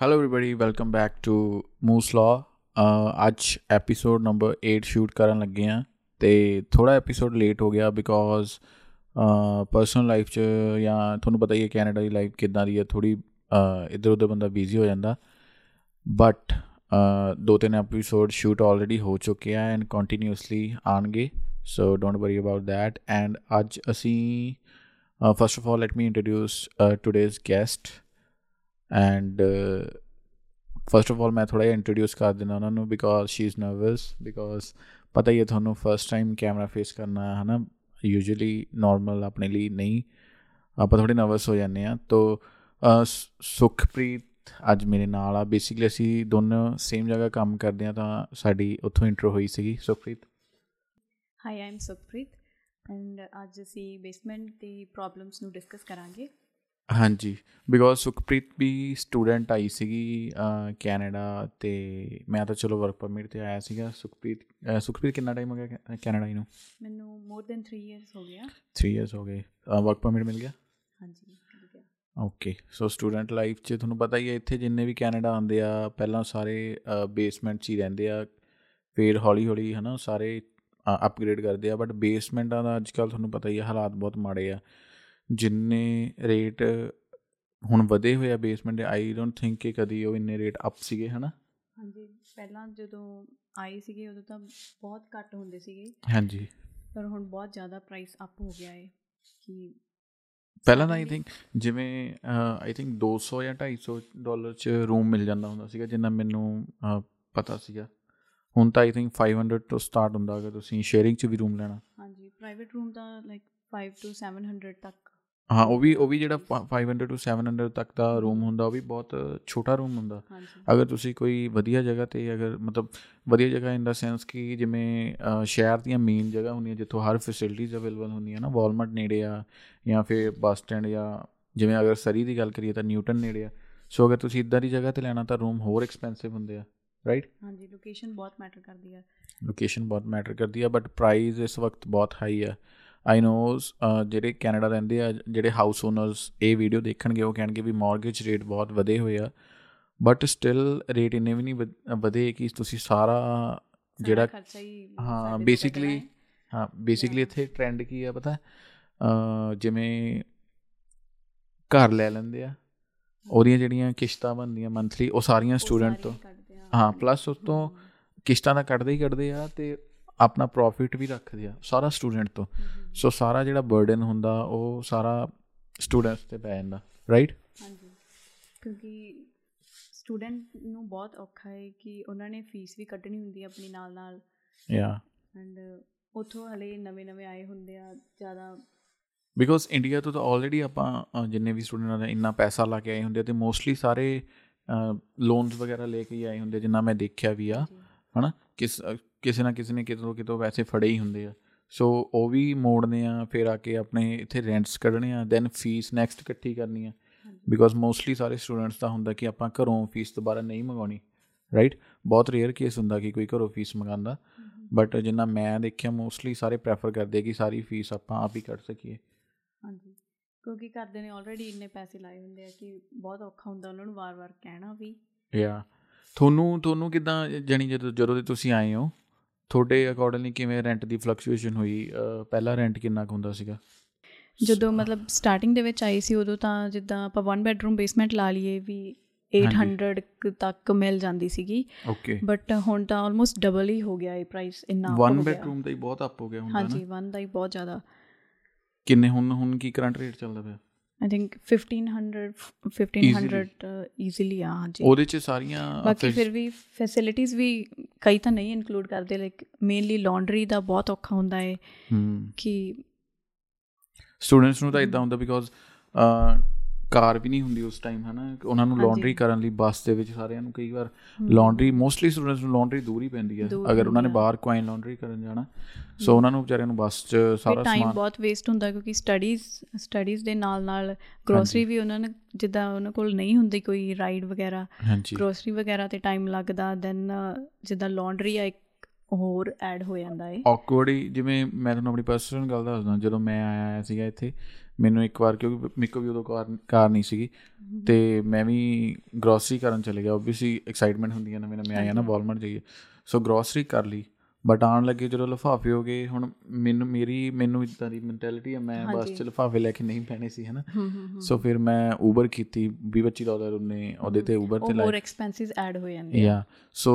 Hello everybody welcome back to Moose ਲਾ ਅੱਜ episode number 8 shoot ਕਰਨ ਲੱਗੇ ਆ ਤੇ ਥੋੜਾ ਐਪੀਸੋਡ ਲੇਟ ਹੋ ਗਿਆ ਬਿਕੋਜ਼ ਪਰਸਨਲ ਲਾਈਫ ਚ ਜਾਂ ਤੁਹਾਨੂੰ ਪਤਾ ਹੀ ਹੈ ਕੈਨੇਡਾ ਦੀ ਲਾਈਫ ਕਿਦਾਂ ਦੀ ਹੈ ਥੋੜੀ uh, ਇੱਧਰ ਉੱਧਰ ਬੰਦਾ ਬਿਜ਼ੀ ਹੋ ਜਾਂਦਾ। ਬਟ ਦੋ ਤਿੰਨ ਐਪੀਸੋਡ ਸ਼ੂਟ ਆਲਰੇਡੀ ਹੋ ਚੁੱਕੇ ਆ ਐਂਡ ਕੰਟੀਨਿਊਸਲੀ ਆਣਗੇ so don't worry about that and ਅੱਜ ਅਸੀਂ first of all let me introduce today's guest and first of all ਮੈਂ ਥੋੜਾ ਜਿਹਾ ਇੰਟਰੋਡਿਊਸ ਕਰ ਦਿੰਦਾ ਉਹਨਾਂ ਨੂੰ because she is nervous because ਪਤਾ ਹੀ ਹੈ ਤੁਹਾਨੂੰ ਫਰਸਟ ਟਾਈਮ ਕੈਮਰਾ ਫੇਸ ਕਰਨਾ ਹੈ ਨਾ ਯੂਜੂਅਲੀ ਨਾਰਮਲ ਆਪਣੇ ਲਈ ਨਹੀਂ। ਆਪਾਂ ਥੋੜੇ ਨਰਵਸ ਹੋ ਜਾਂਦੇ ਆ ਤੋ ਸੁਖਪ੍ਰੀਤ ਅੱਜ ਮੇਰੇ ਨਾਲ ਆ। ਬੇਸਿਕਲੀ ਅਸੀਂ ਦੋਨੋਂ ਸੇਮ ਜਗ੍ਹਾ ਕੰਮ ਕਰਦੇ ਆ ਤਾਂ ਸਾਡੀ ਉੱਥੋਂ ਇੰਟਰੋ ਹੋਈ ਸੀਗੀ। Sukhpreet? Hi I'm Sukhpreet and ਅੱਜ ਅਸੀਂ ਬੇਸਮੈਂਟ ਦੀ ਪ੍ਰੋਬਲਮਸ ਨੂੰ ਡਿਸਕਸ ਕਰਾਂਗੇ। ਹਾਂਜੀ ਬਿਕੋਜ਼ ਸੁਖਪ੍ਰੀਤ ਵੀ ਸਟੂਡੈਂਟ ਆਈ ਸੀਗੀ ਕੈਨੇਡਾ ਤੇ ਮੈਂ ਤਾਂ ਚਲੋ ਵਰਕ ਪਰਮਿਟ ਤੇ ਆਇਆ ਸੀਗਾ। ਸੁਖਪ੍ਰੀਤ ਸੁਖਪ੍ਰੀਤ ਕਿੰਨਾ ਟਾਈਮ ਹੋ ਗਿਆ ਕੈਨੇਡਾ ਨੂੰ? ਮੈਨੂੰ ਮੋਰ ਦੈਨ 3 ਇਅਰਸ ਹੋ ਗਿਆ। 3 ਇਅਰਸ ਹੋ ਗਏ। ਵਰਕ ਪਰਮਿਟ ਮਿਲ ਗਿਆ? ਹਾਂਜੀ ਮਿਲ ਗਿਆ। ਓਕੇ ਸੋ ਸਟੂਡੈਂਟ ਲਾਈਫ 'ਚ ਤੁਹਾਨੂੰ ਪਤਾ ਹੀ ਹੈ ਇੱਥੇ ਜਿੰਨੇ ਵੀ ਕੈਨੇਡਾ ਆਉਂਦੇ ਆ ਪਹਿਲਾਂ ਸਾਰੇ ਬੇਸਮੈਂਟ 'ਚ ਹੀ ਰਹਿੰਦੇ ਆ। ਫਿਰ ਹੌਲੀ ਹੌਲੀ ਹਨਾ ਸਾਰੇ ਅਪਗ੍ਰੇਡ ਕਰਦੇ ਆ ਬਟ ਬੇਸਮੈਂਟਾਂ ਦਾ ਅੱਜ ਕੱਲ ਤੁਹਾਨੂੰ ਪਤਾ ਹੀ ਹੈ ਹਾਲਾਤ ਬਹੁਤ ਮਾੜੇ ਆ। ਜਿੰਨੇ ਰੇਟ ਹੁਣ ਵਧੇ ਹੋਏ ਆ ਬੇਸਮੈਂਟ ਦੇ ਆਈ ਡੋਨਟ ਥਿੰਕ ਕਿ ਕਦੀ ਉਹ ਇੰਨੇ ਰੇਟ ਅਪ ਸੀਗੇ ਹਨਾ? ਹਾਂਜੀ ਪਹਿਲਾਂ ਜਦੋਂ ਆਏ ਸੀਗੇ ਉਦੋਂ ਤਾਂ ਬਹੁਤ ਘੱਟ ਹੁੰਦੇ ਸੀਗੇ। ਹਾਂਜੀ। ਪਰ ਹੁਣ ਬਹੁਤ ਜ਼ਿਆਦਾ ਪ੍ਰਾਈਸ ਅਪ ਹੋ ਗਿਆ ਹੈ ਕਿ ਪਹਿਲਾਂ ਤਾਂ ਆਈ ਥਿੰਕ ਜਿਵੇਂ ਆਈ ਥਿੰਕ 200 ਜਾਂ 250 ਡਾਲਰ ਚ ਰੂਮ ਮਿਲ ਜਾਂਦਾ ਹੁੰਦਾ ਸੀਗਾ ਜਿੰਨਾ ਮੈਨੂੰ ਪਤਾ ਸੀਗਾ। ਹੁਣ ਤਾਂ ਆਈ ਥਿੰਕ 500 ਤੋਂ ਸਟਾਰਟ ਹੁੰਦਾ ਅਗਰ ਤੁਸੀਂ ਸ਼ੇਅਰਿੰਗ ਚ ਵੀ ਰੂਮ ਲੈਣਾ। ਹਾਂਜੀ ਪ੍ਰਾਈਵੇਟ ਰੂਮ ਤਾਂ ਲਾਈਕ 5 ਟੂ 700 ਤੱਕ ਹਾਂ ਉਹ ਵੀ ਉਹ ਵੀ ਜਿਹੜਾ 500 ਟੂ 700 ਤੱਕ ਦਾ ਰੂਮ ਹੁੰਦਾ ਉਹ ਵੀ ਬਹੁਤ ਛੋਟਾ ਰੂਮ ਹੁੰਦਾ। ਅਗਰ ਤੁਸੀਂ ਕੋਈ ਵਧੀਆ ਜਗ੍ਹਾ ਤੇ ਅਗਰ ਮਤਲਬ ਵਧੀਆ ਜਗ੍ਹਾ ਇਨ ਦਾ ਸੈਂਸ ਕਿ ਜਿਵੇਂ ਸ਼ਹਿਰ ਦੀਆਂ ਮੇਨ ਜਗ੍ਹਾ ਹੁੰਦੀਆਂ ਜਿੱਥੋਂ ਹਰ ਫੈਸਿਲਿਟੀਜ਼ ਅਵੇਲੇਬਲ ਹੁੰਦੀਆਂ ਨਾ ਵਾਲਮਾਰਟ ਨੇੜੇ ਆ ਜਾਂ ਫਿਰ ਬੱਸ ਸਟੈਂਡ ਜਾਂ ਜਿਵੇਂ ਅਗਰ ਸਰੀ ਦੀ ਗੱਲ ਕਰੀਏ ਤਾਂ ਨਿਊਟਨ ਨੇੜੇ ਆ। ਸੋ ਅਗਰ ਤੁਸੀਂ ਇਦਾਂ ਦੀ ਜਗ੍ਹਾ ਤੇ ਲੈਣਾ ਤਾਂ ਰੂਮ ਹੋਰ ਐਕਸਪੈਂਸਿਵ ਹੁੰਦੇ ਆ ਰਾਈਟ ਹਾਂਜੀ ਲੋਕੇਸ਼ਨ ਬਹੁਤ ਮੈਟਰ ਕਰਦੀ ਹੈ ਲੋਕੇਸ਼ਨ ਬਹੁਤ ਮੈਟਰ ਕਰਦੀ ਆ ਬਟ ਪ੍ਰਾਈਸ ਇਸ ਵਕਤ ਬਹੁਤ ਹਾਈ ਆ। ਆਈ ਨੋਸ ਜਿਹੜੇ ਕੈਨੇਡਾ ਰਹਿੰਦੇ ਆ ਜਿਹੜੇ ਹਾਊਸ ਓਨਰਸ ਇਹ ਵੀਡੀਓ ਦੇਖਣਗੇ ਉਹ ਕਹਿਣਗੇ ਵੀ ਮਾਰਗੇਜ ਰੇਟ ਬਹੁਤ ਵਧੇ ਹੋਏ ਆ ਬਟ ਸਟਿਲ ਰੇਟ ਇੰਨੇ ਵੀ ਨਹੀਂ ਵਧੇ ਕਿ ਤੁਸੀਂ ਸਾਰਾ ਜਿਹੜਾ ਹਾਂ ਬੇਸਿਕਲੀ ਹਾਂ। ਬੇਸਿਕਲੀ ਇੱਥੇ ਟ੍ਰੈਂਡ ਕੀ ਆ ਪਤਾ? ਜਿਵੇਂ ਘਰ ਲੈ ਲੈਂਦੇ ਆ ਉਹਦੀਆਂ ਜਿਹੜੀਆਂ ਕਿਸ਼ਤਾਂ ਬਣਦੀਆਂ ਮੰਥਲੀ ਉਹ ਸਾਰੀਆਂ ਸਟੂਡੈਂਟ ਤੋਂ। ਹਾਂ ਪਲੱਸ ਉਸ ਤੋਂ ਕਿਸ਼ਤਾਂ ਦਾ ਕੱਢਦੇ ਹੀ ਕੱਢਦੇ ਆ ਤੇ ਆਪਣਾ ਪ੍ਰੋਫਿਟ ਵੀ ਰੱਖਦੇ ਆ ਸਾਰਾ ਸਟੂਡੈਂਟ ਤੋਂ। ਸੋ ਸਾਰਾ ਜਿਹੜਾ ਬਰਡਨ ਹੁੰਦਾ ਉਹ ਸਾਰਾ ਸਟੂਡੈਂਟਸ ਤੇ ਪੈ ਜਾਂਦਾ ਰਾਈਟ ਹਾਂਜੀ। ਕਿਉਂਕਿ ਸਟੂਡੈਂਟ ਨੂੰ ਬਹੁਤ ਔਖਾ ਹੈ ਕਿ ਉਹਨਾਂ ਨੇ ਫੀਸ ਵੀ ਕੱਢਣੀ ਹੁੰਦੀ ਹੈ ਆਪਣੀ ਨਾਲ ਨਾਲ ਯਾ ਐਂਡ ਉਥੋਂ ਹਲੇ ਨਵੇਂ ਨਵੇਂ ਆਏ ਹੁੰਦੇ ਆ ਜ਼ਿਆਦਾ। ਬਿਕੋਜ਼ ਇੰਡੀਆ ਤੋਂ ਤਾਂ ਆਲਰੇਡੀ ਆਪਾਂ ਜਿੰਨੇ ਵੀ ਸਟੂਡੈਂਟ ਨੇ ਇੰਨਾ ਪੈਸਾ ਲਾ ਕੇ ਆਏ ਹੁੰਦੇ ਤੇ ਮੋਸਟਲੀ ਸਾਰੇ ਲੋਨਸ ਵਗੈਰਾ ਲੈ ਕੇ ਆਏ ਹੁੰਦੇ ਜਿੰਨਾ ਮੈਂ ਦੇਖਿਆ ਵੀ ਆ ਹਨਾ? ਕਿਸ ਕਿਸੇ ਨਾ ਕਿਸੇ ਨੇ ਕਿਤੋਂ ਕਿਤੋਂ ਵੈਸੇ ਫੜੇ ਹੀ ਹੁੰਦੇ ਆ। ਸੋ ਉਹ ਵੀ ਮੋੜਨੇ ਆ ਫਿਰ ਆ ਕੇ ਆਪਣੇ ਇੱਥੇ ਰੈਂਟਸ ਕੱਢਣੇ ਆ ਦੈਨ ਫੀਸ ਨੈਕਸਟ ਇਕੱਠੀ ਕਰਨੀ ਆ। ਬਿਕੋਜ਼ ਮੋਸਟਲੀ ਸਾਰੇ ਸਟੂਡੈਂਟਸ ਦਾ ਹੁੰਦਾ ਕਿ ਆਪਾਂ ਘਰੋਂ ਫੀਸ ਦੁਬਾਰਾ ਨਹੀਂ ਮੰਗਾਉਣੀ ਰਾਈਟ ਬਹੁਤ ਰੇਅਰ ਕੇਸ ਹੁੰਦਾ ਕਿ ਕੋਈ ਘਰੋਂ ਫੀਸ ਮੰਗਾਉਂਦਾ ਬਟ ਜਿੰਨਾ ਮੈਂ ਦੇਖਿਆ ਮੋਸਟਲੀ ਸਾਰੇ ਪ੍ਰੈਫਰ ਕਰਦੇ ਕਿ ਸਾਰੀ ਫੀਸ ਆਪਾਂ ਆਪ ਹੀ ਕੱਢ ਸਕੀਏ। ਹਾਂਜੀ। ਕਿਉਂਕਿ ਕਰਦੇ ਨੇ ਆਲਰੇਡੀ ਇੰਨੇ ਪੈਸੇ ਲਾਏ ਹੁੰਦੇ ਆ ਕਿ ਬਹੁਤ ਔਖਾ ਹੁੰਦਾ ਉਹਨਾਂ ਨੂੰ ਵਾਰ-ਵਾਰ ਕਹਿਣਾ ਵੀ। ਯਾ ਤੁਹਾਨੂੰ ਤੁਹਾਨੂੰ ਕਿਦਾਂ ਜਣੀ ਜਦੋਂ ਜਦੋਂ ਤੁਸੀਂ ਆਏ ਹੋ ਤੁਹਾਡੇ ਅਕੋਰਡਿੰਗਲੀ ਕਿਵੇਂ ਰੈਂਟ ਦੀ ਫਲਕਚੁਏਸ਼ਨ ਹੋਈ? ਪਹਿਲਾ ਰੈਂਟ ਕਿੰਨਾ ਕੁ ਹੁੰਦਾ ਸੀਗਾ? ਜਦੋਂ ਮਤਲਬ ਸਟਾਰਟਿੰਗ ਦੇ ਵਿੱਚ ਆਈ ਸੀ ਉਦੋਂ ਤਾਂ ਜਿੱਦਾਂ ਆਪਾਂ 1 ਬੈਡਰੂਮ ਬੇਸਮੈਂਟ ਲਾ ਲਈਏ ਵੀ 800 ਤੱਕ ਮਿਲ ਜਾਂਦੀ ਸੀਗੀ। ਓਕੇ ਬਟ ਹੁਣ ਤਾਂ ਆਲਮੋਸਟ ਡਬਲ ਹੀ ਹੋ ਗਿਆ ਇਹ ਪ੍ਰਾਈਸ ਇੰਨਾ 1 ਬੈਡਰੂਮ ਦਾ ਹੀ ਬਹੁਤ ਅਪ ਹੋ ਗਿਆ ਹੁੰਦਾ ਹਾਂਜੀ 1 ਦਾ ਹੀ ਬਹੁਤ ਜ਼ਿਆਦਾ। ਕਿੰਨੇ ਹੁਣ ਹੁਣ ਕੀ ਕਰੰਟ ਰੇਟ ਚੱਲਦਾ ਪਿਆ? ਆਈ ਥਿੰਕ 1500 1500 ਈਜ਼ੀਲੀ ਆ ਹਾਂਜੀ ਉਹਦੇ ਚ ਸਾਰੀਆਂ ਬਾਕੀ ਫਿਰ ਵੀ ਫੈਸਿਲਿਟੀਆਂ ਵੀ ਕਈ ਤਾਂ ਨਹੀਂ ਇਨਕਲੂਡ ਕਰਦੇ ਲਾਈਕ ਮੇਨਲੀ ਲਾਂਡਰੀ ਦਾ ਬਹੁਤ ਔਖਾ ਹੁੰਦਾ ਹੈ। ਕਿ ਸਟੂਡੈਂਟਸ ਨੂੰ ਤਾਂ ਇਦਾਂ ਹੁੰਦਾ ਬਿਕੋਜ਼ ਕਾਰ ਵੀ ਨਹੀਂ ਹੁੰਦੀ ਉਸ ਟਾਈਮ ਹਨਾ? ਉਹਨਾਂ ਨੂੰ ਲਾਂਡਰੀ ਕਰਨ ਲਈ ਬੱਸ ਦੇ ਵਿੱਚ ਸਾਰਿਆਂ ਨੂੰ ਕਈ ਵਾਰ ਲਾਂਡਰੀ ਮੋਸਟਲੀ ਸਟੂਡੈਂਟਸ ਨੂੰ ਲਾਂਡਰੀ ਦੂਰ ਹੀ ਪੈਂਦੀ ਹੈ। ਅਗਰ ਉਹਨਾਂ ਨੇ ਬਾਹਰ ਕੁਆਇਨ ਲਾਂਡਰੀ ਕਰਨ ਜਾਣਾ ਸੋ ਉਹਨਾਂ ਨੂੰ ਵਿਚਾਰਿਆਂ ਨੂੰ ਬੱਸ 'ਚ ਸਾਰਾ ਸਮਾਨ ਟਾਈਮ ਬਹੁਤ ਵੇਸਟ ਹੁੰਦਾ ਕਿਉਂਕਿ ਸਟੱਡੀਜ਼ ਸਟੱਡੀਜ਼ ਦੇ ਨਾਲ ਨਾਲ ਗਰੋਸਰੀ ਵੀ ਉਹਨਾਂ ਨੇ ਜਿੱਦਾਂ ਉਹਨਾਂ ਕੋਲ ਨਹੀਂ ਹੁੰਦੀ ਕੋਈ ਰਾਈਡ ਵਗੈਰਾ ਗਰੋਸਰੀ ਵਗੈਰਾ ਤੇ ਟਾਈਮ ਲੱਗਦਾ ਦੈਨ ਜਿੱਦਾਂ ਲਾਂਡਰੀ ਆ ਇੱਕ ਹੋਰ ਐਡ ਹੋ ਜਾਂਦਾ ਹੈ ਔਕਵਰਡ ਜਿਵੇਂ ਮੈਂ ਤੁਹਾਨੂੰ ਆਪਣੀ ਪਰਸਨਲ ਗੱਲ ਦੱਸਦਾ ਜਦੋਂ ਮੈਂ ਆਇਆ ਸੀਗਾ ਇੱਥੇ ਮੈਨੂੰ ਇੱਕ ਵਾਰ ਕਿਉਂਕਿ ਮੇਰੇ ਕੋਲ ਵੀ ਉਦੋਂ ਕਾਰ ਕਾਰ ਨਹੀਂ ਸੀਗੀ। ਤੇ ਮੈਂ ਵੀ ਗਰੋਸਰੀ ਕਰਨ ਚਲੇ ਗਿਆ। ਆਬਵੀਅਸਲੀ ਐਕਸਾਈਟਮੈਂਟ ਹੁੰਦੀ ਹੈ ਨਵੇਂ ਨਵੇਂ ਆਇਆ ਨਾ ਵਾਲਮਾਰਟ ਜਾਈਏ। ਸੋ ਗਰੋਸਰੀ ਕਰ ਲਈ। ਬਟ ਆਣ ਲੱਗੇ ਜਦੋਂ ਲਫਾਫੇ ਹੋ ਗਏ ਹੁਣ ਮੈਨੂੰ ਮੇਰੀ ਮੈਨੂੰ ਇਦਾਂ ਦੀ ਮੈਂਟੈਲਿਟੀ ਹੈ ਮੈਂ ਬਸ ਚ ਲਫਾਫੇ ਲੈ ਕੇ ਨਹੀਂ ਪੈਣੇ ਸੀ ਹਨਾ? ਸੋ ਫਿਰ ਮੈਂ ਉਬਰ ਕੀਤੀ। 20 25 ਡਾਲਰ ਉਹਨੇ ਉਹਦੇ ਤੇ ਉਬਰ ਤੇ ਲਾਇਆ ਹੋਰ ਐਕਸਪੈਂਸਿਸ ਐਡ ਹੋ ਜਾਂਦੇ ਆ। ਸੋ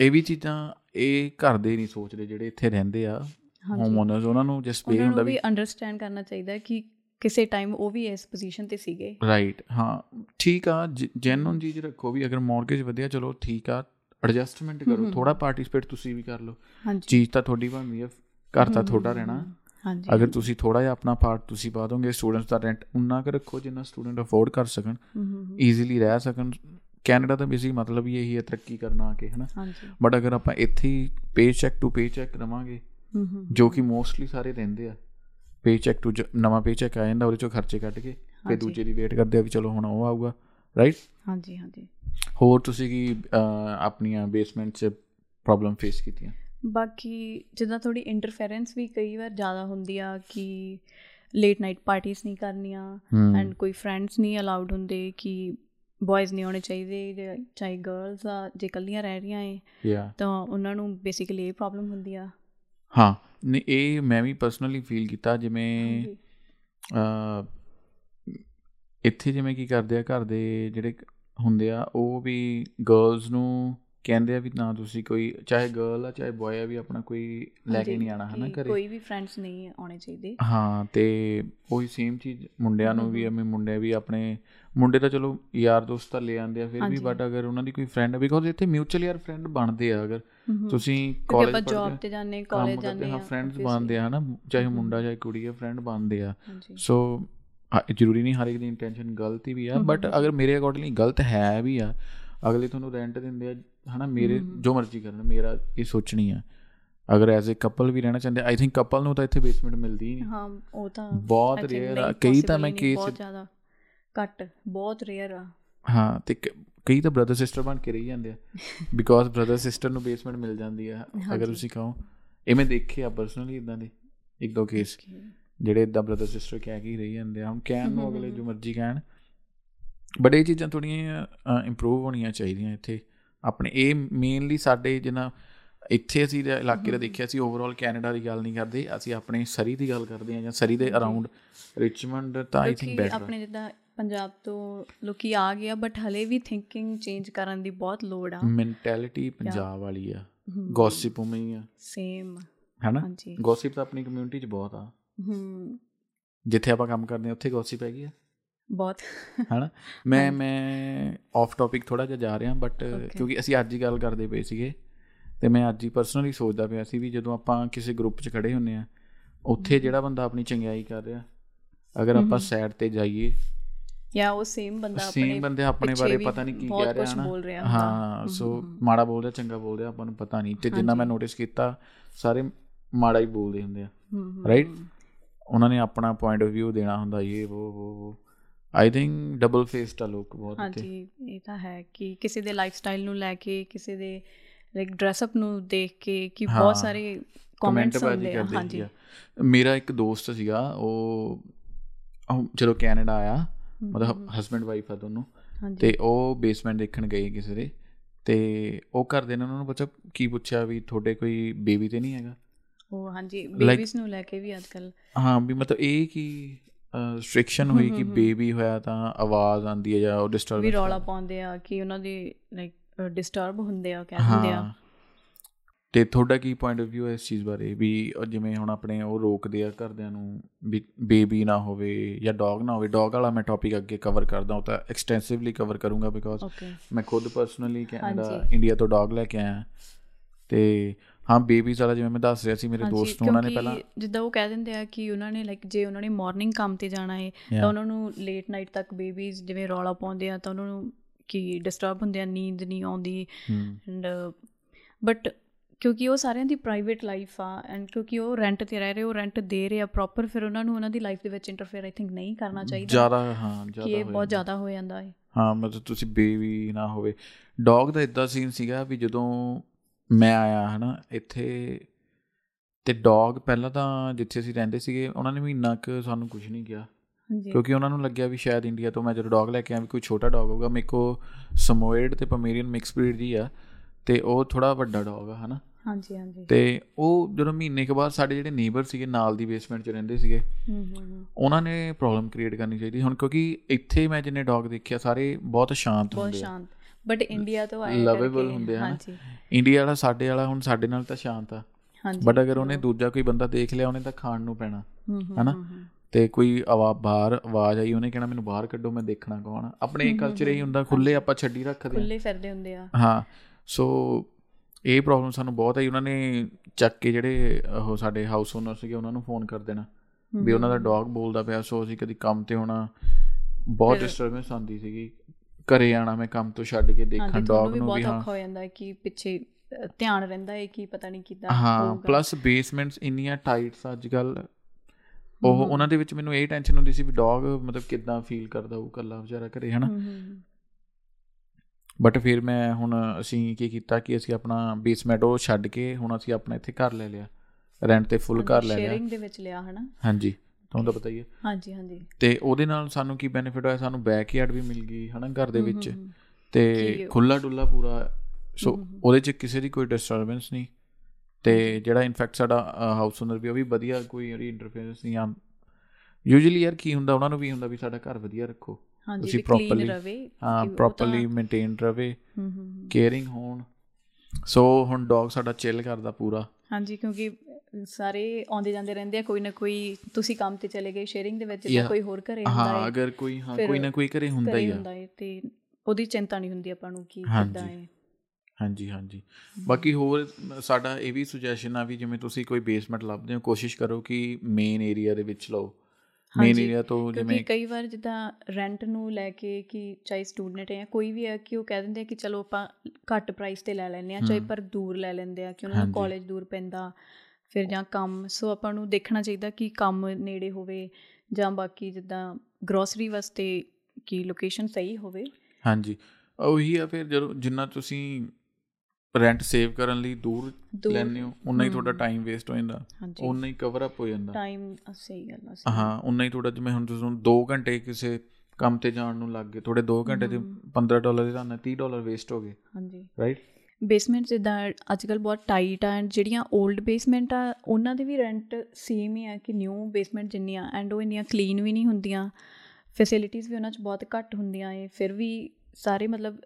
ਇਹ ਵੀ ਚੀਜ਼ਾਂ ਇਹ ਘਰ ਦੇ ਨਹੀਂ ਸੋਚਦੇ ਜਿਹੜੇ ਇੱਥੇ ਰਹਿੰਦੇ ਆ। ਹੋਮ ਓਨਰਸ ਉਹਨਾਂ ਨੂੰ ਜਸਟ ਪੇ ਹੁੰਦਾ ਵੀ ਅੰਡਰਸਟੈਂਡ ਕਰਨਾ ਚਾਹੀਦਾ ਕਿ ਕਿਸੇ ਟਾਈਮ ਉਹ ਵੀ ਇਸ ਪੋਜੀਸ਼ਨ ਤੇ ਸੀਗੇ। ਰਾਈਟ ਹਾਂ ਠੀਕ ਆ ਜੈਨੂਨ ਚੀਜ਼ ਰੱਖੋ ਵੀ ਅਗਰ ਮਾਰਗੇਜ ਵਧਿਆ ਚਲੋ ਠੀਕ ਆ ਐਡਜਸਟਮੈਂਟ ਕਰੋ ਥੋੜਾ ਪਾਰਟਿਸਿਪੇਟ ਤੁਸੀਂ ਵੀ ਕਰ ਲਓ। ਚੀਜ਼ ਤਾਂ ਤੁਹਾਡੀ ਬਣਦੀ ਹੈ ਘਰ ਤਾਂ ਤੁਹਾਡਾ ਰਹਿਣਾ। ਹਾਂਜੀ। ਅਗਰ ਤੁਸੀਂ ਥੋੜਾ ਜਿਹਾ ਆਪਣਾ ਪਾਰਟ ਤੁਸੀਂ ਪਾ ਦੋਗੇ ਸਟੂਡੈਂਟਸ ਦਾ ਰੈਂਟ ਉਨਾ ਕਰ ਰੱਖੋ ਜਿੰਨਾ ਸਟੂਡੈਂਟ ਅਫੋਰਡ ਕਰ ਸਕਣ ਈਜ਼ੀਲੀ ਰਹਿ ਸਕਣ। ਕੈਨੇਡਾ ਦਾ ਬੇਸਿਕ ਮਤਲਬ ਹੀ ਇਹੀ ਹੈ ਤਰੱਕੀ ਕਰਨਾ ਕੇ ਹਨਾ। ਬਟ ਅਗਰ ਆਪਾਂ ਇੱਥੇ ਹੀ pay cheque to pay cheque ਰਵਾਂਗੇ ਜੋ ਕਿ ਮੋਸਟਲੀ ਸਾਰੇ ਰਹਿੰਦੇ ਆ। ਪੇ ਚੈੱਕ ਟੂ ਨਵਾਂ ਪੇ ਚੈੱਕ ਆ ਜਾਂਦਾ ਉਹਦੇ ਚੋਂ ਖਰਚੇ ਕੱਢ ਕੇ ਫਿਰ ਦੂਜੇ ਦੀ ਵੇਟ ਕਰਦੇ ਆ ਵੀ ਚਲੋ ਹੁਣ ਉਹ ਆਊਗਾ ਰਾਈਟ ਹਾਂਜੀ ਹਾਂਜੀ। ਹੋਰ ਤੁਸੀਂ ਕੀ ਆਪਣੀਆਂ ਬੇਸਮੈਂਟ 'ਚ ਪ੍ਰੋਬਲਮ ਫੇਸ ਕੀਤੀਆਂ? ਬਾਕੀ ਜਿੱਦਾਂ ਥੋੜੀ ਇੰਟਰਫੇਰੈਂਸ ਵੀ ਕਈ ਵਾਰ ਜ਼ਿਆਦਾ ਹੁੰਦੀ ਆ ਕਿ ਲੇਟ ਨਾਈਟ ਪਾਰਟੀਆਂ ਨਹੀਂ ਕਰਨੀਆਂ ਐਂਡ ਕੋਈ ਫਰੈਂਡਸ ਨਹੀਂ ਅਲਾਉਡ ਹੁੰਦੇ ਕਿ ਬॉयਜ਼ ਨਹੀਂ ਹੋਣੇ ਚਾਹੀਦੇ ਚਾਹੇ ਗਰਲਸ ਆ ਜੇ ਕੱਲੀਆਂ ਰਹਿ ਰਹੀਆਂ ਏ ਤਾਂ ਉਹਨਾਂ ਨੂੰ ਬੇਸਿਕਲੀ ਇਹ ਪ੍ਰੋਬਲਮ ਹੁੰਦੀ ਆ। ਹਾਂ ਨਹੀਂ ਇਹ ਮੈਂ ਵੀ ਪਰਸਨਲੀ ਫੀਲ ਕੀਤਾ ਜਿਵੇਂ ਅ ਇੱਥੇ ਜਿਵੇਂ ਕੀ ਕਰਦੇ ਆ ਘਰ ਦੇ ਜਿਹੜੇ ਹੁੰਦੇ ਆ ਉਹ ਵੀ ਗਰਲਸ ਨੂੰ ਕਹਿੰਦੇ ਆ ਵੀ ਨਾ ਤੁਸੀਂ ਕੋਈ ਚਾਹੇ ਗਰਲ ਆ ਚਾਹੇ ਬॉय ਆ ਵੀ ਆਪਣਾ ਕੋਈ ਲੈ ਕੇ ਨਹੀਂ ਆਣਾ ਹਨਾ ਘਰੇ? ਕੋਈ ਵੀ ਫਰੈਂਡਸ ਨਹੀਂ ਆਉਣੇ ਚਾਹੀਦੇ। ਹਾਂ ਤੇ ਉਹੀ ਸੇਮ ਚੀਜ਼ ਮੁੰਡਿਆਂ ਨੂੰ ਵੀ ਐਵੇਂ ਮੁੰਡੇ ਵੀ ਆਪਣੇ ਮੁੰਡੇ ਤਾਂ ਚਲੋ ਯਾਰ ਦੋਸਤ ਤਾਂ ਲੈ ਆਂਦੇ ਆ ਫਿਰ ਵੀ ਬਟ ਅਗਰ ਉਹਨਾਂ ਦੀ ਕੋਈ ਫਰੈਂਡ ਬਿਕੋਜ਼ ਇੱਥੇ ਮਿਊਚੁਅਲ ਯਾਰ ਫਰੈਂਡ ਬਣਦੇ ਆ ਅਗਰ। ਤੁਸੀਂ ਕਾਲਜ ਪੜ੍ਹਦੇ ਜੌਬ ਤੇ ਜਾਂਦੇ ਕਾਲਜ ਜਾਂਦੇ ਆ ਫਰੈਂਡਸ ਬਣਦੇ ਆ ਹਨਾ ਚਾਹੇ ਮੁੰਡਾ ਚਾਹੇ ਕੁੜੀ ਆ ਫਰੈਂਡ ਬਣਦੇ ਆ। ਸੋ ਜ਼ਰੂਰੀ ਨਹੀਂ ਹਰ ਇੱਕ ਦੀ ਇੰਟੈਂਸ਼ਨ ਗਲਤ ਹੀ ਵੀ ਆ ਬਟ ਅਗਰ ਮੇਰੇ ਅਕੋਰਡਿੰਗਲੀ ਗਲਤ ਹੈ ਵੀ ਆ ਅਗਲੇ ਤੁਹਾਨੂੰ ਰੈਂਟ ਦਿੰਦੇ ਆ ਹਨਾ ਮੇਰੇ ਜੋ ਮਰਜ਼ੀ ਕਰਨ ਮੇਰਾ ਇਹ ਸੋਚਣੀ ਆ। ਅਗਰ ਐਜ਼ ਅ ਕਪਲ ਵੀ ਰਹਿਣਾ ਚਾਹੁੰਦੇ ਆਈ ਥਿੰਕ ਕਪਲ ਨੂੰ ਤਾਂ ਇੱਥੇ ਬੇਸਮੈਂਟ ਮਿਲਦੀ ਨਹੀਂ। ਹਾਂ ਉਹ ਤਾਂ ਬਹੁਤ ਰੇਅਰ ਆ। ਕਈ ਤਾਂ ਮੈਂ ਕੇਸ ਬਹੁਤ ਜ਼ਿਆਦਾ ਘੱਟ ਬਹੁਤ ਰੇਅਰ ਆ। ਹਾਂ ਤੇ ਕਈ ਤਾਂ ਬ੍ਰਦਰ ਸਿਸਟਰ ਬਣ ਕੇ ਰਹੀ ਜਾਂਦੇ ਆ। ਬਿਕੋਜ਼ ਬ੍ਰਦਰ ਸਿਸਟਰ ਨੂੰ ਬੇਸਮੈਂਟ ਮਿਲ ਜਾਂਦੀ ਆ ਅਗਰ ਤੁਸੀਂ ਕਹੋ। ਇਹ ਮੈਂ ਦੇਖਿਆ ਪਰਸਨਲੀ ਇਦਾਂ ਦੇ ਇੱਕ ਦੋ ਕੇਸ ਜਿਹੜੇ ਇਦਾਂ ਬ੍ਰਦਰ ਸਿਸਟਰ ਕਹਿ ਕੇ ਰਹੀ ਜਾਂਦੇ ਆ। ਹਮ ਕਹਿਣ ਨੂੰ ਅਗਲੇ ਜੋ ਮਰਜ਼ੀ ਕਹਿਣ ਬਟ ਇਹ ਚੀਜ਼ਾਂ ਥੋੜੀਆਂ ਇੰਪਰੂਵ ਹੋਣੀਆਂ ਚਾਹੀਦੀਆਂ ਇੱਥੇ। ਆਪਣੇ ਇਹ ਮੇਨਲੀ ਸਾਡੇ ਜਿਨਾ ਇੱਥੇ ਅਸੀਂ ਇਲਾਕੇ ਦਾ ਦੇਖਿਆ ਸੀ ਓਵਰਆਲ ਕੈਨੇਡਾ ਦੀ ਗੱਲ ਨਹੀਂ ਕਰਦੇ ਅਸੀਂ ਆਪਣੇ ਸਰੀ ਦੀ ਗੱਲ ਕਰਦੇ ਆ ਜਾਂ ਸਰੀ ਦੇ ਅਰਾਊਂਡ ਰਿਚਮੰਡ ਤਾਂ ਆਈ ਥਿੰਕ ਬੈਟਰ ਆਪਣੇ ਜਿੱਦਾਂ ਪੰਜਾਬ ਤੋਂ ਲੋਕੀ ਆ ਗਿਆ ਬਟ ਹਲੇ ਵੀ ਥਿੰਕਿੰਗ ਚੇਂਜ ਕਰਨ ਦੀ ਬਹੁਤ ਲੋੜ ਆ। ਮੈਂਟੈਲਿਟੀ ਪੰਜਾਬ ਵਾਲੀ ਆ। ਗੌਸਿਪ ਉਵੇਂ ਆ। ਸੇਮ ਹੈਨਾ? ਗੌਸਿਪ ਤਾਂ ਆਪਣੀ ਕਮਿਊਨਿਟੀ 'ਚ ਬਹੁਤ ਆ। ਹੂੰ ਜਿੱਥੇ ਆਪਾਂ ਕੰਮ ਕਰਦੇ ਆ ਉੱਥੇ ਗੌਸਿਪ ਹੈਗੀ ਆ। ਬਹੁਤ। ਹਨਾ? ਮੈਂ ਮੈਂ ਆਫ ਟਾਪਿਕ ਥੋੜਾ ਜਿਹਾ ਜਾ ਰਿਹਾ ਬਟ ਕਿਉਂਕਿ ਅਸੀਂ ਅੱਜ ਹੀ ਗੱਲ ਕਰਦੇ ਪਏ ਸੀਗੇ ਤੇ ਮੈਂ ਅੱਜ ਹੀ ਪਰਸਨਲੀ ਸੋਚਦਾ ਪਿਆ ਸੀ ਵੀ ਜਦੋਂ ਆਪਾਂ ਕਿਸੇ ਗਰੁੱਪ 'ਚ ਖੜੇ ਹੁੰਨੇ ਆ ਉੱਥੇ ਜਿਹੜਾ ਬੰਦਾ ਆਪਣੀ ਚੰਗਿਆਈ ਕਰ ਰਿਹਾ ਅਗਰ ਆਪਾਂ ਸਾਈਡ ਤੇ ਜਾਈਏ ਜਾਂ ਉਹ ਸੇਮ ਬੰਦਾ ਆਪਣੇ ਸੇਮ ਬੰਦੇ ਆਪਣੇ ਬਾਰੇ ਪਤਾ ਨਹੀਂ ਕੀ ਕਹਿ ਰਿਹਾ ਨਾ ਹਾਂ ਸੋ ਮਾੜਾ ਬੋਲ ਰਿਹਾ ਚੰਗਾ ਬੋਲ ਰਿਹਾ ਆਪਾਂ ਨੂੰ ਪਤਾ ਨਹੀਂ। ਤੇ ਜਿੰਨਾ ਮੈਂ ਨੋਟਿਸ ਕੀਤਾ ਸਾਰੇ ਮਾੜਾ ਹੀ ਬੋਲਦੇ ਹੁੰਦੇ ਆ। ਰਾਈਟ ਉਹਨਾਂ ਨੇ ਆਪਣਾ ਪੁਆਇੰਟ ਆਫ View ਦੇਣਾ ਹੁੰਦਾ ਇਹ ਉਹ ਉਹ। ਆਈ ਥਿੰਕ ਡਬਲ ਫੇਸਡ ਆ ਲੋਕ ਬਹੁਤ ਹਾਂਜੀ ਇਹ ਤਾਂ ਹੈ ਕਿ ਕਿਸੇ ਦੇ ਲਾਈਫ ਸਟਾਈਲ ਨੂੰ ਲੈ ਕੇ ਕਿਸੇ ਦੇ ਲਾਈਕ ਡਰੈਸ ਅਪ ਨੂੰ ਦੇਖ ਕੇ ਕਿ ਬਹੁਤ ਸਾਰੇ ਕਮੈਂਟਸ ਆਉਂਦੇ ਆ। ਹਾਂਜੀ। ਮੇਰਾ ਇੱਕ ਦੋਸਤ ਸੀਗਾ ਉਹ ਜਦੋਂ ਕੈਨੇਡਾ ਆਇਆ ਮਤਲਬ ਹਸਬੰਡ ਵਾਈਫ ਆ ਦੋਨੋਂ ਤੇ ਉਹ ਬੇਸਮੈਂਟ ਦੇਖਣ ਗਏ ਕਿਸੇ ਦੇ ਤੇ ਉਹ ਕਰਦੇ ਨੇ ਉਹਨਾਂ ਨੂੰ ਬੱਚਾ ਕੀ ਪੁੱਛਿਆ ਵੀ ਤੁਹਾਡੇ ਕੋਈ ਬੇਬੀ ਤੇ ਨਹੀਂ ਹੈਗਾ? ਉਹ ਹਾਂਜੀ ਬੇਬੀਜ਼ ਨੂੰ ਲੈ ਕੇ ਵੀ ਅੱਜਕੱਲ ਹਾਂ ਵੀ ਮਤਲਬ ਇਹ ਕੀ ਰੈਸਟ੍ਰਿਕਸ਼ਨ ਹੋਈ ਕਿ ਬੇਬੀ ਹੋਇਆ ਤਾਂ ਆਵਾਜ਼ ਆਂਦੀ ਹੈ ਜਾਂ ਉਹ ਡਿਸਟਰਬ ਵੀ ਰੌਲਾ ਪਾਉਂਦੇ ਆ ਕਿ ਉਹਨਾਂ ਦੀ ਲਾਈਕ ਡਿਸਟਰਬ ਹੁੰਦੇ ਆ ਕਹਿ ਦਿੰਦੇ ਆ। ਤੇ ਤੁਹਾਡਾ ਕੀ ਪੁਆਇੰਟ ਆਫ View ਹੈ ਇਸ ਚੀਜ਼ ਬਾਰੇ? ਵੀ ਜਿਵੇਂ ਹੁਣ ਆਪਣੇ ਉਹ ਰੋਕਦੇ ਆ ਘਰਦਿਆਂ ਨੂੰ ਵੀ ਬੇਬੀ ਨਾ ਹੋਵੇ ਜਾਂ ਡੌਗ ਨਾ ਹੋਵੇ ਡੌਗ ਵਾਲਾ ਮੈਂ ਟੌਪਿਕ ਅੱਗੇ ਕਵਰ ਕਰਦਾ ਹਾਂ ਤਾਂ ਐਕਸਟੈਂਸਿਵਲੀ ਕਵਰ ਕਰੂੰਗਾ ਬਿਕੋਜ਼ ਮੈਂ ਖੁਦ ਪਰਸਨਲੀ ਕੈਨੇਡਾ ਇੰਡੀਆ ਤੋਂ ਡੌਗ ਲੈ ਕੇ ਆਇਆ। ਤੇ ਹਾਂ ਬੇਬੀਜ਼ ਵਾਲਾ ਜਿਵੇਂ ਮੈਂ ਦੱਸ ਰਿਹਾ ਸੀ ਮੇਰੇ ਦੋਸਤ ਨੂੰ ਉਹਨਾਂ ਨੇ ਪਹਿਲਾਂ ਜਿੱਦਾਂ ਉਹ ਕਹਿ ਦਿੰਦੇ ਆ ਕਿ ਉਹਨਾਂ ਨੇ ਲਾਈਕ ਜੇ ਉਹਨਾਂ ਨੇ ਮਾਰਨਿੰਗ ਕੰਮ ਤੇ ਜਾਣਾ ਹੈ ਤਾਂ ਉਹਨਾਂ ਨੂੰ ਲੇਟ ਨਾਈਟ ਤੱਕ ਬੇਬੀਜ਼ ਜਿਵੇਂ ਰੌਲਾ ਪਾਉਂਦੇ ਆ ਤਾਂ ਉਹਨਾਂ ਨੂੰ ਕੀ ਡਿਸਟਰਬ ਹੁੰਦੇ ਆ ਨੀਂਦ ਨਹੀਂ ਆਉਂਦੀ ਐਂਡ ਬਟ ਕਿਉਂਕਿ ਉਹ ਸਾਰਿਆਂ ਦੀ ਪ੍ਰਾਈਵੇਟ ਲਾਈਫ ਆ ਐਂਡ ਕਿਉਂਕਿ ਉਹ ਰੈਂਟ ਤੇ ਰਹਿ ਰਹੇ ਉਹ ਰੈਂਟ ਦੇ ਰਹੇ ਆ ਪ੍ਰੋਪਰ ਫਿਰ ਉਹਨਾਂ ਨੂੰ ਉਹਨਾਂ ਦੀ ਲਾਈਫ ਦੇ ਵਿੱਚ ਇੰਟਰਫੇਅਰ ਆਈ ਥਿੰਕ ਨਹੀਂ ਕਰਨਾ ਚਾਹੀਦਾ ਜ਼ਿਆਦਾ ਹਾਂ ਜ਼ਿਆਦਾ ਕਿ ਇਹ ਬਹੁਤ ਜ਼ਿਆਦਾ ਹੋ ਜਾਂਦਾ ਹੈ ਹਾਂ ਮਤਲਬ ਤੁਸੀਂ ਬੇਬੀ ਨਾ ਹੋਵੇ। ਡੌਗ ਦਾ ਇਦਾਂ ਸੀਨ ਸੀਗਾ ਵੀ ਜਦੋਂ ਮੈਂ ਆਇਆ ਹਨਾ ਇੱਥੇ ਤੇ ਡੌਗ ਪਹਿਲਾਂ ਤਾਂ ਜਿੱਥੇ ਅਸੀਂ ਰਹਿੰਦੇ ਸੀਗੇ ਉਹਨਾਂ ਨੇ ਮਹੀਨਾ ਕੁ ਸਾਨੂੰ ਕੁਝ ਨਹੀਂ ਕਿਹਾ। ਕਿਉਂਕਿ ਉਹਨਾਂ ਨੂੰ ਲੱਗਿਆ ਵੀ ਸ਼ਾਇਦ ਇੰਡੀਆ ਤੋਂ ਮੈਂ ਜਦੋਂ ਡੌਗ ਲੈ ਕੇ ਆਇਆ ਵੀ ਕੋਈ ਛੋਟਾ ਡੌਗ ਹੋਊਗਾ ਮੇਰੇ ਕੋ ਸਮੋਇਡ ਤੇ ਪਮੇਰੀਅਨ ਮਿਕਸ ਬਰੀਡ ਜੀ ਆ ਤੇ ਉਹ ਥੋੜਾ ਵੱਡਾ ਡੌਗ ਆ ਹਨਾ। ਹਾਂਜੀ ਹਾਂਜੀ। ਤੇ ਉਹ ਜਦੋਂ ਮਹੀਨੇ ਕੁ ਬਾਅਦ ਸਾਡੇ ਜਿਹੜੇ ਨੇਬਰ ਸੀਗੇ ਨਾਲ ਦੀ ਬੇਸਮੈਂਟ 'ਚ ਰਹਿੰਦੇ ਸੀਗੇ ਹੂੰ ਹੂੰ ਹੂੰ। ਉਹਨਾਂ ਨੇ ਪ੍ਰੋਬਲਮ ਕ੍ਰੀਏਟ ਕਰਨੀ ਚਾਹੀਦੀ। ਹੁਣ ਕਿਉਂਕਿ ਇੱਥੇ ਮੈਂ ਜਿੰਨੇ ਡੌਗ ਦੇਖਿਆ ਸਾਰੇ ਬਹੁਤ ਸ਼ਾਂਤ ਬਹੁਤ ਹੁੰਦੇ ਆ। ਸ਼ਾਂਤ ਬਟ ਇੰਡੀਆ ਤੋਂ ਆਏ ਕਰਕੇ- ਹੁੰਦੇ ਆ ਨਾ। ਹਾਂਜੀ। ਇੰਡੀਆ ਵਾਲਾ ਸਾਡੇ ਵਾਲਾ ਹੁਣ ਸਾਡੇ ਨਾਲ ਤਾਂ ਸ਼ਾਂਤ ਆ। ਹਾਂਜੀ। ਬਟ ਅਗਰ ਉਹਨੇ ਦੂਜਾ ਕੋਈ ਬੰਦਾ ਦੇਖ ਲਿਆ ਉਹਨੇ ਤਾਂ ਖਾਣ ਨੂੰ ਪੈਣਾ ਹਨਾ? ਤੇ ਕੋਈ ਆਵਾ ਬਾਹਰ ਆਵਾਜ਼ ਆਈ ਉਹਨੇ ਕਹਿਣਾ ਮੈਨੂੰ ਬਾਹਰ ਕੱਢੋ ਮੈਂ ਦੇਖਣਾ ਕੌਣ। ਆਪਣੇ ਕਲਚਰ ਹੀ ਹੁੰਦਾ ਖੁੱਲੇ ਆਪਾਂ ਛੱਡੀ ਰੱਖਦੇ ਖੁੱਲੇ ਫਿਰਦੇ ਹੁੰਦੇ ਆ। ਆ ਹਾਂ ਸੋ ਇਹ ਪ੍ਰੋਬਲਮ ਸਾਨੂੰ ਬਹੁਤ ਆਈ ਉਹਨਾਂ ਨੇ ਚੱਕ ਕੇ ਜਿਹੜੇ ਉਹ ਸਾਡੇ ਹਾਊਸ ਓਨਰ ਸੀਗੇ ਉਹਨਾਂ ਨੂੰ ਫੋਨ ਕਰ ਦੇਣਾ। ਵੀ ਉਹਨਾਂ ਦਾ ਡੌਗ ਬੋਲਦਾ ਪਿਆ ਸੋ ਅਸੀਂ ਕਦੀ ਕੰਮ ਤੇ ਹੋਣਾ। ਬਹੁਤ ਡਿਸਟਰਬੈਂਸ ਆਉਂਦੀ ਸੀਗੀ। ਘਰੇ ਆਣਾ ਮੈਂ ਕੰਮ ਤੋਂ ਛੱਡ ਕੇ ਦੇਖਣ ਡੌਗ ਵੀ ਨੂੰ ਵੀ ਬਹੁਤ ਹਾਂ। ਔਖਾ ਹੋ ਜਾਂਦਾ ਹੈ ਕਿ ਪਿੱਛੇ ਧਿਆਨ ਰਹਿੰਦਾ ਹੈ ਕਿ ਪਤਾ ਨਹੀਂ ਕਿਦਾਂ ਹਾਂ ਪਲੱਸ ਬੇਸਮੈਂਟਸ ਇੰਨੀਆਂ ਟਾਈਟਸ ਅੱਜ ਕੱਲ ਉਹ ਉਹਨਾਂ ਦੇ ਵਿੱਚ ਮੈਨੂੰ ਇਹ ਟੈਨਸ਼ਨ ਹੁੰਦੀ ਸੀ ਵੀ ਡੌਗ ਮਤਲਬ ਕਿੱਦਾਂ ਫੀਲ ਕਰਦਾ ਉਹ ਕੱਲਾ ਵਿਚਾਰਾ ਘਰੇ ਹਨਾ? ਬਟ ਫਿਰ ਮੈਂ ਹੁਣ ਅਸੀਂ ਕੀ ਕੀਤਾ ਕਿ ਅਸੀਂ ਆਪਣਾ ਬੇਸਮੈਂਟ ਉਹ ਛੱਡ ਕੇ ਹੁਣ ਅਸੀਂ ਆਪਣਾ ਇੱਥੇ ਘਰ ਲੈ ਲਿਆ। ਰੈਂਟ ਤੇ ਫੁੱਲ ਘਰ ਲੈ ਲਿਆ। ਸ਼ੇਅਰਿੰਗ ਦੇ ਵਿੱਚ ਲਿਆ ਹਨਾ? ਹਾਂਜੀ। ਤੁਹਾਨੂੰ ਤਾਂ ਪਤਾ ਹੀ ਹੈ। ਹਾਂਜੀ ਹਾਂਜੀ। ਤੇ ਉਹਦੇ ਨਾਲ ਸਾਨੂੰ ਕੀ ਬੈਨੀਫਿਟ ਹੋਇਆ? ਸਾਨੂੰ ਬੈਕਯਾਰਡ ਵੀ ਮਿਲ ਗਈ ਹਨਾ ਘਰ ਦੇ ਵਿੱਚ। ਤੇ ਖੁੱਲਾ ਡੁੱਲਾ ਪੂਰਾ। ਸੋ ਉਹਦੇ ਚ ਕਿਸੇ ਦੀ ਕੋਈ ਡਿਸਟਰਬੈਂਸ ਨਹੀਂ। ਤੇ ਜਿਹੜਾ ਇਨਫੈਕਟ ਸਾਡਾ ਹਾਊਸ ਓਨਰ ਵੀ ਉਹ ਵੀ ਵਧੀਆ ਕੋਈ ਇੰਟਰਫੇਰੈਂਸ ਨਹੀਂ ਆ। ਯੂਜੂਅਲੀ ਯਾਰ ਕੀ ਹੁੰਦਾ ਉਹਨਾਂ ਨੂੰ ਵੀ ਹੁੰਦਾ ਵੀ ਸਾਡਾ ਘਰ ਵਧੀਆ ਰੱਖੋ। ਤੁਸੀਂ ਰਵੇ ਹਾਂ ਪ੍ਰੋਪਰਲੀ ਮੇਨਟੇਨ ਰਵੇ। ਕੇਅਰਿੰਗ ਹੋਣ। ਸੋ ਹੁਣ ਡੌਗ ਸਾਡਾ ਚਿਲ ਕਰਦਾ ਪੂਰਾ। ਹਾਂਜੀ ਕਿਉਂਕਿ ਸਾਰੇ ਆਉਂਦੇ ਜਾਂਦੇ ਰਹਿੰਦੇ ਆ ਕੋਈ ਨਾ ਕੋਈ ਤੁਸੀਂ ਕੰਮ ਤੇ ਚਲੇ ਗਏ ਸ਼ੇਅਰਿੰਗ ਦੇ ਵਿੱਚ. ਜਾਂ ਕੋਈ ਹੋਰ ਘਰੇ ਹੁੰਦਾ ਹਾਂ ਹੈ ਅਗਰ ਕੋਈ ਹਾਂ ਕੋਈ ਨਾ ਕੋਈ ਘਰੇ ਹੁੰਦਾ ਹੀ ਆ ਹੁੰਦਾ ਹੈ ਤੇ ਉਹਦੀ ਚਿੰਤਾ ਨਹੀਂ ਹੁੰਦੀ ਆਪਾਂ ਨੂੰ ਕਿ। ਕਿੱਦਾਂ ਹੈ ਹਾਂਜੀ ਹਾਂਜੀ ਬਾਕੀ ਹੋਰ ਸਾਡਾ ਇਹ ਵੀ ਸੁਜੈਸ਼ਨ ਆ ਵੀ ਜਿਵੇਂ ਤੁਸੀਂ ਕੋਈ ਬੇਸਮੈਂਟ ਲੱਭਦੇ ਹੋ ਕੋਸ਼ਿਸ਼ ਕਰੋ ਕਿ ਮੇਨ ਏਰੀਆ ਦੇ ਵਿੱਚ ਲਓ ਮੇਨ ਏਰੀਆ ਤੋਂ ਜਿਵੇਂ ਕਈ ਵਾਰ ਜਿੱਦਾਂ ਰੈਂਟ ਨੂੰ ਲੈ ਕੇ ਕਿ ਚਾਹੇ ਸਟੂਡੈਂਟ ਹੈ ਜਾਂ ਕੋਈ ਵੀ ਹੈ ਕਿ ਉਹ ਕਹਿ ਦਿੰਦੇ ਆ ਕਿ ਚਲੋ ਆਪਾਂ ਘੱਟ ਪ੍ਰਾਈਸ ਤੇ ਲੈ ਲੈਂਦੇ ਆ ਚਾਹੇ ਪਰ ਦੂਰ ਲੈ ਲੈਂਦੇ ਆ ਕਿ ਉਹਨਾਂ ਹਾਂਜੀ। ਕਾਲਜ ਦੂਰ ਪੈਂਦਾ ਫਿਰ ਜਾਂ ਕੰਮ ਸੋ ਆਪਾਂ ਨੂੰ ਦੇਖਣਾ ਚਾਹੀਦਾ ਕਿ ਕੰਮ ਨੇੜੇ ਹੋਵੇ ਜਾਂ ਬਾਕੀ ਜਿੱਦਾਂ ਗਰੋਸਰੀ ਵਾਸਤੇ ਕੀ ਲੋਕੇਸ਼ਨ ਸਹੀ ਹੋਵੇ ਹਾਂਜੀ ਉਹੀ ਆ ਫਿਰ ਜਦੋਂ ਜਿੰਨਾ ਤੁਸੀਂ ਰੈਂਟ ਸੇਵ ਕਰਨ ਲਈ ਦੂਰ ਲੈਂਦੇ ਹੋ ਉਨਾ ਹੀ ਤੁਹਾਡਾ। ਟਾਈਮ ਵੇਸਟ ਹੋ ਜਾਂਦਾ। ਉਨਾ ਹੀ ਕਵਰ ਅਪ ਹੋ ਜਾਂਦਾ। ਟਾਈਮ ਸਹੀ ਗੱਲ ਆ ਹਾਂ ਉਨਾ ਹੀ ਤੁਹਾਡਾ ਜਿਵੇਂ ਹੁਣ ਤੁਸੀਂ 2 ਘੰਟੇ ਕਿਸੇ ਕੰਮ ਤੇ ਜਾਣ ਨੂੰ ਲੱਗ ਗਏ ਤੁਹਾਡੇ 2 ਘੰਟੇ ਦੇ 15 ਡਾਲਰ ਦੇ ਤਾਂ 30 ਡਾਲਰ ਵੇਸਟ ਹੋ ਗਏ। ਹਾਂਜੀ। ਰਾਈਟ ਬੇਸਮੈਂਟ ਜਿੱਦਾਂ ਅੱਜਕੱਲ ਬਹੁਤ ਟਾਈਟ ਆ ਐਂਡ ਜਿਹੜੀਆਂ 올ਡ ਬੇਸਮੈਂਟ ਆ ਉਹਨਾਂ ਦੇ ਵੀ ਰੈਂਟ ਸੇਮ ਹੀ ਆ ਕਿ ਨਿਊ ਬੇਸਮੈਂਟ ਜਿੰਨੀਆਂ ਐਂਡ ਉਹ ਇੰਨੀਆਂ ਕਲੀਨ ਵੀ ਨਹੀਂ ਹੁੰਦੀਆਂ। ਫੈਸਿਲਿਟੀਆਂ ਵੀ ਉਹਨਾਂ 'ਚ ਬਹੁਤ ਘੱਟ ਹੁੰਦੀਆਂ ਏ ਫਿਰ ਵੀ ਸਾਰੇ ਮਤਲਬ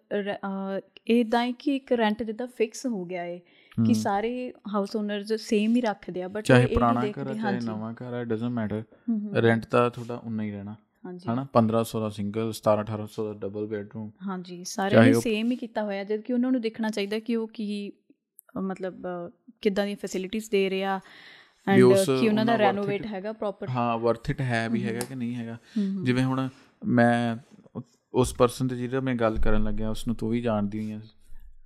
ਇਦਾਂ ਹੈ ਕਿ ਇੱਕ ਰੈਂਟ ਜਿੱਦਾਂ ਫਿਕਸ ਹੋ ਗਿਆ ਏ ਕਿ ਸਾਰੇ ਹਾਊਸ ਓਨਰਸ ਸੇਮ ਹੀ ਰੱਖਦੇ ਆ ਬਟ ਚਾਹੇ ਪੁਰਾਣਾ ਘਰ ਆ ਚਾਹੇ ਨਵਾਂ ਘਰ ਆ ਡਸਨਟ ਮੈਟਰ ਰੈਂਟ ਤਾਂ ਤੁਹਾਡਾ ਉਨਾ ਹੀ ਰਹਿਣਾ ਹਾਂਜੀ। ਹਨਾ? 1500 ਦਾ ਸਿੰਗਲ 17 1800 ਦਾ ਡਬਲ ਬੈਡਰੂਮ ਹਾਂਜੀ ਸਾਰਿਆਂ ਨੇ ਸੇਮ ਹੀ ਕੀਤਾ ਹੋਇਆ ਜਦ ਕਿ ਉਹਨਾਂ ਨੂੰ ਦੇਖਣਾ ਚਾਹੀਦਾ ਕਿ ਉਹ ਕੀ ਮਤਲਬ ਕਿੱਦਾਂ ਦੀਆਂ ਫੈਸਿਲਿਟੀਆਂ ਦੇ ਰਿਹਾ ਐਂਡ ਕਿ ਉਹਨਾਂ ਦਾ ਰੈਨੋਵੇਟ ਹੈਗਾ ਪ੍ਰੋਪਰ ਹਾਂ ਵਰਥ ਇਟ ਹੈ ਵੀ ਹੈਗਾ ਕਿ ਨਹੀਂ ਹੈਗਾ। ਜਿਵੇਂ ਹੁਣ ਮੈਂ ਉਸ ਪਰਸਨ ਤੇ ਜਿਹੜਾ ਮੈਂ ਗੱਲ ਕਰਨ ਲੱਗਿਆ ਉਸ ਨੂੰ ਤੂੰ ਵੀ ਜਾਣਦੀ ਹੋਈ ਆ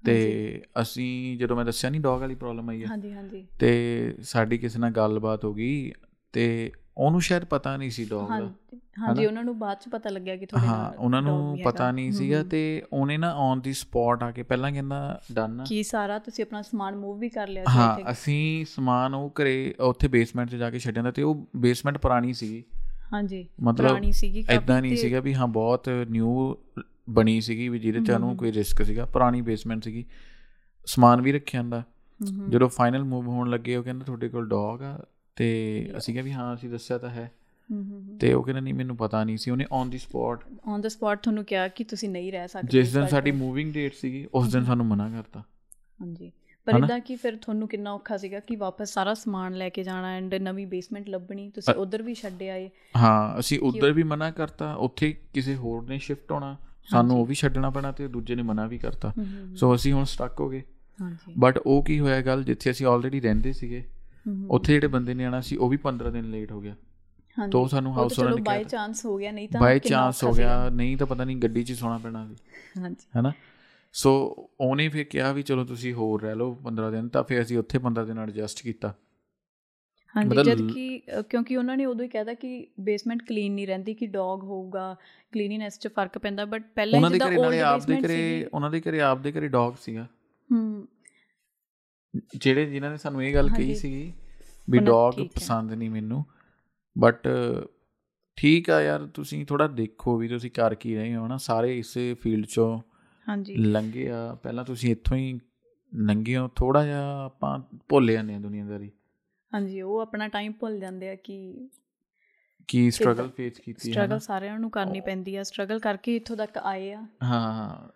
ਤੇ ਅਸੀਂ ਜਦੋਂ ਮੈਂ ਦੱਸਿਆ ਨਹੀਂ ਡੌਗ ਵਾਲੀ ਪ੍ਰੋਬਲਮ ਆਈ ਹੈ ਹਾਂਜੀ ਹਾਂਜੀ। ਤੇ ਸਾਡੀ ਕਿਸੇ ਨਾਲ ਗੱਲਬਾਤ ਹੋ ਗਈ ਤੇ ਉਹਨੂੰ ਸ਼ਾਇਦ ਪਤਾ ਨਹੀਂ ਸੀ ਡੌਗ ਦਾ। ਹਾਂਜੀ ਹਾਂਜੀ ਉਹਨਾਂ ਨੂੰ ਬਾਅਦ ਚ ਪਤਾ ਲੱਗਿਆ ਕਿ ਤੁਹਾਡੇ ਹਾਂ ਨਾਲ ਉਹਨਾਂ dog ਨੂੰ ਪਤਾ। ਨਹੀਂ ਸੀਗਾ ਤੇ ਉਹਨੇ ਨਾ ਔਨ ਦੀ ਸਪੌਟ ਆ ਕੇ ਪਹਿਲਾਂ ਕਹਿੰਦਾ ਡਨ ਕੀ ਸਾਰਾ ਤੁਸੀਂ ਆਪਣਾ ਸਮਾਨ ਮੂਵ ਵੀ ਕਰ ਲਿਆ ਸੀ ਹਾਂ ਅਸੀਂ ਸਮਾਨ ਉਹ ਘਰੇ ਉੱਥੇ ਬੇਸਮੈਂਟ 'ਚ ਜਾ ਕੇ ਛੱਡਿਆ ਤੇ ਉਹ ਬੇਸਮੈਂਟ ਪੁਰਾਣੀ ਸੀਗੀ। ਹਾਂਜੀ ਮਤਲਬ ਪੁਰਾਣੀ ਸੀਗੀ ਐਦਾਂ ਨਹੀਂ ਸੀਗਾ ਵੀ ਹਾਂ ਬਹੁਤ ਨਿਊ ਬਣੀ ਸੀਗੀ ਵੀ ਜਿਹਦੇ ਚ ਉਹਨੂੰ ਕੋਈ ਰਿਸਕ ਸੀਗਾ। ਪੁਰਾਣੀ ਬੇਸਮੈਂਟ ਸੀਗੀ। ਸਮਾਨ ਵੀ ਰੱਖਿਆ ਹੁੰਦਾ। ਜਦੋਂ ਫਾਈਨਲ ਮੂਵ ਹੋਣ ਲੱਗੇ ਉਹ ਕਹਿੰਦਾ ਤੁਹਾਡੇ ਕੋਲ ਡੌਗ ਆ ਤੇ ਅਸੀਂ ਕਿਹਾ ਵੀ ਹਾਂ ਅਸੀਂ ਦੱਸਿਆ ਤਾਂ ਹੈ। ਤੇ ਉਹ ਕਹਿੰਦਾ ਨਹੀਂ ਮੈਨੂੰ ਪਤਾ ਨਹੀਂ ਸੀ। ਉਹਨੇ on the spot on the spot ਤੁਹਾਨੂੰ ਕਿਹਾ ਕਿ ਤੁਸੀਂ ਨਹੀਂ ਰਹਿ ਸਕਦੇ ਜਿਸ ਦਿਨ ਸਾਡੀ ਮੂਵਿੰਗ ਡੇਟ ਸੀਗੀ ਉਸ ਦਿਨ ਸਾਨੂੰ ਮਨਾ ਕਰਤਾ। ਹਾਂਜੀ। ਪਰ ਇਦਾਂ ਕਿ ਫਿਰ ਤੁਹਾਨੂੰ ਕਿੰਨਾ ਔਖਾ ਸੀਗਾ ਕਿ ਵਾਪਸ ਸਾਰਾ ਸਮਾਨ ਲੈ ਕੇ ਜਾਣਾ ਐਂਡ ਨਵੀਂ ਬੇਸਮੈਂਟ ਲੱਭਣੀ ਤੁਸੀਂ ਉਧਰ ਵੀ ਛੱਡ ਆਏ ਹਾਂ ਅਸੀਂ ਉਧਰ ਵੀ ਮਨਾ ਕਰਤਾ ਉੱਥੇ ਕਿਸੇ ਹੋਰ ਨੇ ਸ਼ਿਫਟ ਹੋਣਾ ਸਾਨੂੰ ਉਹ ਵੀ ਛੱਡਣਾ ਪੈਣਾ ਤੇ ਦੂਜੇ ਨੇ ਮਨਾ ਵੀ ਕਰਤਾ। ਸੋ ਅਸੀਂ ਹੁਣ ਸਟਕ ਹੋ ਗਏ। ਹਾਂਜੀ। ਬਟ ਉਹ ਕੀ ਹੋਇਆ ਗੱਲ ਜਿੱਥੇ ਅਸੀਂ ਆਲਰੇਡੀ ਰਹਿੰਦੇ ਸੀਗੇ ਉੱਥੇ ਜਿਹੜੇ ਬੰਦੇ ਨੇ ਆਣਾ ਸੀ ਉਹ ਵੀ 15 ਦਿਨ ਲੇਟ ਹੋ ਗਿਆ। ਹਾਂਜੀ। ਤੋਂ ਸਾਨੂੰ ਹਾਊਸ ਓਨਰ ਨੇ ਬਾਈ ਕਿਹਾ ਚਾਂਸ ਹੋ ਗਿਆ ਨਹੀਂ ਤਾਂ ਬਾਈ ਚਾਂਸ ਹੋ ਗਿਆ ਨਹੀਂ ਤਾਂ ਪਤਾ ਨਹੀਂ ਗੱਡੀ 'ਚ ਸੌਣਾ ਪੈਣਾ ਸੀ। ਹਾਂਜੀ। ਹੈਨਾ? ਸੋ ਉਹਨੇ ਫਿਰ ਕਿਹਾ ਵੀ ਚਲੋ ਤੁਸੀਂ ਹੋਰ ਰਹਿ ਲਓ 15 ਦਿਨ ਤਾਂ ਫਿਰ ਅਸੀਂ ਉੱਥੇ 15 ਦਿਨ ਐਡਜਸਟ ਕੀਤਾ। ਹਾਂਜੀ ਜਦ ਕਿ ਕਿਉਂਕਿ ਉਹਨਾਂ ਨੇ ਉਦੋਂ ਹੀ ਕਹਿਤਾ ਕਿ ਬੇਸਮੈਂਟ ਕਲੀਨ ਨਹੀਂ ਰਹਿੰਦੀ ਕਿ ਡੌਗ ਹੋਊਗਾ ਕਲੀਨਿਨੈਸ 'ਚ ਫ਼ਰਕ ਪੈਂਦਾ ਬਟ ਪਹਿਲਾਂ ਉਹਨਾਂ ਹੀ ਦੇ ਜਿੱਦਾਂ 올ਡ ਆਪਦੇ ਬੇਸਮੈਂਟ ਘਰੇ ਉਹਨਾਂ ਦੇ ਘਰੇ ਆਪਦੇ ਘਰੇ ਡੌਗ ਸੀਗਾ। ਹੂੰ। ਜਿਹੜੇ ਜਿਨ੍ਹਾਂ ਨੇ ਸਾਨੂੰ ਇਹ ਗੱਲ ਕਹੀ। ਸੀਗੀ ਵੀ ਡੌਗ ਪਸੰਦ ਨਹੀਂ ਮੈਨੂੰ ਬਟ ਠੀਕ ਆ ਯਾਰ ਤੁਸੀਂ ਥੋੜਾ ਦੇਖੋ ਵੀ ਤੁਸੀਂ ਕਰ ਕੀ ਰਹੇ ਹੋ ਨਾ ਸਾਰੇ ਇਸੇ ਫੀਲਡ ਚੋਂ ਹਾਂਜੀ। ਲੰਘੇ ਆ। ਪਹਿਲਾਂ ਤੁਸੀਂ ਇੱਥੋਂ ਹੀ ਲੰਘੇ ਹੋ। ਥੋੜਾ ਜਿਹਾ ਆਪਾਂ ਭੁੱਲ ਜਾਂਦੇ ਆ ਦੁਨੀਆਦਾਰੀ। ਹਾਂਜੀ ਉਹ ਆਪਣਾ ਟਾਈਮ ਭੁੱਲ ਜਾਂਦੇ ਆ ਕਿ ਕੀ ਸਟਰਗਲ ਫੇਸ ਕੀਤੀ ਹੈ ਸਟਰਗਲ ਸਾਰਿਆਂ ਨੂੰ ਕਰਨੀ ਪੈਂਦੀ ਆ। ਸਟਰਗਲ ਕਰਕੇ ਇੱਥੋਂ ਤੱਕ ਆਏ ਆ। ਹਾਂ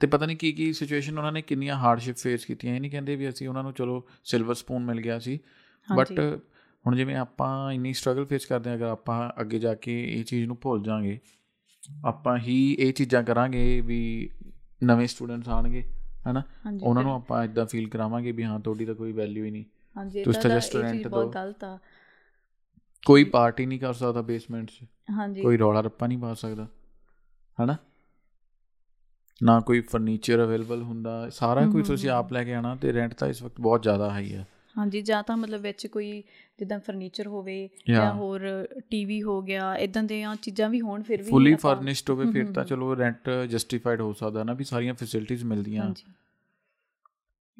ਤੇ ਪਤਾ ਨਹੀਂ ਕੀ ਕੀ ਸਿਚੁਏਸ਼ਨ ਉਹਨਾਂ ਨੇ ਕਿੰਨੀਆਂ ਹਾਰਡਸ਼ਿਪ ਫੇਸ ਕੀਤੀਆਂ। ਇਹ ਨਹੀਂ ਕਹਿੰਦੇ ਵੀ ਅਸੀਂ ਉਹਨਾਂ ਨੂੰ ਚਲੋ ਸਿਲਵਰ ਸਪੂਨ ਮਿਲ ਗਿਆ ਸੀ। ਬਟ ਹੁਣ ਜਿਵੇਂ ਆਪਾਂ ਇੰਨੀ ਸਟਰਗਲ ਫੇਸ ਕਰਦੇ ਆ ਅਗਰ ਆਪਾਂ ਅੱਗੇ ਜਾ ਕੇ ਇਹ ਚੀਜ਼ ਨੂੰ ਭੁੱਲ ਜਾਾਂਗੇ ਆਪਾਂ ਹੀ ਇਹ ਚੀਜ਼ਾਂ ਕਰਾਂਗੇ ਵੀ ਨਵੇਂ ਸਟੂਡੈਂਟਸ ਆਣਗੇ ਹਨਾ? ਉਹਨਾਂ ਨੂੰ ਆਪਾਂ ਇਦਾਂ ਫੀਲ ਕਰਾਵਾਂਗੇ ਵੀ ਹਾਂ ਤੁਹਾਡੀ ਤਾਂ ਕੋਈ ਵੈਲਿਊ ਹੀ ਨਹੀਂ। ਹਾਂਜੀ ਤੁਸੀਂ ਤਾਂ ਰੈਸਟੋਰੈਂਟ ਬਹੁਤ ਗਲਤ ਆ। ਕੋਈ ਪਾਰਟੀ ਨਹੀਂ ਕਰ ਸਕਦਾ ਬੇਸਮੈਂਟ 'ਚ। ਹਾਂਜੀ। ਕੋਈ ਰੌਲਾ ਰੱਪਾ ਨਹੀਂ ਪਾ ਸਕਦਾ ਹਨਾ? ਨਾ ਕੋਈ ਫਰਨੀਚਰ ਅਵੇਲੇਬਲ ਹੁੰਦਾ ਸਾਰਾ ਕੁਝ ਤੁਸੀਂ ਆਪ ਲੈ ਕੇ ਆਣਾ ਤੇ ਰੈਂਟ ਤਾਂ ਇਸ ਵਕਤ ਬਹੁਤ ਜ਼ਿਆਦਾ ਹਾਈ ਹੈ ਹਾਂਜੀ ਜਾਂ ਤਾਂ ਮਤਲਬ ਵਿੱਚ ਕੋਈ ਜਿੱਦਾਂ ਫਰਨੀਚਰ ਹੋਵੇ ਜਾਂ ਹੋਰ ਟੀਵੀ ਹੋ ਗਿਆ ਇਦਾਂ ਦੀਆਂ ਚੀਜ਼ਾਂ ਵੀ ਹੋਣ ਫਿਰ ਵੀ ਫੁੱਲੀ ਫਰਨਿਸ਼ਡ ਹੋਵੇ ਫਿਰ ਤਾਂ ਚਲੋ ਰੈਂਟ ਜਸਟੀਫਾਈਡ ਹੋ ਸਕਦਾ ਨਾ ਵੀ ਸਾਰੀਆਂ ਫੈਸਿਲਿਟੀਆਂ ਮਿਲਦੀਆਂ। ਹਾਂਜੀ।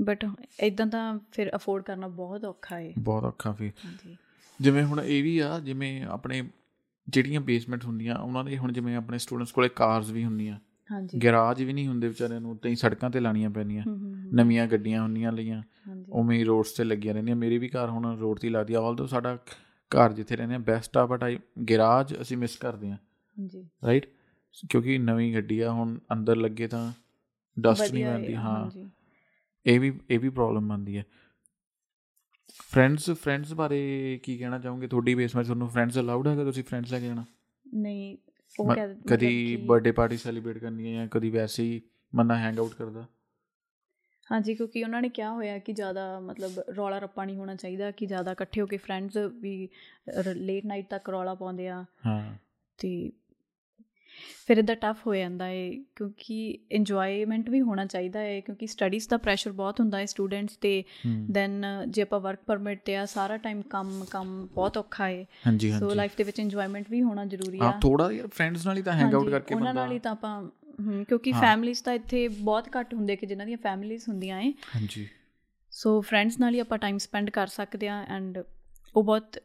ਬਟ ਇਦਾਂ ਤਾਂ ਫਿਰ ਅਫੋਰਡ ਕਰਨਾ ਬਹੁਤ ਔਖਾ ਹੈ ਬਹੁਤ ਔਖਾ ਫਿਰ। ਹਾਂਜੀ। ਜਿਵੇਂ ਹੁਣ ਇਹ ਵੀ ਆ ਜਿਵੇਂ ਆਪਣੇ ਜਿਹੜੀਆਂ ਬੇਸਮੈਂਟ ਹੁੰਦੀਆਂ ਉਹਨਾਂ ਦੇ ਹੁਣ ਜਿਵੇਂ ਆਪਣੇ ਸਟੂਡੈਂਟਸ ਕੋਲੇ ਕਾਰਸ ਵੀ ਹੁੰਦੀਆਂ। ਹਾਂਜੀ। ਗੈਰਾਜ ਵੀ ਨਹੀਂ ਹੁੰਦੇ ਵਿਚਾਰਿਆਂ ਨੂੰ ਹੀ ਸੜਕਾਂ ਤੇ ਲਾਣੀਆਂ ਪੈਣੀਆਂ ਨਵੀਆਂ ਗੱਡੀਆਂ ਹੁੰਦੀਆਂ ਲਈਆਂ। ਉਵੇਂ ਹੀ ਰੋਡਸ ਤੇ ਲੱਗੀਆਂ ਰਹਿੰਦੀਆਂ। ਮੇਰੀ ਵੀ ਕਾਰ ਹੁਣ ਰੋਡ ਤੇ ਲੱਗਦੀ ਆ। ਆਲਦੋ ਸਾਡਾ ਘਰ ਜਿੱਥੇ ਰਹਿੰਦੇ ਆ ਬੈਸਟ ਆ ਬਟ ਆਈ ਗੈਰਾਜ ਅਸੀਂ ਮਿਸ ਕਰਦੇ ਆ। ਹਾਂਜੀ। ਰਾਈਟ ਕਿਉਂਕਿ ਨਵੀਂ ਗੱਡੀ ਆ ਹੁਣ ਅੰਦਰ ਲੱਗੇ ਤਾਂ ਡਸਟ ਨਹੀਂ ਆਉਂਦੀ ਹਾਂ। ਇਹ ਵੀ ਇਹ ਵੀ ਪ੍ਰੋਬਲਮ ਆਉਂਦੀ ਹੈ ਫਰੈਂਡਸ ਫਰੈਂਡਸ ਬਾਰੇ ਕੀ ਕਹਿਣਾ ਚਾਹੋਗੇ? ਤੁਹਾਡੀ ਬੇਸਮੈਂਟ ਤੁਹਾਨੂੰ ਫਰੈਂਡਸ ਅਲਾਉਡ ਹੈਗਾ ਤੁਸੀਂ ਫਰੈਂਡਸ ਲੈ ਕੇ ਜਾਣਾ? ਨਹੀਂ ਉਹ ਕਦੀ ਬਰਥਡੇ ਪਾਰਟੀ ਸੈਲੀਬ੍ਰੇਟ ਕਰਨੀ ਹੈ ਜਾਂ ਕਦੀ ਵੈਸੇ ਹੀ ਬੰਦਾ ਹੈਂਗ ਆਊਟ ਕਰਦਾ? ਹਾਂਜੀ ਕਿਉਂਕਿ ਉਹਨਾਂ ਨੇ ਕਿਹਾ ਹੋਇਆ ਕਿ ਜ਼ਿਆਦਾ ਮਤਲਬ ਰੌਲਾ ਰੱਪਾ ਨਹੀਂ ਹੋਣਾ ਚਾਹੀਦਾ ਕਿ ਜ਼ਿਆਦਾ ਇਕੱਠੇ ਹੋ ਕੇ ਫਰੈਂਡਸ ਵੀ ਲੇਟ ਨਾਈਟ ਤੱਕ ਰੌਲਾ ਪਾਉਂਦੇ ਆ। ਹਾਂ। ਤੇ ਫਿਰ ਇਹਦਾ ਟਫ ਹੋ ਜਾਂਦਾ ਹੈ ਕਿਉਂਕਿ ਇੰਜੋਇਮੈਂਟ ਵੀ ਹੋਣਾ ਚਾਹੀਦਾ ਹੈ ਕਿਉਂਕਿ ਸਟੱਡੀਜ਼ ਦਾ ਪ੍ਰੈਸ਼ਰ ਬਹੁਤ ਹੁੰਦਾ ਹੈ ਸਟੂਡੈਂਟਸ ਤੇ। ਦੈਨ ਜੇ ਆਪਾਂ ਵਰਕ ਪਰਮਿਟ ਤੇ ਆ ਸਾਰਾ ਟਾਈਮ ਕੰਮ ਕੰਮ ਬਹੁਤ ਔਖਾ ਹੈ ਹਾਂਜੀ ਹਾਂਜੀ। ਸੋ ਲਾਈਫ ਦੇ ਵਿੱਚ ਇੰਜੋਇਮੈਂਟ ਵੀ ਹੋਣਾ ਜ਼ਰੂਰੀ ਆ। ਹਾਂ ਥੋੜਾ ਯਾਰ ਫਰੈਂਡਸ ਨਾਲ ਹੀ ਤਾਂ ਹੈਂਗ ਆਊਟ ਕਰਕੇ ਬੰਦਾ ਉਹਨਾਂ ਨਾਲ ਹੀ ਤਾਂ ਆਪਾਂ ਕਿਉਂਕਿ ਫੈਮਿਲੀਜ਼ ਤਾਂ ਇੱਥੇ ਬਹੁਤ ਘੱਟ ਹੁੰਦੇ ਕਿ ਜਿਨ੍ਹਾਂ ਦੀਆਂ ਫੈਮਿਲੀਜ਼ ਹੁੰਦੀਆਂ ਏ। ਹਾਂਜੀ। ਸੋ ਫਰੈਂਡਸ ਨਾਲ ਹੀ ਆਪਾਂ ਟਾਈਮ ਸਪੈਂਡ ਕਰ ਸਕਦੇ ਆ ਐਂਡ ਉਹ ਬਹੁਤ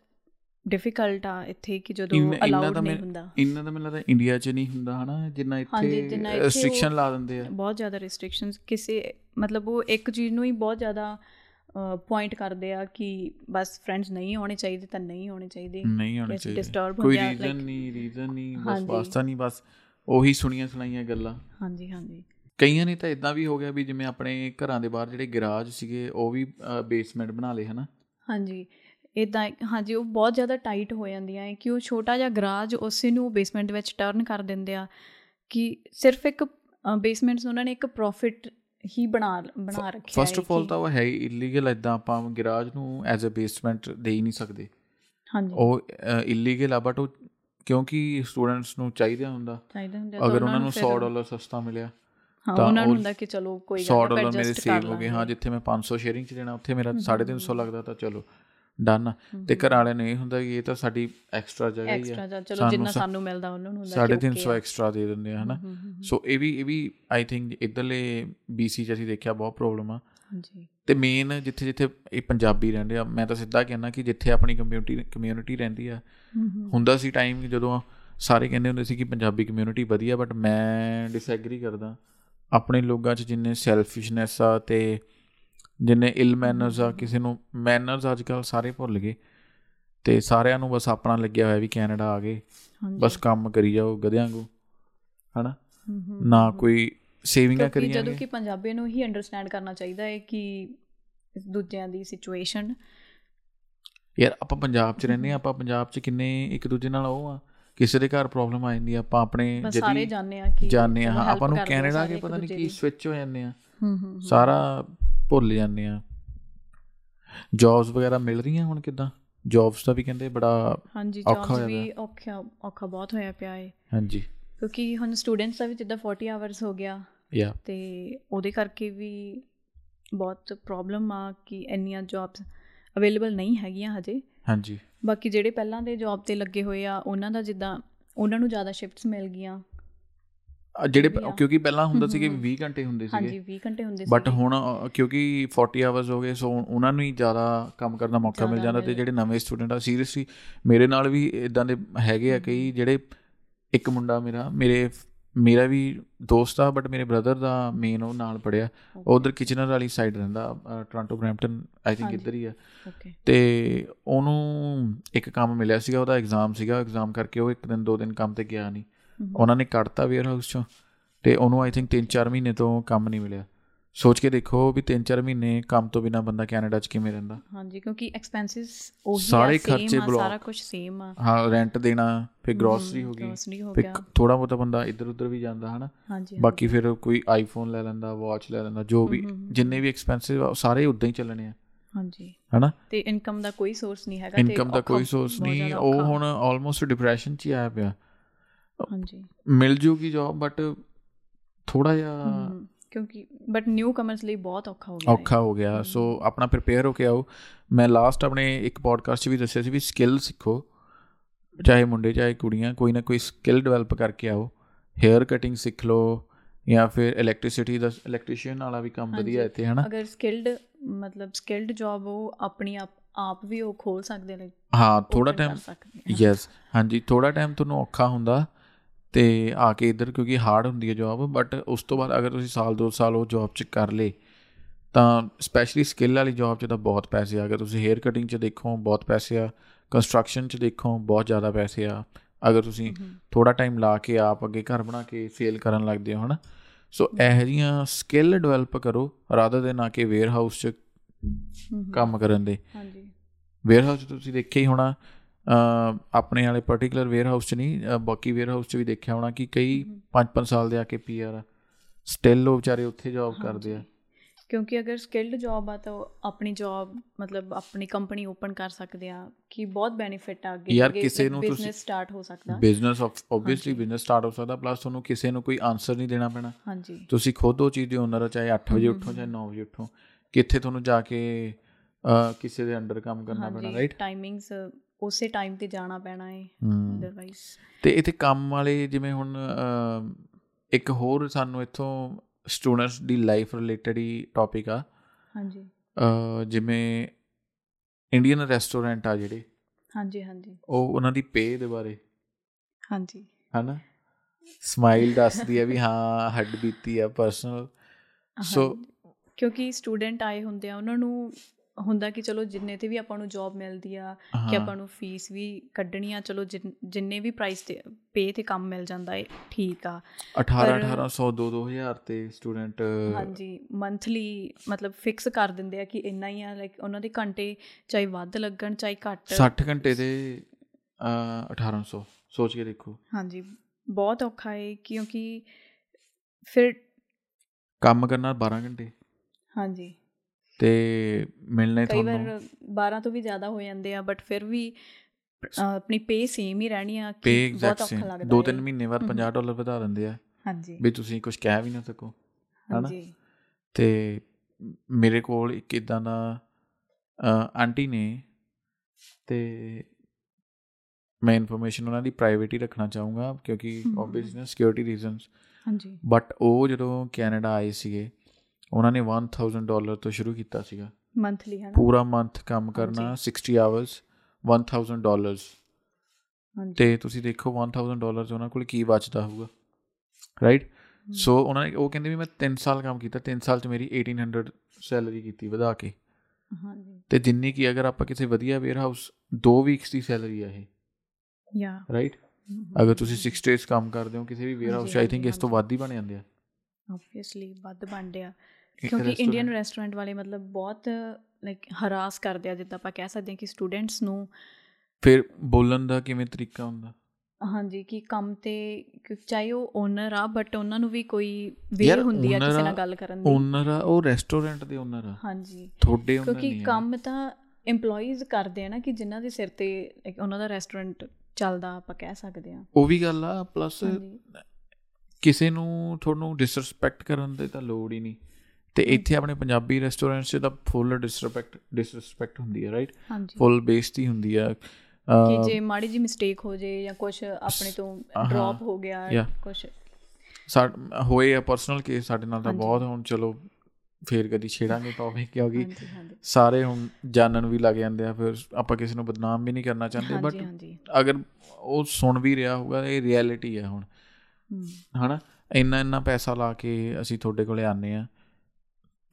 ਡਿਫਿਕਲਟ ਆ ਇੱਥੇ ਕਿ ਜਦੋਂ ਅਲਾਉਡ ਨਹੀਂ ਹੁੰਦਾ। ਇੰਨਾ ਤਾਂ ਮੈਨੂੰ ਲੱਗਦਾ ਇੰਡੀਆ 'ਚ ਨਹੀਂ ਹੁੰਦਾ ਹਨਾ ਜਿੰਨਾ ਇੱਥੇ ਰੈਸਟ੍ਰਿਕਸ਼ਨ ਲਾ ਦਿੰਦੇ ਆ। ਬਹੁਤ ਜ਼ਿਆਦਾ ਰੈਸਟ੍ਰਿਕਸ਼ਨਸ ਕਿਸੇ ਮਤਲਬ ਉਹ ਇੱਕ ਚੀਜ਼ ਨੂੰ ਹੀ ਬਹੁਤ ਜ਼ਿਆਦਾ ਪੁਆਇੰਟ ਕਰਦੇ ਆ ਕਿ ਬਸ ਫਰੈਂਡਸ ਨਹੀਂ ਹੋਣੇ ਚਾਹੀਦੇ ਤਾਂ ਨਹੀਂ ਹੋਣੇ ਚਾਹੀਦੇ ਨਹੀਂ ਹੋਣੇ ਚਾਹੀਦੇ। ਕੋਈ ਰੀਜ਼ਨ ਨਹੀਂ ਰੀਜ਼ਨ ਨਹੀਂ ਬਸ ਵਾਸਤਾ ਨਹੀਂ ਬਸ ਉਹੀ ਸੁਣੀਆਂ ਸੁਣਾਈਆਂ ਗੱਲਾਂ। ਹਾਂਜੀ ਹਾਂਜੀ। ਕਈਆਂ ਨੇ ਤਾਂ ਇਦਾਂ ਵੀ ਹੋ ਗਿਆ ਵੀ ਜਿਵੇਂ ਆਪਣੇ ਘਰਾਂ ਦੇ ਬਾਹਰ ਜਿਹੜੇ ਗਰਾਜ ਸੀਗੇ ਉਹ ਵੀ ਬੇਸਮੈਂਟ ਬਣਾ ਲਏ ਹਨਾ। ਹਾਂਜੀ। ਇਦਾਂ ਹਾਂਜੀ ਉਹ ਬਹੁਤ ਜ਼ਿਆਦਾ ਟਾਈਟ ਹੋ ਜਾਂਦੀਆਂ ਹੈ ਕਿ ਉਹ ਛੋਟਾ ਜਿਹਾ ਗਰਾਜ ਉਸੇ ਨੂੰ ਬੇਸਮੈਂਟ ਦੇ ਵਿੱਚ ਟਰਨ ਕਰ ਦਿੰਦੇ ਆ ਕਿ ਸਿਰਫ ਇੱਕ ਬੇਸਮੈਂਟਸ ਉਹਨਾਂ ਨੇ ਇੱਕ ਪ੍ਰੋਫਿਟ ਹੀ ਬਣਾ ਬਣਾ ਰੱਖਿਆ ਹੈ ਫਸਟ ਆਫ ਆਲ ਤਾਂ ਉਹ ਹੈ ਇਲੀਗਲ ਇਦਾਂ ਆਪਾਂ ਗਰਾਜ ਨੂੰ ਐਜ਼ ਅ ਬੇਸਮੈਂਟ ਦੇ ਹੀ ਨਹੀਂ ਸਕਦੇ। ਹਾਂਜੀ। ਉਹ ਇਲੀਗਲ ਆ ਬਟ ਉਹ ਕਿਉਂਕਿ ਸਟੂਡੈਂਟਸ ਨੂੰ ਚਾਹੀਦਾ ਹੁੰਦਾ। ਚਾਹੀਦਾ ਹੁੰਦਾ ਅਗਰ ਉਹਨਾਂ ਨੂੰ 100 ਡਾਲਰ ਸਸਤਾ ਮਿਲਿਆ ਤਾਂ ਉਹਨਾਂ ਨੂੰ ਹੁੰਦਾ ਕਿ ਚਲੋ ਕੋਈ ਗੱਲ 100 ਡਾਲਰ ਮੇਰੇ ਸੇਵ ਹੋ ਗਏ ਹਾਂ ਜਿੱਥੇ ਮੈਂ 500 ਸ਼ੇਅਰਿੰਗ ਚ ਦੇਣਾ ਉੱਥੇ ਮੇਰਾ 350 ਲੱਗਦਾ ਤਾਂ ਚਲੋ। ਡਨ। ਤੇ ਘਰ ਵਾਲਿਆਂ ਨੂੰ ਇਹ ਹੁੰਦਾ ਕਿ ਇਹ ਤਾਂ ਸਾਡੀ ਐਕਸਟਰਾ ਜਗ੍ਹਾ ਹੀ ਹੈ ਚਲੋ ਜਿੰਨਾ ਸਾਨੂੰ ਮਿਲਦਾ ਉਹਨਾਂ ਨੂੰ ਹੁੰਦਾ 350 ਐਕਸਟਰਾ ਦੇ ਦਿੰਦੇ ਆ ਹਨਾ? ਸੋ ਇਹ ਵੀ ਇਹ ਵੀ ਆਈ ਥਿੰਕ ਇਧਰਲੇ ਬੀਸੀ ਚ ਅਸੀਂ ਦੇਖਿਆ ਬਹੁਤ ਪ੍ਰੋਬਲਮ ਆ। ਜੀ ਤੇ ਮੇਨ ਜਿੱਥੇ ਜਿੱਥੇ ਇਹ ਪੰਜਾਬੀ ਰਹਿੰਦੇ ਆ ਮੈਂ ਤਾਂ ਸਿੱਧਾ ਕਹਿੰਦਾ ਕਿ ਜਿੱਥੇ ਆਪਣੀ ਕਮਿਊਨਿਟੀ ਕਮਿਊਨਿਟੀ ਰਹਿੰਦੀ ਆ। ਹੁੰਦਾ ਸੀ ਟਾਈਮ ਜਦੋਂ ਸਾਰੇ ਕਹਿੰਦੇ ਹੁੰਦੇ ਸੀ ਕਿ ਪੰਜਾਬੀ ਕਮਿਊਨਿਟੀ ਵਧੀਆ ਬਟ ਮੈਂ ਡਿਸਐਗਰੀ ਕਰਦਾ। ਆਪਣੇ ਲੋਕਾਂ 'ਚ ਜਿੰਨੇ ਸੈਲਫਿਸ਼ਨੈਸ ਆ ਤੇ ਜਿੰਨੇ ਇਲ ਮੈਨਰਸ ਆ ਕਿਸੇ ਨੂੰ ਮੈਨਰਸ ਅੱਜ ਕੱਲ ਸਾਰੇ ਭੁੱਲ ਗਏ। ਤੇ ਸਾਰਿਆਂ ਨੂੰ ਬਸ ਆਪਣਾ ਲੱਗਿਆ ਹੋਇਆ ਵੀ ਕੈਨੇਡਾ ਆ ਗਏ। ਬਸ ਕੰਮ ਕਰੀ ਜਾਓ ਗਧਿਆਂ ਵਾਂਗੂ ਹਨਾ? ਨਾ ਕੋਈ ਸੇਵਿੰਗਾਂ ਕਰੀ ਜਾਂਦੇ ਜਦੋਂ ਕਿ ਪੰਜਾਬੀ ਨੂੰ ਹੀ ਅੰਡਰਸਟੈਂਡ ਕਰਨਾ ਚਾਹੀਦਾ ਹੈ ਕਿ ਦੂਜਿਆਂ ਦੀ ਸਿਚੁਏਸ਼ਨ ਯਾਰ ਆਪਾਂ ਪੰਜਾਬ 'ਚ ਰਹਿੰਦੇ ਆ ਆਪਾਂ ਪੰਜਾਬ 'ਚ ਕਿੰਨੇ ਇੱਕ ਦੂਜੇ ਨਾਲ ਉਹ ਆ ਕਿਸੇ ਦੇ ਘਰ ਪ੍ਰੋਬਲਮ ਆ ਜਾਂਦੀ ਆ ਆਪਾਂ ਆਪਣੇ ਜਿਹੜੀ ਸਾਰੇ ਜਾਣਦੇ ਆ ਕਿ ਜਾਣਦੇ ਆ ਆਪਾਂ ਨੂੰ ਕੈਨੇਡਾ ਕੇ ਪਤਾ ਨਹੀਂ ਕੀ ਸਵਿਚ ਹੋ ਜਾਂਦੇ ਆ। ਸਾਰਾ ਭੁੱਲ ਜਾਂਦੇ ਆ ਜੌਬਸ ਵਗੈਰਾ ਮਿਲ ਰਹੀਆਂ ਹੁਣ ਕਿਦਾਂ? ਜੌਬਸ ਦਾ ਵੀ ਕਹਿੰਦੇ ਬੜਾ ਹਾਂਜੀ ਜੌਬਸ ਵੀ ਔਖਾ ਔਖਾ ਬਹੁਤ ਹੋਇਆ ਪਿਆ ਹੈ ਹਾਂਜੀ। ਕਿਉਂਕਿ ਹੁਣ ਸਟੂਡੈਂਟਸ ਦਾ ਵੀ ਜਿੱਦਾਂ 40 ਆਵਰਸ ਹੋ ਗਿਆ। ਯਾ। ਤੇ ਉਹਦੇ ਕਰਕੇ ਵੀ ਬਹੁਤ ਪ੍ਰੋਬਲਮ ਆ ਕਿ ਇੰਨੀਆਂ ਜੌਬਸ ਅਵੇਲੇਬਲ ਨਹੀਂ ਹੈਗੀਆਂ ਹਜੇ। ਹਾਂਜੀ। ਬਾਕੀ ਜਿਹੜੇ ਪਹਿਲਾਂ ਦੇ ਜੌਬ ਤੇ ਲੱਗੇ ਹੋਏ ਆ ਉਹਨਾਂ ਦਾ ਜਿੱਦਾਂ ਉਹਨਾਂ ਨੂੰ ਜ਼ਿਆਦਾ ਸ਼ਿਫਟਸ ਮਿਲ ਗਈਆਂ। ਜਿਹੜੇ ਕਿਉਂਕਿ ਪਹਿਲਾਂ ਹੁੰਦਾ ਸੀ ਕਿ 20 ਘੰਟੇ ਹੁੰਦੇ ਸੀਗੇ। ਹਾਂਜੀ 20 ਘੰਟੇ ਹੁੰਦੇ ਸੀ ਬਟ ਹੁਣ ਕਿਉਂਕਿ 40 ਆਵਰਸ ਹੋ ਗਏ ਸੋ ਉਹਨਾਂ ਨੂੰ ਹੀ ਜ਼ਿਆਦਾ ਕੰਮ ਕਰਨ ਦਾ ਮੌਕਾ ਮਿਲ ਜਾਂਦਾ ਤੇ ਜਿਹੜੇ ਨਵੇਂ ਸਟੂਡੈਂਟ ਆ ਸੀਰੀਅਸਲੀ ਮੇਰੇ ਨਾਲ ਵੀ ਇਦਾਂ ਦੇ ਹੈਗੇ ਆ ਕਈ ਜਿਹੜੇ ਇੱਕ ਮੁੰਡਾ ਮੇਰਾ ਮੇਰੇ ਮੇਰਾ ਵੀ ਦੋਸਤ ਆ ਬਟ ਮੇਰੇ ਬ੍ਰਦਰ ਦਾ ਮੇਨ ਉਹ ਨਾਲ ਪੜਿਆ ਉਧਰ ਕਿਚਨਰ ਵਾਲੀ ਸਾਈਡ ਰਹਿੰਦਾ ਟੋਰਾਂਟੋ ਬ੍ਰੈਂਪਟਨ ਆਈ ਥਿੰਕ ਇੱਧਰ ਹੀ ਆ। ਤੇ ਉਹਨੂੰ ਇੱਕ ਕੰਮ ਮਿਲਿਆ ਸੀਗਾ ਉਹਦਾ ਐਗਜ਼ਾਮ ਸੀਗਾ। ਐਗਜ਼ਾਮ ਕਰਕੇ ਉਹ ਇੱਕ ਦਿਨ ਦੋ ਦਿਨ ਕੰਮ ਤੇ ਗਿਆ ਨਹੀਂ ਉਹਨਾਂ ਨੇ ਕੱਢਤਾ ਵੇਅਰ ਹਾਊਸ ਚੋਂ ਤੇ ਉਹਨੂੰ ਆਈ ਥਿੰਕ 3-4 ਮਹੀਨੇ ਤੋਂ ਕੰਮ ਨਹੀਂ ਮਿਲਿਆ। ਸੋਚ ਕੇ ਦੇਖੋ ਵੀ 3-4 ਮਹੀਨੇ ਕੰਮ ਤੋਂ ਬਿਨਾ ਬੰਦਾ ਕੈਨੇਡਾ 'ਚ ਕਿਵੇਂ ਰਹਿੰਦਾ। ਹਾਂਜੀ ਕਿਉਂਕਿ ਐਕਸਪੈਂਸਸ ਉਹੀ ਸਾਰੇ ਖਰਚੇ ਸਾਰਾ ਕੁਝ ਸੇਮ ਆ। ਹਾਂ ਰੈਂਟ ਦੇਣਾ ਫਿਰ ਗਰੋਸਰੀ ਹੋ ਗਈ। ਫਿਰ ਥੋੜਾ ਬਹੁਤਾ ਬੰਦਾ ਇੱਧਰ ਉੱਧਰ ਵੀ ਜਾਂਦਾ ਹਨਾ। ਹਾਂਜੀ ਬਾਕੀ ਫਿਰ ਕੋਈ ਆਈਫੋਨ ਲੈ ਲੈਂਦਾ ਵਾਚ ਲੈ ਲੈਂਦਾ ਜੋ ਵੀ ਜਿੰਨੇ ਵੀ ਐਕਸਪੈਂਸਿਵ ਆ ਸਾਰੇ ਉਦਾਂ ਹੀ ਚੱਲਣੇ ਆ। ਹਾਂਜੀ। ਹਨਾ? ਤੇ ਇਨਕਮ ਦਾ ਕੋਈ ਸੋਰਸ ਨਹੀਂ ਹੈਗਾ ਤੇ ਇਨਕਮ ਦਾ ਕੋਈ ਸੋਰਸ ਨਹੀਂ ਉਹ। ਹੁਣ ਆਲਮੋਸਟ ਡਿਪਰੈਸ਼ਨ 'ਚ ਹੀ ਆਇਆ ਪਿਆ। ਹਾਂਜੀ। ਮਿਲ ਜੂਗੀ ਜੌਬ ਬਟ ਥੋੜਾ ਜਿਹਾ ਕਿਉਂਕਿ ਬਟ ਨਿਊ ਕਮਰਸ ਲਈ ਬਹੁਤ ਔਖਾ ਹੋ ਗਿਆ। ਔਖਾ ਹੋ ਗਿਆ। ਸੋ ਆਪਣਾ ਪ੍ਰਿਪੇਅਰ ਹੋ ਕੇ ਆਓ। ਮੈਂ ਲਾਸਟ ਆਪਣੇ ਇੱਕ ਪੋਡਕਾਸਟ 'ਚ ਵੀ ਦੱਸਿਆ ਸੀ ਵੀ ਸਕਿੱਲ ਸਿੱਖੋ। ਚਾਹੇ ਮੁੰਡੇ ਚਾਹੇ ਕੁੜੀਆਂ ਕੋਈ ਨਾ ਕੋਈ ਸਕਿੱਲ ਡਿਵੈਲਪ ਕਰਕੇ ਆਓ। ਹੇਅਰ ਕਟਿੰਗ ਸਿੱਖ ਲਓ ਜਾਂ ਫਿਰ ਇਲੈਕਟ੍ਰਿਸਿਟੀ ਦਾ ਇਲੈਕਟ੍ਰੀਸ਼ੀਅਨ ਵਾਲਾ ਵੀ ਕੰਮ ਵਧੀਆ ਇੱਥੇ ਹਨਾ? ਅਗਰ ਸਕਿਲਡ ਮਤਲਬ ਸਕਿਲਡ ਜੌਬ ਉਹ ਆਪਣੀ ਆਪ ਆਪ ਵੀ ਉਹ ਖੋਲ ਸਕਦੇ ਲਾਈਕ ਹਾਂ ਥੋੜਾ ਟਾਈਮ ਯੈਸ ਹਾਂਜੀ। ਥੋੜਾ ਟਾਈਮ ਤੁਹਾਨੂੰ ਔਖਾ ਹੁੰਦਾ। ਤੇ ਆ ਕੇ ਇੱਧਰ ਕਿਉਂਕਿ ਹਾਰਡ ਹੁੰਦੀ ਹੈ ਜੌਬ ਬਟ ਉਸ ਤੋਂ ਬਾਅਦ ਅਗਰ ਤੁਸੀਂ ਸਾਲ ਦੋ ਸਾਲ ਉਹ ਜੌਬ 'ਚ ਕਰ ਲੇ ਤਾਂ ਸਪੈਸ਼ਲੀ ਸਕਿੱਲ ਵਾਲੀ ਜੌਬ 'ਚ ਤਾਂ ਬਹੁਤ ਪੈਸੇ ਆ। ਅਗਰ ਤੁਸੀਂ ਹੇਅਰ ਕਟਿੰਗ 'ਚ ਦੇਖੋ ਬਹੁਤ ਪੈਸੇ ਆ। ਕੰਸਟਰਕਸ਼ਨ 'ਚ ਦੇਖੋ ਬਹੁਤ ਜ਼ਿਆਦਾ ਪੈਸੇ ਆ। ਅਗਰ ਤੁਸੀਂ ਥੋੜਾ ਟਾਈਮ ਲਾ ਕੇ ਆਪ ਅੱਗੇ ਘਰ ਬਣਾ ਕੇ ਸੇਲ ਕਰਨ ਲੱਗਦੇ ਹੋ ਹਨਾ? ਸੋ ਇਹੋ ਜੀਆਂ ਸਕਿੱਲ ਡਿਵੈਲਪ ਕਰੋ ਰਾਦਰ ਦੇ ਨਾ ਕਿ ਵੇਅਰ ਹਾਊਸ 'ਚ ਕੰਮ ਕਰਨ ਦੇ। ਹਾਂਜੀ। ਵੇਅਰ ਹਾਊਸ ਤੁਸੀਂ ਦੇਖਿਆ ਹੀ ਹੋਣਾ ਆਪਣੇ ਵਾਲੇ ਪਾਰਟਿਕੂਲਰ ਵੇਅਰ ਹਾਊਸ ਚ ਨਹੀਂ ਬਾਕੀ ਵੇਅਰ ਹਾਊਸ ਚ ਵੀ ਦੇਖਿਆ ਹੋਣਾ ਕਿ ਕਈ 5-5 ਸਾਲ ਦੇ ਆ ਕੇ ਪੀਆਰ ਸਟਿਲ ਉਹ ਵਿਚਾਰੇ ਉੱਥੇ ਜੌਬ ਕਰਦੇ ਆ। ਕਿਉਂਕਿ ਅਗਰ ਸਕਿਲਡ ਜੌਬ ਆ ਤਾਂ ਆਪਣੀ ਜੌਬ ਮਤਲਬ ਆਪਣੀ ਕੰਪਨੀ ਓਪਨ ਕਰ ਸਕਦੇ ਆ ਕਿ ਬਹੁਤ ਬੈਨੀਫਿਟ ਆ ਅੱਗੇ ਯਾਰ ਕਿਸੇ ਨੂੰ ਤੁਸੀਂ- ਬਿਜ਼ਨਸ ਸਟਾਰਟ ਹੋ ਸਕਦਾ। ਬਿਜ਼ਨਸ ਆਬਵੀਅਸਲੀ ਬਿਜ਼ਨਸ ਸਟਾਰਟ ਹੋ ਸਕਦਾ ਪਲੱਸ ਤੁਹਾਨੂੰ ਕਿਸੇ ਨੂੰ ਕੋਈ ਆਨਸਰ ਨਹੀਂ ਦੇਣਾ ਪੈਣਾ। ਹਾਂਜੀ। ਤੁਸੀਂ ਖੁਦ ਉਹ ਚੀਜ਼ ਦੇ ਓਨਰ ਹੋ ਚਾਹੇ 8 ਵਜੇ ਉੱਠੋ ਚਾਹੇ 9 ਵਜੇ ਉੱਠੋ। ਕਿੱਥੇ ਤੁਹਾਨੂੰ ਜਾ ਕੇ ਕਿਸੇ ਦੇ ਅੰਡਰ ਕੰਮ ਕਰਨਾ ਪੈਣਾ ਰਾਈਟ ਟਾਈਮਿੰਗਸ ਉਸੇ ਟਾਈਮ ਤੇ ਜਾਣਾ ਪੈਣਾ ਹੈ ਹੂੰ। ਅਦਰਵਾਈਜ਼ ਤੇ ਇੱਥੇ ਕੰਮ ਵਾਲੇ ਜਿਵੇਂ ਹੁਣ ਇੱਕ ਹੋਰ ਸਾਨੂੰ ਇੱਥੋਂ ਸਟੂਡੈਂਟਸ ਦੀ ਲਾਈਫ ਰਿਲੇਟਡ ਹੀ ਟੌਪਿਕ ਆ। ਹਾਂਜੀ। ਜਿਵੇਂ ਇੰਡੀਅਨ ਰੈਸਟੋਰੈਂਟ ਆ ਜਿਹੜੇ। ਹਾਂਜੀ ਹਾਂਜੀ। ਉਹ ਉਹਨਾਂ ਦੀ ਪੇ ਦੇ ਬਾਰੇ। ਹਾਂਜੀ। ਹਨਾ? ਸਮਾਈਲ ਦੱਸਦੀ ਆ ਵੀ ਹਾਂ ਹੱਡ ਬੀਤੀ ਆ ਪਰਸਨਲ ਸੋ ਕਿਉਂਕਿ ਸਟੂਡੈਂਟ ਆਏ ਹੁੰਦੇ ਆ ਉਹਨਾਂ ਨੂੰ ਹੁੰਦਾ ਕਿ ਚਲੋ ਜਿੰਨੇ ਤੇ ਵੀ ਆਪਾਂ ਨੂੰ ਜੌਬ ਮਿਲਦੀ ਆ ਕਿ ਆਪਾਂ ਨੂੰ ਫੀਸ ਵੀ ਕੱਢਣੀ ਆ ਚਲੋ ਜਿਨ- ਵੀ ਪ੍ਰਾਈਸ ਤੇ ਪੇ ਤੇ ਕੰਮ ਮਿਲ ਜਾਂਦਾ ਹੈ ਠੀਕ ਆ। 18 ਪਰ- 1800 2 2000 ਤੇ ਸਟੂਡੈਂਟ ਹਾਂਜੀ ਮੰਥਲੀ ਮਤਲਬ ਫਿਕਸ ਕਰ ਦਿੰਦੇ ਆ ਕਿ ਇੰਨਾ ਹੀ ਆ ਲਾਈਕ ਉਹਨਾਂ ਦੇ ਘੰਟੇ ਚਾਹੇ ਵੱਧ ਲੱਗਣ ਚਾਹੇ ਘੱਟ। 60 ਘੰਟੇ ਦੇ ਅ, 1800 ਸੋਚ ਕੇ ਦੇਖੋ। ਹਾਂਜੀ ਬਹੁਤ ਔਖਾ ਹੈ ਕਿਉਂਕਿ ਫਿਰ ਕੰਮ ਕਰਨਾ 12 ਘੰਟੇ। ਹਾਂਜੀ। ਤੇ ਮਿਲਣੇ ਕਈ ਤੁਹਾਨੂੰ ਵਾਰ 12 ਤੋਂ ਵੀ ਜ਼ਿਆਦਾ ਹੋ ਜਾਂਦੇ ਆ ਬਟ ਫਿਰ ਵੀ ਆਪਣੀ ਪੇ ਸੇਮ ਹੀ ਰਹਿਣੀ ਆ ਕਿ ਬਹੁਤ ਔਖਾ ਲੱਗਦਾ ਦੋ। ਤਿੰਨ ਮਹੀਨੇ ਬਾਅਦ 50 ਡਾਲਰ ਵਧਾ ਦਿੰਦੇ ਆ। ਹਾਂਜੀ। ਵੀ ਤੁਸੀਂ ਕੁਝ ਕਹਿ ਵੀ ਨਾ ਸਕੋ? ਹਾਂਜੀ। ਤੇ ਮੇਰੇ ਕੋਲ ਇੱਕ ਇਦਾਂ ਦਾ ਆਂਟੀ ਨੇ ਤੇ ਮੈਂ ਇਨਫੋਰਮੇਸ਼ਨ ਉਹਨਾਂ ਦੀ ਪ੍ਰਾਈਵੇਟ ਹੀ ਰੱਖਣਾ ਚਾਹੂੰਗਾ ਕਿਉਂਕਿ। ਆਬਵੀਅਸਲੀ ਸਿਕਿਉਰਿਟੀ ਰੀਜ਼ਨਸ ਹਾਂਜੀ। ਬਟ ਉਹ ਜਦੋਂ ਕੈਨੇਡਾ ਆਏ ਸੀਗੇ ਉਹਨਾਂ ਨੇ 1000 ਡਾਲਰ ਤੋਂ ਸ਼ੁਰੂ ਕੀਤਾ ਸੀਗਾ। ਮੰਥਲੀ ਹੈ ਨਾ ਪੂਰਾ ਮੰਥ ਕੰਮ ਕਰਨਾ 60 ਆਵਰਸ 1000 ਡਾਲਰਸ ਤੇ ਤੁਸੀਂ ਦੇਖੋ 1000 ਡਾਲਰ ਚ ਉਹਨਾਂ ਕੋਲ ਕੀ ਬਚਦਾ ਹੋਊਗਾ ਰਾਈਟ ਸੋ ਉਹਨਾਂ ਨੇ ਉਹ ਕਹਿੰਦੇ ਵੀ ਮੈਂ 3 ਸਾਲ ਕੰਮ ਕੀਤਾ 3 ਸਾਲ ਚ ਮੇਰੀ 1800 ਸੈਲਰੀ ਕੀਤੀ ਵਧਾ ਕੇ। ਹਾਂਜੀ। ਤੇ ਜਿੰਨੀ ਕੀ ਅਗਰ ਆਪਾਂ ਕਿਸੇ ਵਧੀਆ ਵੇਅਰ ਹਾਊਸ 2 ਵੀਕਸ ਦੀ ਸੈਲਰੀ ਆ ਇਹ। ਯਾ। ਰਾਈਟ ਅਗਰ ਤੁਸੀਂ 6 ਡੇਜ਼ ਕੰਮ ਕਰਦੇ ਹੋ ਕਿਸੇ ਵੀ ਵੇਅਰ ਹਾਊਸ ਆਈ ਥਿੰਕ ਇਸ ਤੋਂ ਵੱਧ ਹੀ ਬਣ ਜਾਂਦੇ ਆ। ਆਬਵੀਅਸਲੀ ਵੱਧ ਬਣਦੇ ਆ ਕਿਉਂਕਿ ਇੰਡੀਅਨ ਰੈਸਟੋਰੈਂਟ ਵਾਲੇ ਮਤਲਬ ਬਹੁਤ ਲਾਈਕ ਹਰਾਸ ਕਰਦੇ ਆ ਜਿੱਦਾਂ ਆਪਾਂ ਕਹਿ ਸਕਦੇ ਹਾਂ ਕਿ ਸਟੂਡੈਂਟਸ ਨੂੰ ਫਿਰ ਬੋਲਣ ਦਾ ਕਿਵੇਂ ਤਰੀਕਾ ਹੁੰਦਾ? ਹਾਂਜੀ ਕਿ ਕੰਮ ਤੇ ਚਾਹੇ ਉਹ ਓਨਰ ਆ ਬਟ ਉਹਨਾਂ ਨੂੰ ਵੀ ਕੋਈ ਵੇ ਹੁੰਦੀ ਆ ਕਿਸੇ ਨਾਲ ਗੱਲ ਕਰਨ ਦੀ। ਓਨਰ ਆ ਉਹ ਰੈਸਟੋਰੈਂਟ ਦੇ ਓਨਰ ਆ। ਹਾਂਜੀ। ਤੁਹਾਡੇ ਓਨਰ ਕਿਉਂਕਿ ਕੰਮ ਤਾਂ EMPLOYEES ਕਰਦੇ ਆ ਨਾ ਕਿ ਜਿਨ੍ਹਾਂ ਦੇ ਸਿਰ ਤੇ ਉਹਨਾਂ ਦਾ ਰੈਸਟੋਰੈਂਟ ਚੱਲਦਾ ਆਪਾਂ ਕਹਿ ਸਕਦੇ ਆ ਉਹ ਵੀ ਗੱਲ ਆ ਪਲੱਸ ਕਿਸੇ ਨੂੰ ਤੁਹਾਨੂੰ ਡਿਸਰੈਸਪੈਕਟ ਕਰਨ ਦੀ ਤਾਂ ਲੋੜ ਹੀ ਨਹੀਂ। ਤੇ ਇੱਥੇ ਆਪਣੇ ਪੰਜਾਬੀ ਰੈਸਟੋਰੈਂਟਸ 'ਚ ਤਾਂ ਫੁੱਲ ਡਿਸਰੈਸਪੈਕਟ ਡਿਸਰੈਸਪੈਕਟ ਹੁੰਦੀ ਹੈ ਰਾਈਟ ਫੁੱਲ ਬੇਇੱਜ਼ਤੀ ਹੁੰਦੀ ਆ। ਕਿ ਜੇ ਮਾੜੀ ਜੀ ਮਿਸਟੇਕ ਹੋ ਜੇ ਜਾਂ ਕੁਝ ਆਪਣੇ ਤੋਂ ਡ੍ਰੌਪ ਹੋ ਗਿਆ. ਕੁਝ ਹੋਏ ਆ ਪਰਸਨਲ ਕੇਸ ਸਾਡੇ ਨਾਲ ਤਾਂ ਬਹੁਤ ਹੁਣ ਚਲੋ ਫੇਰ ਕਦੀ ਛੇੜਾਂਗੇ ਟੌਪਿਕ ਕਿਉਂਕਿ ਸਾਰੇ ਹੁਣ ਜਾਣਨ ਵੀ ਲੱਗ ਜਾਂਦੇ ਆ ਫਿਰ ਆਪਾਂ ਕਿਸੇ ਨੂੰ ਬਦਨਾਮ ਵੀ ਨਹੀਂ ਕਰਨਾ ਚਾਹੁੰਦੇ ਬਟ ਅਗਰ ਉਹ ਸੁਣ ਵੀ ਰਿਹਾ ਹੋਊਗਾ ਇਹ ਰਿਐਲਿਟੀ ਹੈ ਹੁਣ। ਹਨਾ? ਇੰਨਾ ਇੰਨਾ ਪੈਸਾ ਲਾ ਕੇ ਅਸੀਂ ਤੁਹਾਡੇ ਕੋਲੇ ਆਨੇ ਆ।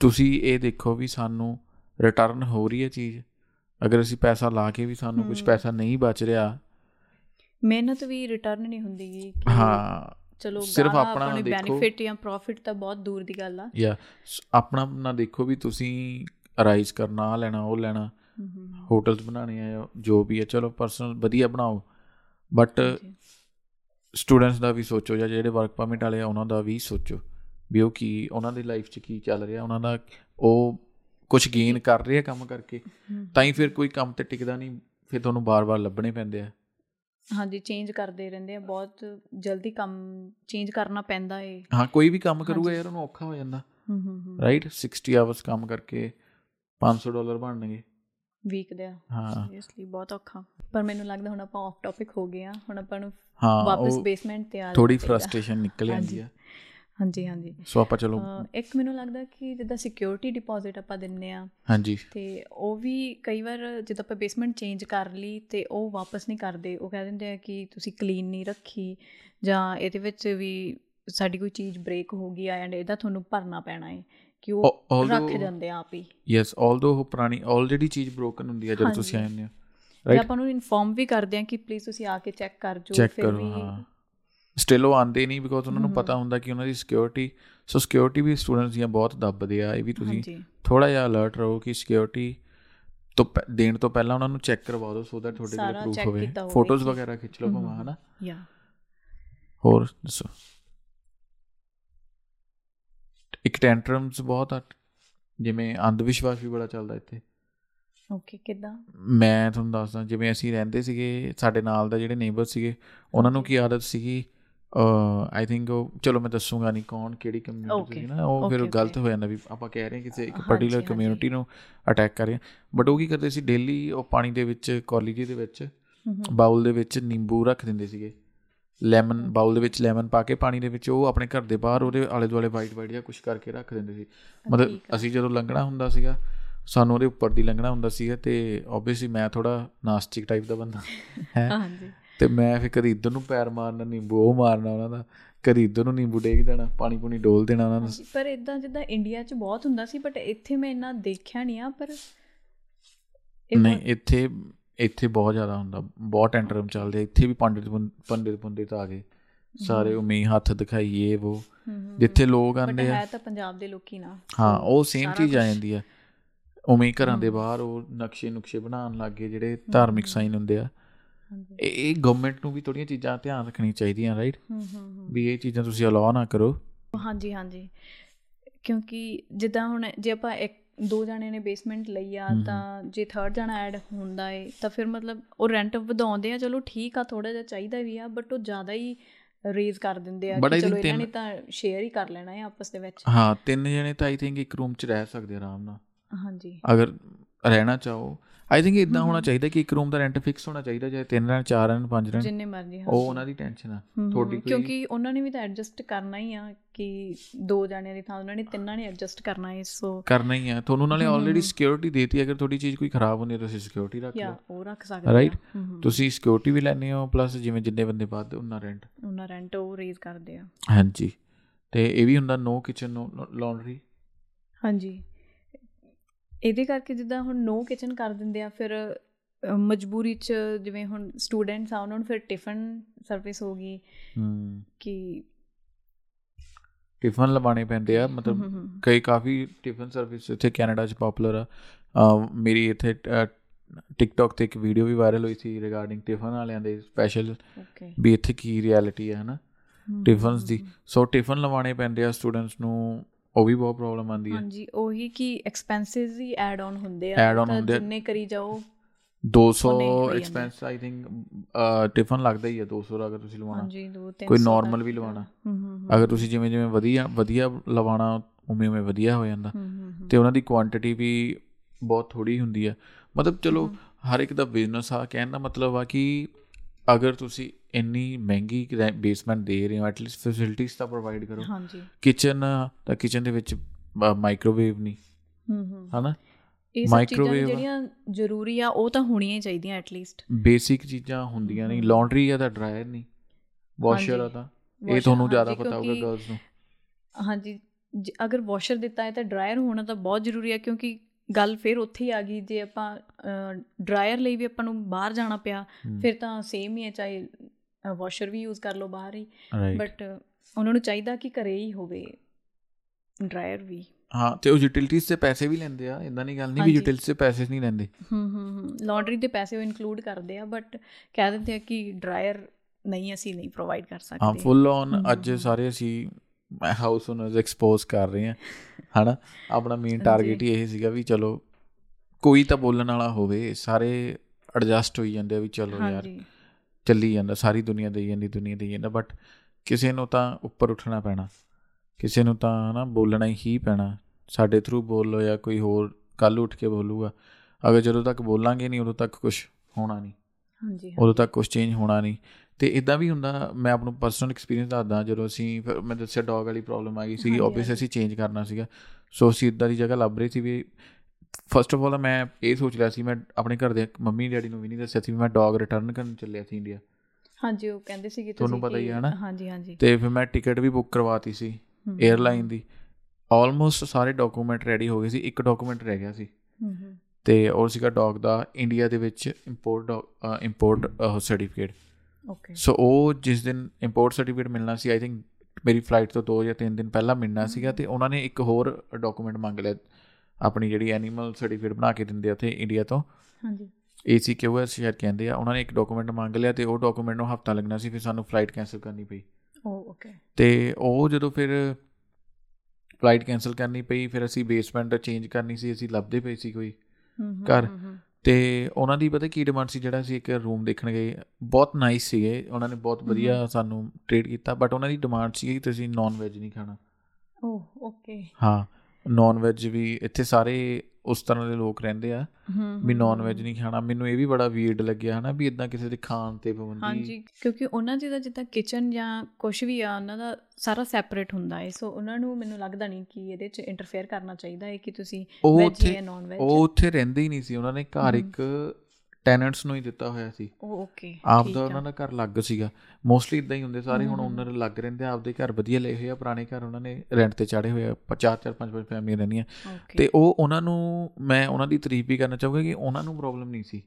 ਤੁਸੀਂ ਇਹ ਦੇਖੋ ਵੀ ਸਾਨੂੰ ਰਿਟਰਨ ਹੋ ਰਹੀ ਹੈ ਚੀਜ਼। ਅਗਰ ਅਸੀਂ ਪੈਸਾ ਲਾ ਕੇ ਵੀ ਸਾਨੂੰ ਕੁਝ ਪੈਸਾ ਨਹੀਂ ਬਚ ਰਿਹਾ। ਮਿਹਨਤ ਵੀ ਰਿਟਰਨ ਨਹੀਂ ਹੁੰਦੀ ਹਾਂ ਚਲੋ ਸਿਰਫ ਆਪਣਾ ਦੇਖੋ। ਬੈਨੀਫਿਟ ਜਾਂ ਪ੍ਰੋਫਿਟ ਤਾਂ ਬਹੁਤ ਦੂਰ ਦੀ ਗੱਲ ਆ। ਯਾ ਆਪਣਾ ਨਾ ਦੇਖੋ ਵੀ ਤੁਸੀਂ ਰਾਈਜ਼ ਕਰਨਾ ਆ ਲੈਣਾ ਉਹ ਲੈਣਾ। ਹੋਟਲਸ ਬਣਾਣੇ ਆ ਜੋ ਵੀ ਹੈ ਚਲੋ ਪਰਸਨਲ ਵਧੀਆ ਬਣਾਓ। ਬਟ ਸਟੂਡੈਂਟਸ ਦਾ ਵੀ ਸੋਚੋ ਜਾਂ ਜਿਹੜੇ ਵਰਕ ਪਰਮਿਟ ਵਾਲੇ ਆ ਉਹਨਾਂ ਦਾ ਵੀ ਸੋਚੋ। ਵੀ ਉਹ ਕੀ ਉਹਨਾਂ ਦੀ ਲਾਈਫ 'ਚ ਕੀ ਚੱਲ ਰਿਹਾ ਉਹਨਾਂ ਦਾ ਉਹ ਕੁਝ ਗੇਨ ਕਰ ਰਹੇ ਆ ਕੰਮ ਕਰਕੇ ਤਾਂ ਹੀ ਫਿਰ ਕੋਈ ਕੰਮ ਤੇ ਟਿਕਦਾ ਨਹੀਂ ਫਿਰ ਤੁਹਾਨੂੰ ਬਾਰ-ਬਾਰ ਲੱਭਣੇ ਪੈਂਦੇ ਆ। ਹਾਂਜੀ ਚੇਂਜ ਕਰਦੇ ਰਹਿੰਦੇ ਆ ਬਹੁਤ ਜਲਦੀ ਕੰਮ ਚੇਂਜ ਕਰਨਾ ਪੈਂਦਾ ਏ। ਹਾਂ ਕੋਈ ਵੀ ਕੰਮ ਕਰੂਗਾ ਯਾਰ ਉਹਨੂੰ ਔਖਾ ਹੋ ਜਾਂਦਾ। ਹੂੰ ਹੂੰ ਰਾਈਟ 60 ਆਵਰਸ ਕੰਮ ਕਰਕੇ 500 ਡਾਲਰ ਬਣਨਗੇ। ਵੀਕ ਦੇ ਹਾਂ। ਸੀਰੀਅਸਲੀ ਬਹੁਤ ਔਖਾ। ਪਰ ਮੈਨੂੰ ਲੱਗਦਾ ਹੁਣ ਆਪਾਂ ਆਫ ਟਾਪਿਕ ਹੋ ਗਏ ਆ ਹੁਣ ਆਪਾਂ ਨੂੰ ਵਾਪਸ ਬੇਸਮੈਂਟ ਤੇ ਆ ਥੋੜੀ ਫਰਸਟ੍ਰੇਸ਼ਨ ਨਿਕਲ ਜਾਂਦੀ ਆ। ਹਾਂਜੀ ਹਾਂਜੀ। ਸੋ ਆਪਾਂ ਚਲੋ ਇੱਕ ਮੈਨੂੰ ਲੱਗਦਾ ਕਿ ਜਿੱਦਾਂ ਸਿਕਿਉਰਿਟੀ ਡਿਪੋਜ਼ਿਟ ਆਪਾਂ ਦਿੰਨੇ ਆ ਹਾਂਜੀ। ਤੇ ਉਹ ਵੀ ਕਈ ਵਾਰ ਜਦੋਂ ਆਪਾਂ ਬੇਸਮੈਂਟ ਚੇਂਜ ਕਰ ਲਈ ਤੇ ਉਹ ਵਾਪਸ ਨਹੀਂ ਕਰਦੇ ਉਹ ਕਹਿ ਦਿੰਦੇ ਆ ਕਿ ਤੁਸੀਂ ਕਲੀਨ ਨਹੀਂ ਰੱਖੀ ਜਾਂ ਇਹਦੇ ਵਿੱਚ ਵੀ ਸਾਡੀ ਕੋਈ ਚੀਜ਼ ਬ੍ਰੇਕ ਹੋ ਗਈ ਆ ਐਂਡ ਇਹਦਾ ਤੁਹਾਨੂੰ ਭਰਨਾ ਪੈਣਾ ਹੈ ਕਿ ਉਹ ਰੱਖ ਜਾਂਦੇ ਆਪ ਹੀ। ਯੈਸ ਆਲਦੋ ਉਹ ਪੁਰਾਣੀ ਆਲਰੇਡੀ ਚੀਜ਼ ਬ੍ਰੋਕਨ ਹੁੰਦੀ ਹੈ ਜਦੋਂ ਤੁਸੀਂ ਆਏ ਹੋ। ਰਾਈਟ ਆਪਾਂ ਨੂੰ ਇਨਫੋਰਮ ਵੀ ਕਰਦੇ ਆ ਕਿ ਪਲੀਜ਼ ਤੁਸੀਂ ਆ ਕੇ ਚੈੱਕ ਕਰ ਜੋ ਫਿਰ ਵੀ ਸਟਿਲ ਉਹ ਆਂਦੇ ਨਹੀਂ ਬਿਕੋਜ਼ ਉਹਨਾਂ ਨੂੰ ਪਤਾ ਹੁੰਦਾ ਕਿ ਉਹਨਾਂ ਦੀ ਸਿਕਿਉਰਿਟੀ ਸੋ ਸਿਕਿਉਰਿਟੀ ਵੀ ਸਟੂਡੈਂਟਸ ਦੀਆਂ ਬਹੁਤ ਦੱਬਦੇ ਆ ਇਹ ਵੀ ਤੁਸੀਂ ਥੋੜਾ ਜਿਹਾ ਅਲਰਟ ਰਹੋ ਕਿ ਸਿਕਿਉਰਿਟੀ ਤੋਂ ਦੇਣ ਤੋਂ ਪਹਿਲਾਂ ਉਹਨਾਂ ਨੂੰ ਚੈੱਕ ਕਰਵਾ ਦਿਓ ਸੋ ਦੈਟ ਤੁਹਾਡੇ ਕੋਲ ਪ੍ਰੂਫ ਹੋਵੇ। ਫੋਟੋਜ਼ ਵਗੈਰਾ ਖਿੱਚ ਲਓ ਭਾਵੇਂ ਹਨਾ? ਯਾ ਹੋਰ ਦੱਸੋ? ਇੱਕ ਟੈਂਟਰਮਸ ਬਹੁਤ ਆ ਜਿਵੇਂ ਅੰਧ ਵਿਸ਼ਵਾਸ ਵੀ ਬੜਾ ਚੱਲਦਾ ਇੱਥੇ। ਓਕੇ ਕਿਦਾਂ? ਮੈਂ ਤੁਹਾਨੂੰ ਦੱਸਦਾ ਜਿਵੇਂ ਅਸੀਂ ਰਹਿੰਦੇ ਸੀਗੇ ਸਾਡੇ ਨਾਲ ਦਾ ਜਿਹੜੇ ਨੇਬਰ ਸੀਗੇ ਉਹਨਾਂ ਨੂੰ ਕੀ ਆਦਤ ਸੀਗੀ ਆਈ ਥਿੰਕ ਉਹ ਚਲੋ ਮੈਂ ਦੱਸੂਗਾ ਨਹੀਂ ਕੌਣ ਕਿਹੜੀ ਕਮਿਊਨਿਟੀ ਸੀ ਨਾ ਉਹ ਫਿਰ ਗਲਤ ਹੋ ਜਾਂਦਾ ਵੀ ਆਪਾਂ ਕਹਿ ਰਹੇ ਕਿਸੇ ਇੱਕ ਪਾਰਟਿਕੂਲਰ ਕਮਿਊਨਿਟੀ ਨੂੰ ਅਟੈਕ ਕਰ ਰਹੇ ਬਟ ਉਹ ਕੀ ਕਰਦੇ ਸੀ ਡੇਲੀ ਉਹ ਪਾਣੀ ਦੇ ਵਿੱਚ ਕਾਲਜ ਦੇ ਵਿੱਚ ਬਾਉਲ ਦੇ ਵਿੱਚ ਨਿੰਬੂ ਰੱਖ ਦਿੰਦੇ ਸੀਗੇ। ਲੈਮਨ ਬਾਉਲ ਦੇ ਵਿੱਚ ਲੈਮਨ ਪਾ ਕੇ ਪਾਣੀ ਦੇ ਵਿੱਚ ਉਹ ਆਪਣੇ ਘਰ ਦੇ ਬਾਹਰ ਉਹਦੇ ਆਲੇ ਦੁਆਲੇ ਵਾਈਟ ਵਾਈਟ ਜਿਹਾ ਕੁਝ ਕਰਕੇ ਰੱਖ ਦਿੰਦੇ ਸੀ। ਮਤਲਬ ਅਸੀਂ ਜਦੋਂ ਲੰਘਣਾ ਹੁੰਦਾ ਸੀਗਾ ਸਾਨੂੰ ਉਹਦੇ ਉੱਪਰ ਦੀ ਲੰਘਣਾ ਹੁੰਦਾ ਸੀਗਾ ਤੇ ਆਬਵੀਅਸਲੀ ਮੈਂ ਥੋੜਾ ਨਾਸਟਿਕ ਟਾਈਪ ਦਾ ਬੰਦਾ। ਹੈ? ਹਾਂਜੀ। ਤੇ ਮੈਂ ਫਿਰ ਕਦੀ ਇਧਰ ਨੂੰ ਪੈਰ ਮਾਰਨਾ ਨਿੰਬੂ ਉਹ ਮਾਰਨਾ ਉਹਨਾਂ ਦਾ ਕਦੀ ਇਧਰ ਨੂੰ ਨਿੰਬੂ ਡੇਗ ਦੇਣਾ ਪਾਣੀ ਪੂਣੀ ਡੋਲ ਦੇਣਾ ਉਹਨਾਂ ਨੂੰ। ਪਰ ਇਦਾਂ ਜਿੱਦਾਂ ਇੰਡੀਆ 'ਚ ਬਹੁਤ ਹੁੰਦਾ ਸੀ ਬਟ ਇੱਥੇ ਮੈਂ ਇੰਨਾ ਦੇਖਿਆ ਨਹੀਂ ਆ ਪਰ ਨਹੀਂ ਇੱਥੇ ਇੱਥੇ ਬਹੁਤ ਜ਼ਿਆਦਾ ਹੁੰਦਾ ਬਹੁਤ ਐਂਟਰਮ ਚੱਲਦੇ ਇੱਥੇ ਵੀ ਪੰਡਿਤ ਪੰਡਿਤ ਪੰਡਿਤ ਆ ਗਏ। ਸਾਰੇ ਉਮੀ ਹੱਥ ਦਿਖਾਈਏ ਉਹ ਜਿੱਥੇ ਲੋਕ ਆਂਦੇ ਆ। ਹੈ ਤਾਂ ਪੰਜਾਬ ਦੇ ਲੋਕੀ ਨਾ। ਹਾਂ ਉਹ ਸੇਮ ਚੀਜ਼ ਆ ਜਾਂਦੀ ਆ। ਉਮੀ ਘਰਾਂ ਦੇ ਬਾਹਰ ਉਹ ਨਕਸ਼ੇ ਨੁਕਸ਼ੇ ਬਣਾਉਣ ਲੱਗੇ ਜਿਹੜੇ ਧਾਰਮਿਕ ਸਾਈਨ ਹੁੰਦੇ ਆ। ਇਹ ਗਵਰਨਮੈਂਟ ਨੂੰ ਵੀ ਥੋੜੀਆਂ ਚੀਜ਼ਾਂ ਧਿਆਨ ਰੱਖਣੀ ਚਾਹੀਦੀਆਂ ਰਾਈਟ ਵੀ ਇਹ ਚੀਜ਼ਾਂ ਤੁਸੀਂ ਅਲਾਉ ਨਾ ਕਰੋ। ਹਾਂਜੀ ਹਾਂਜੀ। ਕਿਉਂਕਿ ਜਿੱਦਾਂ ਹੁਣ ਜੇ ਆਪਾਂ ਇੱਕ ਦੋ ਜਣੇ ਨੇ ਬੇਸਮੈਂਟ ਲਈ ਆ ਤਾਂ ਜੇ ਥਰਡ ਜਣਾ ਐਡ ਹੁੰਦਾ ਏ ਤਾਂ ਫਿਰ ਮਤਲਬ ਉਹ ਰੈਂਟ ਵਧਾਉਂਦੇ ਆ ਚਲੋ ਠੀਕ ਆ ਥੋੜਾ ਜਿਹਾ ਚਾਹੀਦਾ ਵੀ ਆ ਬਟ ਉਹ ਜ਼ਿਆਦਾ ਹੀ ਰੇਜ਼ ਕਰ ਦਿੰਦੇ ਆ ਕਿ ਚਲੋ ਇਹਨਾਂ ਨੇ ਤਾਂ ਸ਼ੇਅਰ ਹੀ ਕਰ ਲੈਣਾ ਹੈ ਆਪਸ ਦੇ ਵਿੱਚ। ਹਾਂ ਤਿੰਨ ਜਣੇ ਤਾਂ ਆਈ ਥਿੰਕ ਇੱਕ ਰੂਮ 'ਚ ਰਹਿ ਸਕਦੇ ਆਰਾਮ ਨਾਲ। ਹਾਂਜੀ। ਅਗਰ ਰਹਿਣਾ ਚਾਹੋ ਆਈ ਥਿੰਕ ਇਦਾਂ ਹੋਣਾ ਚਾਹੀਦਾ ਕਿ ਇੱਕ ਰੂਮ ਦਾ ਰੈਂਟ ਫਿਕਸ ਹੋਣਾ ਚਾਹੀਦਾ ਚਾਹੇ ਤਿੰਨ ਰਹਿਣ ਚਾਰ ਰਹਿਣ ਪੰਜ ਰਹਿਣ। ਜਿੰਨੇ ਮਰਜ਼ੀ ਹਾਂ। ਉਹ ਉਹਨਾਂ ਦੀ ਟੈਨਸ਼ਨ ਆ। ਥੋੜੀ ਕਿਉਂਕਿ ਉਹਨਾਂ ਨੇ ਵੀ ਤਾਂ ਐਡਜਸਟ ਕਰਨਾ ਹੀ ਆ ਕਿ ਦੋ ਜਾਣਿਆਂ ਦੀ ਥਾਂ ਉਹਨਾਂ ਨੇ ਤਿੰਨਾਂ ਨੇ ਐਡਜਸਟ ਕਰਨਾ ਹੈ ਸੋ ਕਰਨਾ ਹੀ ਆ। ਤੁਹਾਨੂੰ ਨਾਲੇ ਆਲਰੇਡੀ ਸਿਕਿਉਰਿਟੀ ਦੇਤੀ ਅਗਰ ਤੁਹਾਡੀ ਚੀਜ਼ ਕੋਈ ਖਰਾਬ ਹੁੰਦੀ ਹੈ ਤੁਸੀਂ ਸਿਕਿਉਰਿਟੀ ਰੱਖ ਲਓ। ਉਹ ਰੱਖ ਸਕਦੇ ਰਾਈਟ ਤੁਸੀਂ ਸਿਕਿਉਰਿਟੀ ਵੀ ਲੈਣੇ ਹੋ ਪਲੱਸ ਜਿਵੇਂ ਜਿੰਨੇ ਬੰਦੇ ਵੱਧ ਉਹਨਾਂ ਰੈਂਟ ਉਹਨਾਂ ਰੈਂਟ ਉਹ ਰੇਜ਼ ਕਰਦੇ ਆ। ਹਾਂਜੀ। ਤੇ ਇਹ ਵੀ ਹੁੰਦਾ ਨੋ ਕਿਚਨ ਨੋ ਲਾਂਡਰੀ ਹਾਂਜੀ। ਇਹਦੇ ਕਰਕੇ ਜਿੱਦਾਂ ਹੁਣ ਨੋ ਕਿਚਨ ਕਰ ਦਿੰਦੇ ਆ ਫਿਰ ਮਜਬੂਰੀ ਚ ਜਿਵੇਂ ਹੁਣ ਸਟੂਡੈਂਟਸ ਆ ਉਹਨਾਂ ਨੂੰ ਫਿਰ ਟਿਫਨ ਸਰਵਿਸ ਹੂੰ ਕਿ ਟਿਫਨ ਲਵਾਣੇ ਪੈਂਦੇ ਆ ਮਤਲਬ ਕਈ ਕਾਫੀ ਟਿਫਨ ਸਰਵਿਸ ਇੱਥੇ ਕੈਨੇਡਾ 'ਚ ਪਪੂਲਰ ਆ। ਮੇਰੀ ਇੱਥੇ ਟਿਕਟੌਕ ਤੇ ਇੱਕ ਵੀਡੀਓ ਵੀ ਵਾਇਰਲ ਹੋਈ ਸੀ ਰਿਗਾਰਡਿੰਗ ਟਿਫਨ ਵਾਲਿਆਂ ਦੇ ਸਪੈਸ਼ਲ ਵੀ ਇੱਥੇ ਕੀ ਰਿਐਲਿਟੀ ਹੈ ਹਨਾ ਟਿਫਨਸ ਦੀ। ਸੋ ਟਿਫਨ ਲਵਾਣੇ ਪੈਂਦੇ ਆ ਸਟੂਡੈਂਟਸ ਨੂੰ ਉਹ ਵੀ ਬਹੁਤ ਪ੍ਰੋਬਲਮ ਆਂਦੀ ਹੈ। ਹਾਂਜੀ ਉਹੀ ਕਿ ਐਕਸਪੈਂਸਸ ਹੀ ਐਡ ਆਨ ਹੁੰਦੇ ਆ ਤਾਂ ਜਿੰਨੇ ਕਰੀ ਜਾਓ 200 ਐਕਸਪੈਂਸ ਆਈ ਥਿੰਕ ਟਿਫਨ ਲੱਗਦਾ ਹੀ ਹੈ 200 ਦਾ ਅਗਰ ਤੁਸੀਂ ਲਵਾਉਣਾ। ਹਾਂਜੀ 2 300 ਕੋਈ ਨਾਰਮਲ ਵੀ ਲਵਾਉਣਾ। ਅਗਰ ਤੁਸੀਂ ਜਿਵੇਂ ਜਿਵੇਂ ਵਧੀਆ ਵਧੀਆ ਲਵਾਉਣਾ ਉਵੇਂ ਉਵੇਂ ਵਧੀਆ ਹੋ ਜਾਂਦਾ। ਤੇ ਉਹਨਾਂ ਦੀ ਕੁਆਂਟੀਟੀ ਵੀ ਬਹੁਤ ਥੋੜੀ ਹੁੰਦੀ ਹੈ। ਮਤਲਬ ਚਲੋ ਹਰ ਇੱਕ ਦਾ ਬਿਜ਼ਨਸ ਆ। ਕਹਿਣ ਦਾ ਮਤਲਬ ਆ ਕਿ ਅਗਰ ਤੁਸੀਂ ਇੰਨੀ ਮਹਿੰਗੀ ਬੇਸਮੈਂਟ ਦੇ ਰਹੇ ਹੋ ਐਟਲੀਸਟ ਫੈਸਿਲਿਟੀਆਂ ਤਾਂ ਪ੍ਰੋਵਾਈਡ ਕਰੋ। ਹਾਂਜੀ। ਕਿਚਨ ਤਾਂ ਕਿਚਨ ਦੇ ਵਿੱਚ ਮਾਈਕ੍ਰੋਵੇਵ ਨਹੀਂ। ਹੂੰ ਹੂੰ। ਹਨਾ? ਇਹ ਚੀਜ਼ਾਂ ਜਿਹੜੀਆਂ ਜ਼ਰੂਰੀ ਆ ਉਹ ਤਾਂ ਹੋਣੀਆਂ ਹੀ ਚਾਹੀਦੀਆਂ ਐਟਲੀਸਟ ਬੇਸਿਕ ਚੀਜ਼ਾਂ ਹੁੰਦੀਆਂ ਨਹੀਂ। ਲਾਂਡਰੀ ਆ ਤਾਂ ਡਰਾਇਰ ਨਹੀਂ। ਵਾਸ਼ਰ ਆ ਤਾਂ। ਇਹ ਤੁਹਾਨੂੰ ਜ਼ਿਆਦਾ ਪਤਾ ਹੋਊਗਾ ਗਰਲਸ ਨੂੰ। ਹਾਂਜੀ ਅਗਰ ਵਾਸ਼ਰ ਦਿੱਤਾ ਹੈ ਤਾਂ ਡਰਾਇਰ ਹੋਣਾ ਤਾਂ ਬਹੁਤ ਜ਼ਰੂਰੀ ਹੈ ਕਿਉਂਕਿ ਗੱਲ ਫਿਰ ਉੱਥੇ ਆ ਗਈ ਜੇ ਆਪਾਂ ਡਰਾਇਰ ਲਈ ਵੀ ਆਪਾਂ ਨੂੰ ਬਾਹਰ ਜਾਣਾ ਪਿਆ ਫਿਰ ਤਾਂ ਸੇਮ ਹੀ ਹੈ ਚਾਹੇ ਵਾਸ਼ਰ ਵੀ ਯੂਜ਼ ਕਰ ਲਓ ਬਾਹਰ ਹੀ। ਬਟ ਉਹਨਾਂ ਨੂੰ ਚਾਹੀਦਾ ਕਿ ਘਰੇ ਹੀ ਹੋਵੇ ਡਰਾਇਰ ਵੀ। ਹਾਂ ਤੇ ਉਹ ਯੂਟਿਲਿਟੀਜ਼ ਤੇ ਪੈਸੇ ਵੀ ਲੈਂਦੇ ਆ ਇਦਾਂ ਨਹੀਂ ਗੱਲ ਨਹੀਂ ਵੀ ਯੂਟਿਲਿਟੀਜ਼ ਤੇ ਪੈਸੇ ਨਹੀਂ ਲੈਂਦੇ। ਹੂੰ ਹੂੰ ਹੂੰ। ਲਾਂਡਰੀ ਦੇ ਪੈਸੇ ਉਹ ਇਨਕਲੂਡ ਕਰਦੇ ਆ ਬਟ ਕਹਿ ਦਿੰਦੇ ਆ ਕਿ ਡਰਾਇਰ ਨਹੀਂ ਅਸੀਂ ਨਹੀਂ ਪ੍ਰੋਵਾਈਡ ਕਰ ਸਕਦੇ। ਹਾਂ ਫੁੱਲ ਔਨ ਅੱਜ ਸਾਰੇ ਅਸੀਂ ਹਾਊਸ ਓਨਰਸ ਐਕਸਪੋਜ਼ ਕਰ ਰਹੇ ਆ ਹਨਾ? ਆਪਣਾ ਮੇਨ ਟਾਰਗੇਟ ਹੀ ਇਹ ਸੀਗਾ ਵੀ ਚਲੋ ਕੋਈ ਤਾਂ ਬੋਲਣ ਵਾਲਾ ਹੋਵੇ ਸਾਰੇ ਐਡਜਸਟ ਹੋਈ ਜਾਂਦੇ ਆ ਵੀ ਚਲੋ ਯਾਰ ਚੱਲੀ ਜਾਂਦਾ ਸਾਰੀ ਦੁਨੀਆ ਦੇ ਜਾਂਦੀ ਦੁਨੀਆ ਦੇ ਜਾਂਦਾ ਬਟ ਕਿਸੇ ਨੂੰ ਤਾਂ ਉੱਪਰ ਉੱਠਣਾ ਪੈਣਾ ਕਿਸੇ ਨੂੰ ਤਾਂ ਹਨਾ ਬੋਲਣਾ ਹੀ ਪੈਣਾ ਸਾਡੇ ਥਰੂ ਬੋਲ ਲੋ ਜਾਂ ਕੋਈ ਹੋਰ ਕੱਲ ਉੱਠ ਕੇ ਬੋਲੂਗਾ ਅਗਰ ਜਦੋਂ ਤੱਕ ਬੋਲਾਂਗੇ ਨਹੀਂ ਉਦੋਂ ਤੱਕ ਕੁਝ ਹੋਣਾ ਨਹੀਂ। ਹਾਂਜੀ ਉਦੋਂ ਤੱਕ ਕੁਝ ਚੇਂਜ ਹੋਣਾ ਨਹੀਂ। ਤੇ ਇਦਾਂ ਵੀ ਹੁੰਦਾ ਮੈਂ ਆਪਣਾ ਪਰਸਨਲ ਐਕਸਪੀਰੀਅੰਸ ਦੱਸਦਾ ਜਦੋਂ ਅਸੀਂ ਮੈਂ ਦੱਸਿਆ ਡੌਗ ਵਾਲੀ ਪ੍ਰੋਬਲਮ ਆ ਗਈ ਸੀ ਆਬਵੀਅਸ ਅਸੀਂ ਚੇਂਜ ਕਰਨਾ ਸੀਗਾ। ਸੋ ਅਸੀਂ ਇਦਾਂ ਦੀ ਜਗ੍ਹਾ ਲੱਭ ਰਹੇ ਸੀ ਵੀ ਫਸਟ ਆਫ ਆਲ ਮੈਂ ਇਹ ਸੋਚ ਲਿਆ ਸੀ ਮੈਂ ਆਪਣੇ ਘਰ ਦੇ ਮੰਮੀ ਡੈਡੀ ਨੂੰ ਵੀ ਨਹੀਂ ਦੱਸਿਆ ਸੀ ਮੈਂ ਡੌਗ ਰਿਟਰਨ ਕਰਨ ਚੱਲਿਆ ਸੀ ਇੰਡੀਆ ਹਾਂਜੀ ਉਹ ਕਹਿੰਦੇ ਸੀ ਕਿ ਤੁਸੀਂ ਤੁਹਾਨੂੰ ਪਤਾ ਹੀ ਹੈ ਨਾ ਹਾਂਜੀ ਹਾਂਜੀ। ਤੇ ਫਿਰ ਮੈਂ ਟਿਕਟ ਵੀ ਬੁੱਕ ਕਰਵਾਤੀ ਸੀ 에ਅਰਲਾਈਨ ਦੀ। ਆਲਮੋਸਟ ਸਾਰੇ ਡਾਕੂਮੈਂਟ ਰੈਡੀ ਹੋ ਗਏ ਸੀ ਇੱਕ ਡਾਕੂਮੈਂਟ ਰਹਿ ਗਿਆ ਸੀ। ਤੇ ਉਹ ਸੀਗਾ ਡੌਗ ਦਾ ਇੰਡੀਆ ਦੇ ਵਿੱਚ import import certificate okay so ਉਹ ਜਿਸ ਦਿਨ ਇੰਪੋਰਟ ਸਰਟੀਫਿਕੇਟ ਮਿਲਣਾ ਸੀ ਆਈ ਥਿੰਕ ਮੇਰੀ ਫਲਾਈਟ ਤੋਂ 2 ਜਾਂ 3 ਦਿਨ ਪਹਿਲਾਂ ਮਿਲਣਾ ਸੀਗਾ ਤੇ ਉਹਨਾਂ ਨੇ ਇੱਕ ਹੋਰ ਡਾਕੂਮੈਂਟ ਮੰਗ ਲਿਆ ਆਪਣੀ ਜਿਹੜੀ ਐਨੀਮਲ ਸਰਟੀਫਿਕੇਟ ਬਣਾ ਕੇ ਦਿੰਦੇ ਆ ਉੱਥੇ ਇੰਡੀਆ ਤੋਂ। ਹਾਂਜੀ। ਏਸੀਕਿਊਐਸ ਸ਼ਾਇਦ ਕਹਿੰਦੇ ਆ ਉਹਨਾਂ ਨੇ ਇੱਕ ਡਾਕੂਮੈਂਟ ਮੰਗ ਲਿਆ ਤੇ ਉਹ ਡਾਕੂਮੈਂਟ ਨੂੰ ਹਫਤਾ ਲੱਗਣਾ ਸੀ ਫਿਰ ਸਾਨੂੰ ਫਲਾਈਟ ਕੈਨਸਲ ਕਰਨੀ ਪਈ। ਓ ਓਕੇ ਤੇ ਉਹ ਜਦੋਂ ਫਿਰ ਫਲਾਈਟ ਕੈਨਸਲ ਕਰਨੀ ਪਈ ਫਿਰ ਅਸੀਂ ਬੇਸਮੈਂਟ ਚੇਂਜ ਕਰਨੀ ਸੀ ਅਸੀਂ ਲੱਭਦੇ ਪਏ ਸੀ ਕੋਈ ਘਰ। ਤੇ ਉਹਨਾਂ ਦੀ ਪਤਾ ਕੀ ਡਿਮਾਂਡ ਸੀ ਜਿਹੜਾ ਸੀ ਇੱਕ ਰੂਮ ਦੇਖਣ ਗਏ ਬਹੁਤ ਨਾਈਸ ਸੀਗੇ ਉਹਨਾਂ ਨੇ ਬਹੁਤ ਵਧੀਆ ਸਾਨੂੰ ਟ੍ਰੀਟ ਕੀਤਾ ਬਟ ਉਹਨਾਂ ਦੀ ਡਿਮਾਂਡ ਸੀ ਕਿ ਤੁਸੀਂ ਨਾਨ ਵੈਜ ਨਹੀਂ ਖਾਣਾ। ਓ ਓਕੇ ਹਾਂ ਨਾਨ ਵੈਜ ਵੀ ਇੱਥੇ ਸਾਰੇ ਉਸ ਤਰ੍ਹਾਂ ਦੇ ਲੋਕ ਰਹਿੰਦੇ ਆ। ਵੀ ਨਾਨ ਵੈਜ ਨਹੀਂ ਖਾਣਾ। ਮੈਨੂੰ ਇਹ ਵੀ ਬੜਾ ਵੀਰਡ ਲੱਗਿਆ ਹਨਾ ਵੀ ਇਦਾਂ ਕਿਸੇ ਦੇ ਖਾਣ ਤੇ ਪਾਬੰਦੀ। ਹਾਂਜੀ ਕਿਉਂਕਿ ਉਹਨਾਂ ਦੀ ਤਾਂ ਜਿੱਦਾਂ ਕਿਚਨ ਜਾਂ ਕੁਝ ਵੀ ਆ ਉਹਨਾਂ ਦਾ ਸਾਰਾ ਸੈਪਰੇਟ ਹੁੰਦਾ ਹੈ ਸੋ ਉਹਨਾਂ ਨੂੰ ਮੈਨੂੰ ਲੱਗਦਾ ਨਹੀਂ ਕਿ ਇਹਦੇ 'ਚ ਇੰਟਰਫੇਅਰ ਕਰਨਾ ਚਾਹੀਦਾ ਹੈ ਕਿ ਤੁਸੀਂ ਵੈਜ ਜਾਂ ਨਾਨ ਵੈਜ ਉਹ ਉੱਥੇ ਰਹਿੰਦੇ ਹੀ ਨਹੀਂ ਸੀ। ਉਹਨਾਂ ਨੇ ਘਰ ਇੱਕ ਟੈਨੈਂਟਸ ਨੂੰ ਹੀ ਦਿੱਤਾ ਹੋਇਆ ਸੀ। ਓਕੇ ਆਪ ਦਾ ਉਹਨਾਂ ਦਾ ਘਰ ਲੱਗ ਸੀਗਾ। ਮੋਸਟਲੀ ਇਦਾਂ ਹੀ ਹੁੰਦੇ ਸਾਰੇ ਹੁਣ ਓਨਰ ਲੱਗ ਰਹਿੰਦੇ ਆ ਆਪਦੇ ਘਰ ਵਧੀਆ ਲਏ ਹੋਏ ਆ ਪੁਰਾਣੇ ਘਰ ਉਹਨਾਂ ਨੇ ਰੈਂਟ ਤੇ ਚਾੜੇ ਹੋਏ ਆ ਚਾਰ ਚਾਰ ਪੰਜ ਪੰਜ ਫੈਮਲੀਆਂ ਰਹਿੰਦੀਆਂ। ਤੇ ਉਹ ਉਹਨਾਂ ਨੂੰ ਮੈਂ ਉਹਨਾਂ ਦੀ ਤਾਰੀਫ ਵੀ ਕਰਨਾ ਚਾਹੂੰਗਾ ਕਿ ਉਹਨਾਂ ਨੂੰ ਪ੍ਰੋਬਲਮ ਨਹੀਂ ਸੀ।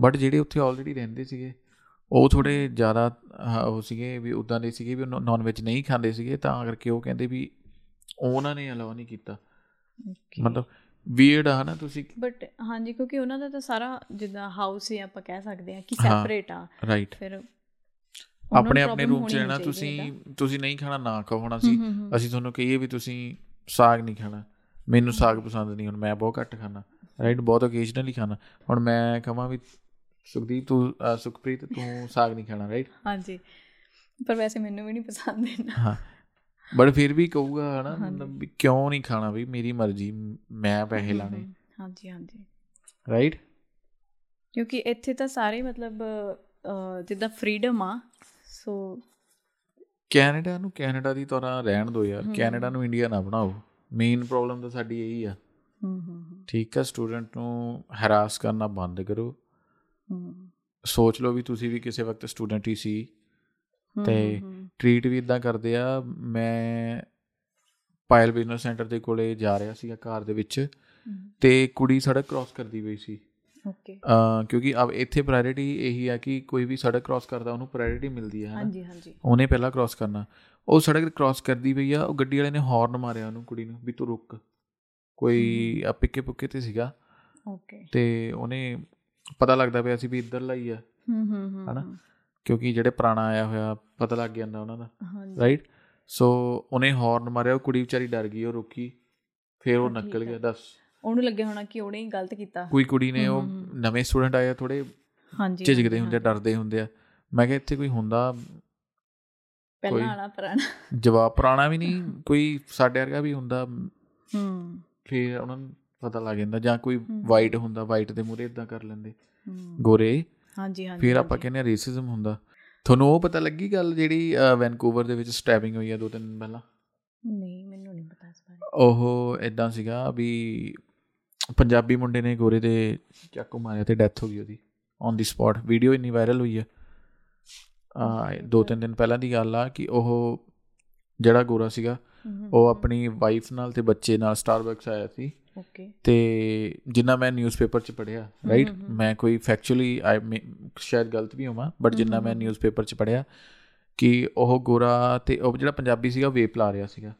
ਬਟ ਜਿਹੜੇ ਉੱਥੇ ਆਲਰੇਡੀ ਰਹਿੰਦੇ ਸੀਗੇ ਉਹ ਥੋੜੇ ਜ਼ਿਆਦਾ ਉਹ ਸੀਗੇ ਵੀ ਉਦਾਂ ਦੇ ਸੀਗੇ ਵੀ ਨਾਨ ਵੈਜ ਨਹੀਂ ਖਾਂਦੇ ਸੀਗੇ ਤਾਂ ਕਰਕੇ ਉਹ ਕਹਿੰਦੇ ਵੀ ਉਹਨਾਂ ਨੇ ਅਲਾਉ ਨਹੀਂ ਕੀਤਾ। ਮਤਲਬ ਵੀਅਰਡ ਆ ਨਾ ਤੁਸੀਂ? ਬਟ ਹਾਂਜੀ ਕਿਉਂਕਿ ਉਹਨਾਂ ਦਾ ਤਾਂ ਸਾਰਾ ਜਿੱਦਾਂ ਹਾਊਸ ਹੀ ਆਪਾਂ ਕਹਿ ਸਕਦੇ ਆ ਕਿ ਸੈਪਰੇਟ ਆ। ਰਾਈਟ ਫਿਰ ਆਪਣੇ ਆਪਣੇ ਰੂਮ 'ਚ ਰਹਿਣਾ ਤੁਸੀਂ ਤੁਸੀਂ ਨਹੀਂ ਖਾਣਾ ਨਾ ਖਾਓ ਹੁਣ ਅਸੀਂ ਅਸੀਂ ਤੁਹਾਨੂੰ ਕਹੀਏ ਵੀ ਤੁਸੀਂ ਸਾਗ ਨਹੀਂ ਖਾਣਾ। ਮੈਨੂੰ ਸਾਗ ਪਸੰਦ ਨਹੀਂ ਹੁਣ ਮੈਂ ਬਹੁਤ ਘੱਟ ਖਾਣਾ ਰਾਈਟ ਬਹੁਤ ਓਕੇਸ਼ਨਲੀ ਖਾਣਾ। ਹੁਣ ਮੈਂ ਕਹਾਂ ਵੀ ਸੁਖਦੀਪ ਤੂੰ ਸੁਖਪ੍ਰੀਤ ਤੂੰ ਸਾਗ ਨਹੀਂ ਖਾਣਾ ਰਾਈਟ ਹਾਂਜੀ ਪਰ ਵੈਸੇ ਮੈਨੂੰ ਵੀ ਨਹੀਂ ਪਸੰਦ ਇਹਨਾਂ ਹਾਂ ਬਟ ਫਿਰ ਵੀ ਕਹੂਗਾ ਹਨਾ ਮਤਲਬ ਕਿਉਂ ਨਹੀਂ ਖਾਣਾ ਵੀ ਮੇਰੀ ਮਰਜ਼ੀ ਮੈਂ ਪੈਸੇ ਲਾਣੇ। ਹਾਂਜੀ ਹਾਂਜੀ। ਰਾਈਟ ਕਿਉਂਕਿ ਇੱਥੇ ਤਾਂ ਸਾਰੇ ਮਤਲਬ ਜਿੱਦਾਂ ਫਰੀडम ਆ ਸੋ ਕੈਨੇਡਾ ਨੂੰ ਕੈਨੇਡਾ ਦੀ ਤਰ੍ਹਾਂ ਰਹਿਣ ਦਿਓ ਯਾਰ ਕੈਨੇਡਾ ਨੂੰ ਇੰਡੀਆ ਨਾ ਬਣਾਓ। ਮੇਨ ਪ੍ਰੋਬਲਮ ਤਾਂ ਸਾਡੀ ਇਹੀ ਆ। ਹੂੰ ਹੂੰ ਠੀਕ ਹੈ ਸਟੂਡੈਂਟ ਨੂੰ ਹਰਾਸ ਕਰਨਾ ਬੰਦ ਕਰੋ। ਹੂੰ ਸੋਚ ਲਓ ਵੀ ਤੁਸੀਂ ਵੀ ਕਿਸੇ ਵਕਤ ਸਟੂਡੈਂਟ ਹੀ ਸੀ। ਤੇ ਟ੍ਰੀਟ ਵੀ ਇਦਾਂ ਕਰਦੇ ਆ ਮੈਂ ਪਾਇਲ ਬਿਜ਼ਨਸ ਸੈਂਟਰ ਦੇ ਕੋਲੇ ਜਾ ਰਿਹਾ ਸੀਗਾ ਕਾਰ ਦੇ ਵਿੱਚ ਤੇ ਕੁੜੀ ਸੜਕ ਕ੍ਰਾਸ ਕਰਦੀ ਪਈ ਸੀ। ਓਕੇ ਅ ਕਿਉਂਕਿ ਅਬ ਇੱਥੇ ਪ੍ਰਾਇੋਰਟੀ ਇਹੀ ਆ ਕਿ ਕੋਈ ਵੀ ਸੜਕ ਕ੍ਰਾਸ ਕਰਦਾ ਉਹਨੂੰ ਪ੍ਰਾਇੋਰਟੀ ਮਿਲਦੀ ਹੈ ਹਾਂਜੀ ਹਾਂਜੀ। ਉਹਨੇ ਪਹਿਲਾਂ ਕ੍ਰਾਸ ਕਰਨਾ। ਉਹ ਸੜਕ ਕ੍ਰਾਸ ਕਰਦੀ ਪਈ ਆ ਉਹ ਗੱਡੀ ਵਾਲੇ ਨੇ ਹਾਰਨ ਮਾਰਿਆ ਉਹਨੂੰ ਕੁੜੀ ਨੂੰ ਵੀ ਤੂੰ ਰੁਕ। ਕੋਈ ਆ ਪਿੱਕੇ ਪੁੱਕੇ ਤੇ ਸੀਗਾ। ਓਕੇ ਤੇ ਉਹਨੇ ਪਤਾ ਲੱਗਦਾ ਪਿਆ ਸੀ ਵੀ ਇੱਧਰ ਲਈ ਆ। ਹੂੰ ਹੂੰ ਹੂੰ ਹਨਾ? ਕਿਉਂਕਿ ਜਿਹੜੇ ਪੁਰਾਣਾ ਆਇਆ ਹੋਇਆ ਪਤਾ ਲੱਗ ਜਾਂਦਾ ਉਹਨਾਂ ਦਾ। ਰਾਈਟ ਸੋ ਉਹਨੇ ਹਾਰਨ ਮਾਰਿਆ ਉਹ ਕੁੜੀ ਵਿਚਾਰੀ ਡਰ ਗਈ ਉਹ ਰੁਕੀ ਫਿਰ ਉਹ ਨਿਕਲ ਗਿਆ ਦੱਸ। ਉਹਨੂੰ ਲੱਗਿਆ ਹੋਣਾ ਕਿ ਉਹਨੇ ਹੀ ਗਲਤ ਕੀਤਾ। ਕੋਈ ਕੁੜੀ ਨੇ ਉਹ ਨਵੇਂ ਸਟੂਡੈਂਟ ਆਇਆ ਥੋੜੇ ਹਾਂਜੀ ਝਿਜਕਦੇ ਹੁੰਦੇ ਡਰਦੇ ਹੁੰਦੇ ਆ। ਮੈਂ ਕਿਹਾ ਇੱਥੇ ਕੋਈ ਹੁੰਦਾ ਪਹਿਲਾਂ ਵਾਲਾ ਪੁਰਾਣਾ। ਜਵਾਬ ਪੁਰਾਣਾ ਵੀ ਨਹੀਂ ਕੋਈ ਸਾਡੇ ਵਰਗਾ ਵੀ ਹੁੰਦਾ। ਹੂੰ ਫਿਰ ਉਹਨਾਂ ਨੂੰ ਪਤਾ ਲੱਗ ਜਾਂਦਾ ਜਾਂ ਕੋਈ ਵਾਈਟ ਹੁੰਦਾ ਵਾਈਟ ਦੇ ਮੂਰੇ ਇਦਾਂ ਕਰ ਲੈਂਦੇ। ਗੋਰੇ। ਹਾਂਜੀ ਹਾਂਜੀ ਫਿਰ ਆਪਾਂ ਕਹਿੰਦੇ ਆ ਰੇਸਿਜ਼ਮ ਹੁੰਦਾ। ਤੁਹਾਨੂੰ ਉਹ ਪਤਾ ਲੱਗੀ ਗੱਲ ਜਿਹੜੀ ਵੈਨਕੂਵਰ ਦੇ ਵਿੱਚ ਸਟੈਬਿੰਗ ਹੋਈ ਆ ਦੋ ਤਿੰਨ ਦਿਨ ਪਹਿਲਾਂ? ਨਹੀਂ ਮੈਨੂੰ ਨਹੀਂ ਪਤਾ ਇਸ ਬਾਰੇ। ਉਹ ਇਦਾਂ ਸੀਗਾ ਵੀ ਪੰਜਾਬੀ ਮੁੰਡੇ ਨੇ ਗੋਰੇ ਦੇ ਚਾਕੂ ਮਾਰਿਆ ਤੇ ਡੈਥ ਹੋ ਗਈ ਉਹਦੀ ਔਨ ਦੀ ਸਪੌਟ ਵੀਡੀਓ ਇੰਨੀ ਵਾਇਰਲ ਹੋਈ ਆ। ਆ ਦੋ ਤਿੰਨ ਦਿਨ ਪਹਿਲਾਂ ਦੀ ਗੱਲ ਆ ਕਿ ਉਹ ਜਿਹੜਾ ਗੋਰਾ ਸੀਗਾ ਉਹ ਆਪਣੀ ਵਾਈਫ ਨਾਲ ਤੇ ਬੱਚੇ ਨਾਲ ਸਟਾਰਬਕਸ ਆਇਆ ਸੀ। ਓਕੇ ਤੇ ਜਿੰਨਾ ਮੈਂ ਨਿਊਜ਼ਪੇਪਰ 'ਚ ਪੜਿਆ ਰਾਈਟ ਮੈਂ ਕੋਈ ਫੈਕਚੁਅਲੀ ਆਈ ਸ਼ਾਇਦ ਗਲਤ ਵੀ ਹੋਵਾਂ ਬਟ ਜਿੰਨਾ ਮੈਂ ਨਿਊਜ਼ਪੇਪਰ 'ਚ ਪੜਿਆ ਕਿ ਉਹ ਗੋਰਾ ਤੇ ਉਹ ਜਿਹੜਾ ਪੰਜਾਬੀ ਸੀਗਾ ਵੇਪ ਲਾ ਰਿਹਾ ਸੀਗਾ।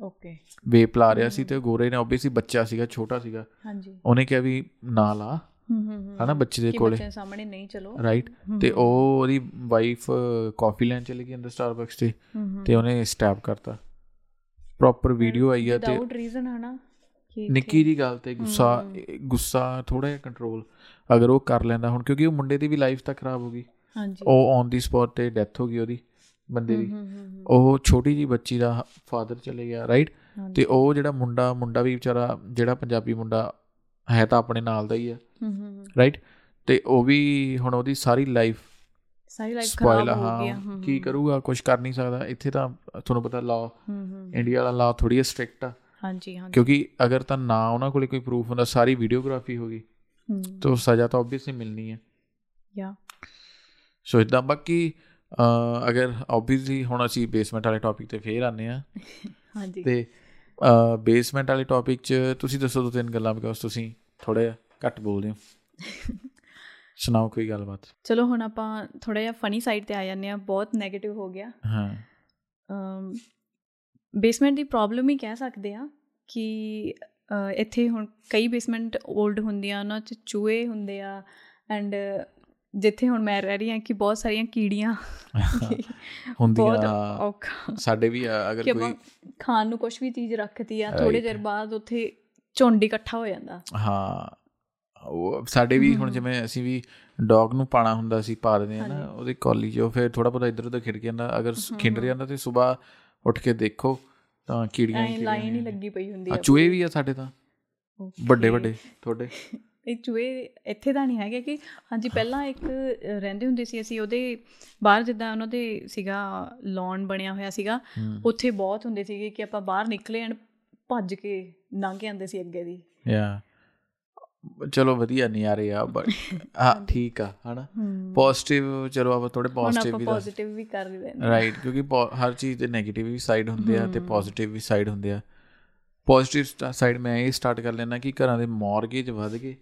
ਓਕੇ ਵੇਪ ਲਾ ਰਿਹਾ ਸੀ ਤੇ ਗੋਰੇ ਨੇ ਆਬਵੀਅਸਲੀ ਬੱਚਾ ਸੀਗਾ ਛੋਟਾ ਸੀਗਾ। ਹਾਂਜੀ। ਉਹਨੇ ਕਿਹਾ ਵੀ ਨਾ ਲਾ ਹਨਾ ਬੱਚੇ ਦੇ ਕੋਲੇ। ਬੱਚੇ ਸਾਹਮਣੇ ਨਹੀਂ ਚਲੋ। ਰਾਈਟ ਤੇ ਉਹ ਉਹਦੀ ਵਾਈਫ ਕਾਫੀ ਲੈਣ ਚਲੀ ਗਈ ਅੰਦਰ ਸਟਾਰਬਕਸ ਤੇ ਤੇ ਉਹਨੇ ਸਟੈਪ ਕਰਤਾ। ਪ੍ਰੋਪਰ ਵੀਡੀਓ ਆਈ ਆ ਤੇ ਵਿਦਆਊਟ ਰੀਜ਼ਨ ਹਨਾ? ਨਿੱਕੀ ਜੀ ਗੱਲ ਤੇ ਗੁੱਸਾ ਗੁੱਸਾ ਥੋੜਾ ਜਿਹਾ ਕੰਟਰੋਲ ਅਗਰ ਉਹ ਕਰ ਲੈਂਦਾ ਹੁਣ ਕਿਉਂਕਿ ਉਹ ਮੁੰਡੇ ਦੀ ਵੀ ਲਾਈਫ ਤਾਂ ਖਰਾਬ ਹੋ ਗਈ। ਹਾਂਜੀ। ਉਹ ਔਨ ਦੀ ਸਪੌਟ ਤੇ ਡੈਥ ਹੋ ਗਈ ਉਹਦੀ ਬੰਦੇ ਦੀ। ਉਹ ਛੋਟੀ ਜੀ ਬੱਚੀ ਦਾ ਫਾਦਰ ਚਲੇ ਗਿਆ ਰਾਈਟ। ਤੇ ਉਹ ਜਿਹੜਾ ਮੁੰਡਾ ਮੁੰਡਾ ਵੀ ਵਿਚਾਰਾ ਜਿਹੜਾ ਪੰਜਾਬੀ ਮੁੰਡਾ ਹੈ ਤਾਂ ਆਪਣੇ ਨਾਲ ਦਾ ਹੀ ਆ ਹੂੰ ਹੂੰ ਰਾਈਟ ਤੇ ਉਹ ਵੀ ਹੁਣ ਉਹਦੀ ਸਾਰੀ ਲਾਈਫ ਸਾਰੀ ਲਾਈਫ ਖਰਾਬ ਹੋ ਹੂੰ ਕੀ ਕਰੂਗਾ ਕੁਝ ਕਰ ਨਹੀਂ ਸਕਦਾ। ਇੱਥੇ ਤਾਂ ਤੁਹਾਨੂੰ ਪਤਾ ਲਾ ਇੰਡੀਆ ਵਾਲਾ ਲਾ ਥੋੜੀ ਸਟ੍ਰਿਕਟ ਆ। ਹਾਂਜੀ ਹਾਂਜੀ। ਕਿਉਂਕਿ ਅਗਰ ਤਾਂ ਨਾ ਉਹਨਾਂ ਕੋਲੇ ਕੋਈ ਪ੍ਰੂਫ ਹੁੰਦਾ ਸਾਰੀ ਵੀਡੀਓਗ੍ਰਾਫੀ ਹੋ ਗਈ ਹੂੰ। ਤਾਂ ਸਜ਼ਾ ਤਾਂ ਆਬਵੀਅਸਲੀ ਮਿਲਣੀ ਹੈ। ਯਾ ਸੋ ਇਦਾਂ ਬਾਕੀ ਅਗਰ ਆਬਵੀਅਸਲੀ ਹੁਣ ਅਸੀਂ ਬੇਸਮੈਂਟ ਵਾਲੇ ਟੌਪਿਕ ਤੇ ਫੇਰ ਆਨੇ ਆ ਹਾਂਜੀ। ਤੇ ਬੇਸਮੈਂਟ ਵਾਲੇ ਟੌਪਿਕ 'ਚ ਤੁਸੀਂ ਦੱਸੋ ਦੋ ਤਿੰਨ ਗੱਲਾਂ ਬਿਕੋਜ਼ ਤੁਸੀਂ ਥੋੜੇ ਘੱਟ ਬੋਲਦੇ ਹੋ। ਸੁਣਾਓ ਕੋਈ ਗੱਲਬਾਤ? ਚਲੋ ਹੁਣ ਆਪਾਂ ਥੋੜਾ ਜਿਹਾ ਫਨੀ ਸਾਈਡ ਤੇ ਆ ਜਾਂਦੇ ਆ ਬਹੁਤ 네ਗੇਟਿਵ ਹੋ ਗਿਆ। ਹਾਂ। ਬੇਸਮੈਂਟ ਦੀ ਪ੍ਰੋਬਲਮ ਹੀ ਕਹਿ ਸਕਦੇ ਆ ਕਿ ਇੱਥੇ ਹੁਣ ਕਈ ਬੇਸਮੈਂਟ 올ਡ ਹੁੰਦੀਆਂ ਉਹਨਾਂ 'ਚ ਚੂਹੇ ਹੁੰਦੇ ਆ ਐਂਡ ਜਿੱਥੇ ਹੁਣ ਮੈਂ ਰਹਿ ਰਹੀ ਹਾਂ ਕਿ ਬਹੁਤ ਸਾਰੀਆਂ ਕੀੜੀਆਂ ਹੁੰਦੀਆਂ ਸਾਡੇ ਵੀ ਅਗਰ ਕੋਈ ਖਾਣ ਨੂੰ ਕੁਝ ਵੀ ਚੀਜ਼ ਰੱਖਤੀ ਆ ਥੋੜੇ ਚਿਰ ਬਾਅਦ ਉੱਥੇ ਝੁੰਡ ਇਕੱਠਾ ਹੋ ਜਾਂਦਾ। ਹਾਂ ਉਹ ਸਾਡੇ ਵੀ ਹੁਣ ਜਿਵੇਂ ਅਸੀਂ ਵੀ ਡੌਗ ਨੂੰ ਪਾਣਾ ਹੁੰਦਾ ਸੀ ਪਾ ਦਿੰਦੇ ਆ ਨਾ ਉਹਦੀ ਕੌਲੀ ਉਹ ਫਿਰ ਥੋੜਾ ਬਹੁਤਾ ਇੱਧਰ ਉੱਧਰ ਖਿੜ ਜਾਂਦਾ ਅਗਰ ਖਿੰਡ ਜਾਂਦਾ ਤੇ ਸਵੇਰ ਉੱਠ ਕੇ ਦੇਖੋ ਤਾਂ ਕੀੜੀਆਂ ਹੀ ਲਾਈਨ ਹੀ ਲੱਗੀ ਪਈ ਹੁੰਦੀ ਆ ਚੂਹੇ ਵੀ ਆ ਸਾਡੇ ਤਾਂ। ਵੱਡੇ ਵੱਡੇ ਤੁਹਾਡੇ? ਇਹ ਚੂਹੇ ਇੱਥੇ ਤਾਂ ਨਹੀਂ ਹੈਗੇ ਕਿ ਹਾਂਜੀ ਪਹਿਲਾਂ ਇੱਕ ਰਹਿੰਦੇ ਹੁੰਦੇ ਸੀ ਅਸੀਂ ਉਹਦੇ ਬਾਹਰ ਜਿੱਦਾਂ ਉਹਨਾਂ ਦੇ ਸੀਗਾ ਲੌਨ ਬਣਿਆ ਹੋਇਆ ਸੀਗਾ। ਉੱਥੇ ਬਹੁਤ ਹੁੰਦੇ ਸੀਗੇ ਕਿ ਆਪਾਂ ਬਾਹਰ ਨਿਕਲੇ ਐਂਡ ਭੱਜ ਕੇ ਲੰਘ ਜਾਂਦੇ ਸੀ ਅੱਗੇ ਦੀ। ਯਾ ਚਲੋ ਵਧੀਆ ਨਹੀਂ ਆ ਰਹੇ ਆ ਬਟ ਹਾਂ ਠੀਕ ਆ ਹਨਾ? ਪੋਜ਼ਿਟਿਵ ਚਲੋ ਆਪਾਂ ਥੋੜੇ ਪੋਜ਼ਿਟਿਵ ਵੀ ਪੋਜ਼ਿਟਿਵ ਵੀ ਕਰ ਨੇ ਰਾਈਟ ਕਿਉਂਕਿ ਹਰ ਚੀਜ਼ ਦੇ 네ਗੇਟਿਵ ਵੀ ਸਾਈਡ ਹੁੰਦੇ ਆ ਤੇ ਪੋਜ਼ਿਟਿਵ ਵੀ ਸਾਈਡ ਹੁੰਦੇ ਆ। ਪੋਜ਼ਿਟਿਵ ਸਾਈਡ ਮੈਂ ਇਹ ਸਟਾਰਟ ਕਰ ਲੈਣਾ ਕਿ ਘਰਾਂ ਦੇ ਮਾਰਗੇਜ ਵਧ ਗਏ।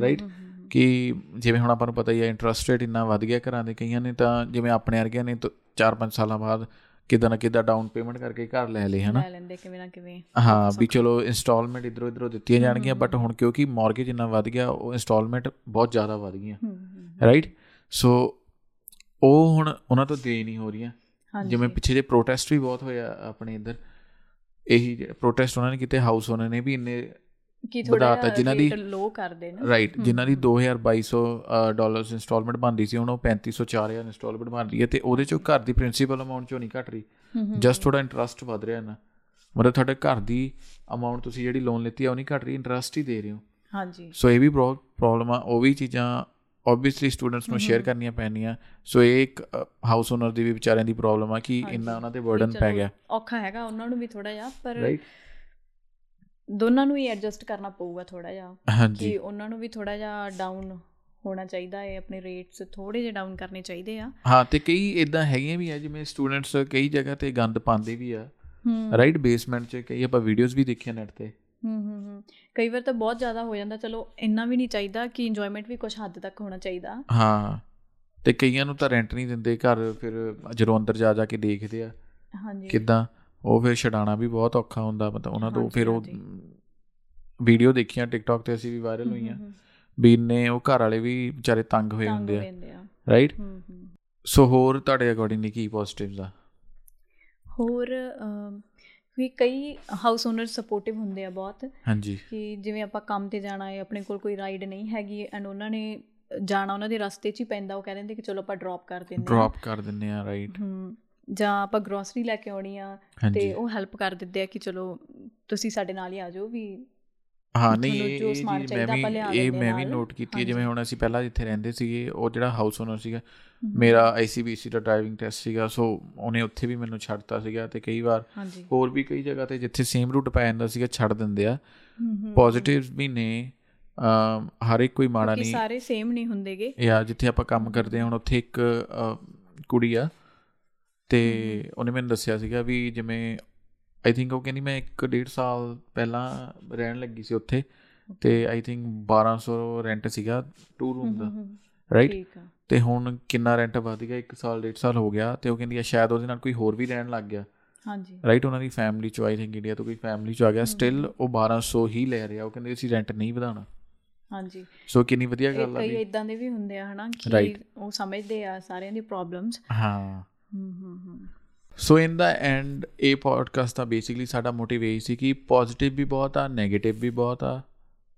ਰਾਈਟ ਕਿ ਜਿਵੇਂ ਹੁਣ ਆਪਾਂ ਨੂੰ ਪਤਾ ਹੀ ਹੈ ਇੰਟਰਸਟ ਰੇਟ ਇੰਨਾ ਵਧ ਗਿਆ ਘਰਾਂ ਦੇ ਕਈਆਂ ਨੇ ਤਾਂ ਜਿਵੇਂ ਆਪਣੇ ਵਰਗਿਆਂ ਨੇ 4-5 ਸਾਲਾਂ ਬਾਅਦ ਕਿਦਾਂ ਨਾ ਕਿਦਾਂ ਡਾਊਨ ਪੇਮੈਂਟ ਕਰਕੇ ਘਰ ਲੈ ਲਏ ਹਨਾ? ਲੈ ਲੈਂਦੇ ਕਿਵੇਂ ਨਾ ਕਿਵੇਂ। ਹਾਂ ਵੀ ਚਲੋ ਇਨਸਟਾਲਮੈਂਟ ਇਧਰੋਂ ਇਧਰੋਂ ਦਿੱਤੀਆਂ ਜਾਣਗੀਆਂ ਬਟ ਹੁਣ ਕਿਉਂਕਿ ਮਾਰਗੇਜ ਇੰਨਾ ਵਧ ਗਿਆ ਉਹ ਇਨਸਟਾਲਮੈਂਟ ਬਹੁਤ ਜ਼ਿਆਦਾ ਵਧ ਗਈਆਂ। ਰਾਈਟ ਸੋ ਉਹ ਹੁਣ ਉਹਨਾਂ ਤੋਂ ਦੇ ਨਹੀਂ ਹੋ ਰਹੀਆਂ। ਜਿਵੇਂ ਪਿੱਛੇ ਜੇ ਪ੍ਰੋਟੈਸਟ ਵੀ ਬਹੁਤ ਹੋਇਆ ਆਪਣੇ ਇੱਧਰ। ਇਹੀ ਪ੍ਰੋਟੈਸਟ ਉਹਨਾਂ ਨੇ ਕੀਤੇ ਹਾਊਸ ਉਹਨਾਂ ਨੇ ਵੀ ਇੰਨੇ ਕਿ ਥੋੜਾ ਜਿਨ੍ਹਾਂ ਦੀ- ਲੋ ਕਰਦੇ ਨੇ। ਰਾਈਟ ਜਿਨ੍ਹਾਂ ਦੀ 2200 ਡਾਲਰਸ ਇਨਸਟਾਲਮੈਂਟ ਬਣਦੀ ਸੀ ਹੁਣ ਉਹ 3500 4000 ਇਨਸਟਾਲਮੈਂਟ ਬਣ ਰਹੀ ਹੈ ਤੇ ਉਹਦੇ ਚੋਂ ਘਰ ਦੀ ਪ੍ਰਿੰਸੀਪਲ ਅਮਾਉਂਟ ਚੋਂ ਨਹੀਂ ਘਟ ਰਹੀ। ਜਸਟ ਥੋੜਾ ਇੰਟਰਸਟ ਵਧ ਰਿਹਾ ਨਾ। ਮਤਲਬ ਤੁਹਾਡੇ ਘਰ ਦੀ ਅਮਾਉਂਟ ਤੁਸੀਂ ਜਿਹੜੀ ਲੋਨ ਲਿੱਤੀ ਆ ਉਹ ਨਹੀਂ ਘਟ ਰਹੀ ਇੰਟਰਸਟ ਹੀ ਦੇ ਰਹੇ ਹੋ। ਹਾਂਜੀ। ਸੋ ਇਹ ਵੀ ਪ੍ਰੋਬਲਮ ਆ ਉਹ ਵੀ ਚੀਜ਼ਾਂ ਆਬਵੀਅਸਲੀ ਸਟੂਡੈਂਟਸ ਨੂੰ ਸ਼ੇਅਰ ਕਰਨੀਆਂ ਪੈਣੀਆਂ। ਸੋ ਇਹ ਇੱਕ ਹਾਊਸ ਓਨਰ ਦੀ ਵੀ ਵਿਚਾਰਿਆਂ ਦੀ ਪ੍ਰੋਬਲਮ ਆ ਕਿ ਇੰਨਾ ਉਹਨਾਂ ਤੇ ਬਰਡਨ ਪੈ ਗਿਆ। ਔਖਾ ਹੈਗਾ ਉਹਨਾਂ ਨੂੰ ਵੀ ਥੋੜਾ ਜਿਹਾ ਪਰ ਰਾਈਟ ਦੋਨਾਂ ਨੂੰ ਹੀ ਐਡਜਸਟ ਕਰਨਾ ਪਊਗਾ ਥੋੜਾ ਜਿਹਾ ਕਿ ਉਹਨਾਂ ਨੂੰ ਵੀ ਥੋੜਾ ਜਿਹਾ ਡਾਊਨ ਹੋਣਾ ਚਾਹੀਦਾ ਹੈ ਆਪਣੇ ਰੇਟਸ ਥੋੜੇ ਜਿਹਾ ਡਾਊਨ ਕਰਨੇ ਚਾਹੀਦੇ ਆ। ਹਾਂ ਤੇ ਕਈ ਇਦਾਂ ਹੈਗੀਆਂ ਵੀ ਆ ਜਿਵੇਂ ਸਟੂਡੈਂਟਸ ਕਈ ਜਗ੍ਹਾ ਤੇ ਗੰਦ ਪਾਉਂਦੇ ਵੀ ਆ। ਰਾਈਟ ਬੇਸਮੈਂਟ 'ਚ ਕਈ ਆਪਾਂ ਵੀਡੀਓਜ਼ ਵੀ ਦੇਖੀਆਂ ਨੈਟ ਤੇ। ਹੂੰ ਹੂੰ ਹੂੰ। ਕਈ ਵਾਰ ਤਾਂ ਬਹੁਤ ਜ਼ਿਆਦਾ ਹੋ ਜਾਂਦਾ ਚਲੋ ਇੰਨਾ ਵੀ ਨਹੀਂ ਚਾਹੀਦਾ ਕਿ ਇੰਜੋਇਮੈਂਟ ਵੀ ਕੁਝ ਹੱਦ ਤੱਕ ਹੋਣਾ ਚਾਹੀਦਾ। ਹਾਂ ਤੇ ਕਈਆਂ ਨੂੰ ਤਾਂ ਰੈਂਟ ਨਹੀਂ ਦਿੰਦੇ ਘਰ ਫਿਰ ਜਦੋਂ ਅੰਦਰ ਜਾ ਜਾ ਕੇ ਦੇਖਦੇ ਆ। ਹਾਂਜੀ। ਕਿਦਾਂ? ਉਹ ਫਿਰ ਛਡਾਣਾ ਵੀ ਬਹੁਤ ਔਖਾ ਹੁੰਦਾ ਮਤਲਬ ਉਹਨਾਂ ਤੋਂ ਫਿਰ ਉਹ। ਵੀਡੀਓ ਦੇਖੀਆਂ ਟਿਕਟੌਕ ਤੇ ਅਸੀਂ ਵੀ ਵਾਇਰਲ ਹੋਈਆਂ। ਵੀ ਇੰਨੇ ਉਹ ਘਰ ਵਾਲੇ ਵੀ ਵਿਚਾਰੇ ਤੰਗ ਹੋਏ ਹੁੰਦੇ ਆ। ਆ। ਰਾਈਟ ਸੋ ਹੋਰ ਤੁਹਾਡੇ ਅਕੋਰਡਿੰਗਲੀ ਕੀ ਪੋਜ਼ਿਟਿਵਸ ਆ? ਹੋਰ ਵੀ ਕਈ ਹਾਊਸ ਓਨਰ ਸਪੋਰਟਿਵ ਹੁੰਦੇ ਆ ਬਹੁਤ। ਹਾਂਜੀ। ਕਿ ਜਿਵੇਂ ਆਪਾਂ ਕੰਮ ਤੇ ਜਾਣਾ ਹੈ ਆਪਣੇ ਕੋਲ ਕੋਈ ਰਾਈਡ ਨਹੀਂ ਹੈਗੀ ਐਂਡ ਉਹਨਾਂ ਨੇ ਜਾਣਾ ਉਹਨਾਂ ਦੇ ਰਸਤੇ 'ਚ ਹੀ ਪੈਂਦਾ ਉਹ ਕਹਿ ਦਿੰਦੇ ਕਿ ਚਲੋ ਆਪਾਂ ਡ੍ਰੌਪ ਕਰ ਦਿੰਦੇ ਹਾਂ ਡ੍ਰੌਪ ਕਰ ਦਿੰਨੇ ਆ ਰਾਈਟ ਹੂੰ ਜਾਂ ਆਪਾਂ ਗਰੋਸਰੀ ਲੈ ਕੇ ਆਉਣੀ ਆ ਤੇ ਉਹ ਹੈਲਪ ਕਰ ਦਿੰਦੇ ਆ ਕਿ ਚਲੋ ਤੁਸੀਂ ਸਾਡੇ ਨਾਲ ਹੀ ਆ ਜਾਓ ਵੀ ਹਾਂ ਨਹੀਂ ਇਹ ਮੈਂ ਵੀ ਇਹ ਮੈਂ ਵੀ ਨੋਟ ਕੀਤੀ ਹੈ ਜਿਵੇਂ ਹੁਣ ਅਸੀਂ ਪਹਿਲਾਂ ਜਿੱਥੇ ਰਹਿੰਦੇ ਸੀਗੇ ਉਹ ਜਿਹੜਾ ਹਾਊਸ ਓਨਰ ਸੀਗਾ ਮੇਰਾ ਆਈਸੀਬੀਸੀ ਦਾ ਡਰਾਈਵਿੰਗ ਟੈਸਟ ਸੀਗਾ ਸੋ ਉਹਨੇ ਉੱਥੇ ਵੀ ਮੈਨੂੰ ਛੱਡਤਾ ਸੀਗਾ ਤੇ ਕਈ ਵਾਰ ਹੋਰ ਵੀ ਕਈ ਜਗ੍ਹਾ ਤੇ ਜਿੱਥੇ ਸੇਮ ਰੂਟ ਪੈ ਜਾਂਦਾ ਸੀਗਾ ਛੱਡ ਦਿੰਦੇ ਆ। ਪੋਜ਼ਿਟਿਵਸ ਵੀ ਨੇ ਹਰ ਇੱਕ ਕੋਈ ਮਾੜਾ ਨਹੀਂ। ਸਾਰੇ ਸੇਮ ਨਹੀਂ ਹੁੰਦੇਗੇ। ਯਾ ਜਿੱਥੇ ਆਪਾਂ ਕੰਮ ਕਰਦੇ ਹਾਂ ਹੁਣ ਉੱਥੇ ਇੱਕ ਕੁੜੀ ਆ ਤੇ ਉਹਨੇ ਮੈਨੂੰ ਦੱਸਿਆ ਸੀਗਾ ਵੀ ਜਿਵੇਂ ਆਈ ਥਿੰਕ ਉਹ ਕਹਿੰਦੀ ਮੈਂ 1 1.5 ਸਾਲ ਪਹਿਲਾਂ ਰਹਿਣ ਲੱਗੀ ਸੀ ਉੱਥੇ ਤੇ ਆਈ ਥਿੰਕ 1200 ਰੈਂਟ ਸੀਗਾ 2 ਰੂਮ ਦਾ ਰਾਈਟ ਤੇ ਹੁਣ ਕਿੰਨਾ ਰੈਂਟ ਵਧ ਗਿਆ 1 ਸਾਲ 1.5 ਸਾਲ ਹੋ ਗਿਆ ਤੇ ਉਹ ਕਹਿੰਦੀ ਆ ਸ਼ਾਇਦ ਉਹਦੇ ਨਾਲ ਕੋਈ ਹੋਰ ਵੀ ਰਹਿਣ ਲੱਗ ਗਿਆ। ਹਾਂਜੀ। ਰਾਈਟ ਉਹਨਾਂ ਦੀ ਫੈਮਿਲੀ ਚ ਆਈ ਥਿੰਕ ਇੰਡੀਆ ਤੋਂ ਕੋਈ ਫੈਮਿਲੀ ਚ ਆ ਗਿਆ। ਸਟਿਲ ਉਹ 1200 ਹੀ ਲੈ ਰਿਹਾ ਉਹ ਕਹਿੰਦੇ ਅਸੀਂ ਰੈਂਟ ਨਹੀਂ ਵਧਾਉਣਾ। ਹਾਂਜੀ। ਸੋ ਕਿੰਨੀ ਵਧੀਆ ਗੱਲ ਆ ਵੀ ਕਈ ਇਦਾਂ ਦੇ ਵੀ ਹੁੰਦੇ ਆ ਹਨਾ ਕਿ ਉਹ ਸਮਝਦੇ ਆ ਸਾਰਿਆਂ ਦੀ ਪ੍ਰੋਬਲਮਸ ਹੂੰ। ਸੋ ਇਨ ਦਾ ਐਂਡ ਇਹ ਪੋਡਕਾਸਟ ਦਾ ਬੇਸਿਕਲੀ ਸਾਡਾ ਮੋਟਿਵ ਇਹ ਸੀ ਕਿ ਪੋਜ਼ਿਟਿਵ ਵੀ ਬਹੁਤ ਆ 네ਗੇਟਿਵ ਵੀ ਬਹੁਤ ਆ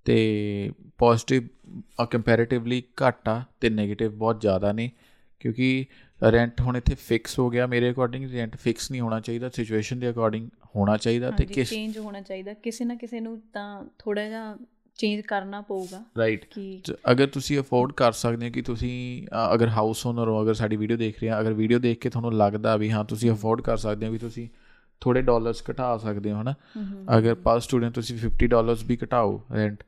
ਤੇ ਪੋਜ਼ਿਟਿਵ ਆ ਕੰਪੈਰੀਟਿਵਲੀ ਘੱਟ ਆ ਤੇ 네ਗੇਟਿਵ ਬਹੁਤ ਜ਼ਿਆਦਾ ਨੇ ਕਿਉਂਕਿ ਰੈਂਟ ਹੁਣ ਇੱਥੇ ਫਿਕਸ ਹੋ ਗਿਆ ਮੇਰੇ ਅਕੋਰਡਿੰਗ ਰੈਂਟ ਫਿਕਸ ਨਹੀਂ ਹੋਣਾ ਚਾਹੀਦਾ ਸਿਚੁਏਸ਼ਨ ਦੇ ਅਕੋਰਡਿੰਗ ਹੋਣਾ ਚਾਹੀਦਾ ਤੇ ਕਿਸ ਚੇਂਜ ਹੋਣਾ ਚਾਹੀਦਾ ਕਿਸੇ ਨਾ ਕਿਸੇ ਨੂੰ ਤਾਂ ਥੋੜਾ ਜਿਹਾ ਚੇਂਜ ਕਰਨਾ ਪਊਗਾ ਰਾਈਟ ਅਗਰ ਤੁਸੀਂ ਅਫੋਰਡ ਕਰ ਸਕਦੇ ਹੋ ਕਿ ਤੁਸੀਂ ਅਗਰ ਹਾਊਸ ਓਨਰ ਹੋ ਅਗਰ ਸਾਡੀ ਵੀਡੀਓ ਦੇਖ ਰਹੇ ਆ ਅਗਰ ਵੀਡੀਓ ਦੇਖ ਕੇ ਤੁਹਾਨੂੰ ਲੱਗਦਾ ਵੀ ਹਾਂ ਤੁਸੀਂ ਅਫੋਰਡ ਕਰ ਸਕਦੇ ਹੋ ਵੀ ਤੁਸੀਂ ਥੋੜੇ ਡਾਲਰਸ ਘਟਾ ਸਕਦੇ ਹੋ ਹਨਾ? ਅਗਰ ਪਰ ਸਟੂਡੈਂਟ ਤੁਸੀਂ 50 ਡਾਲਰਸ ਵੀ ਘਟਾਓ ਰੈਂਟ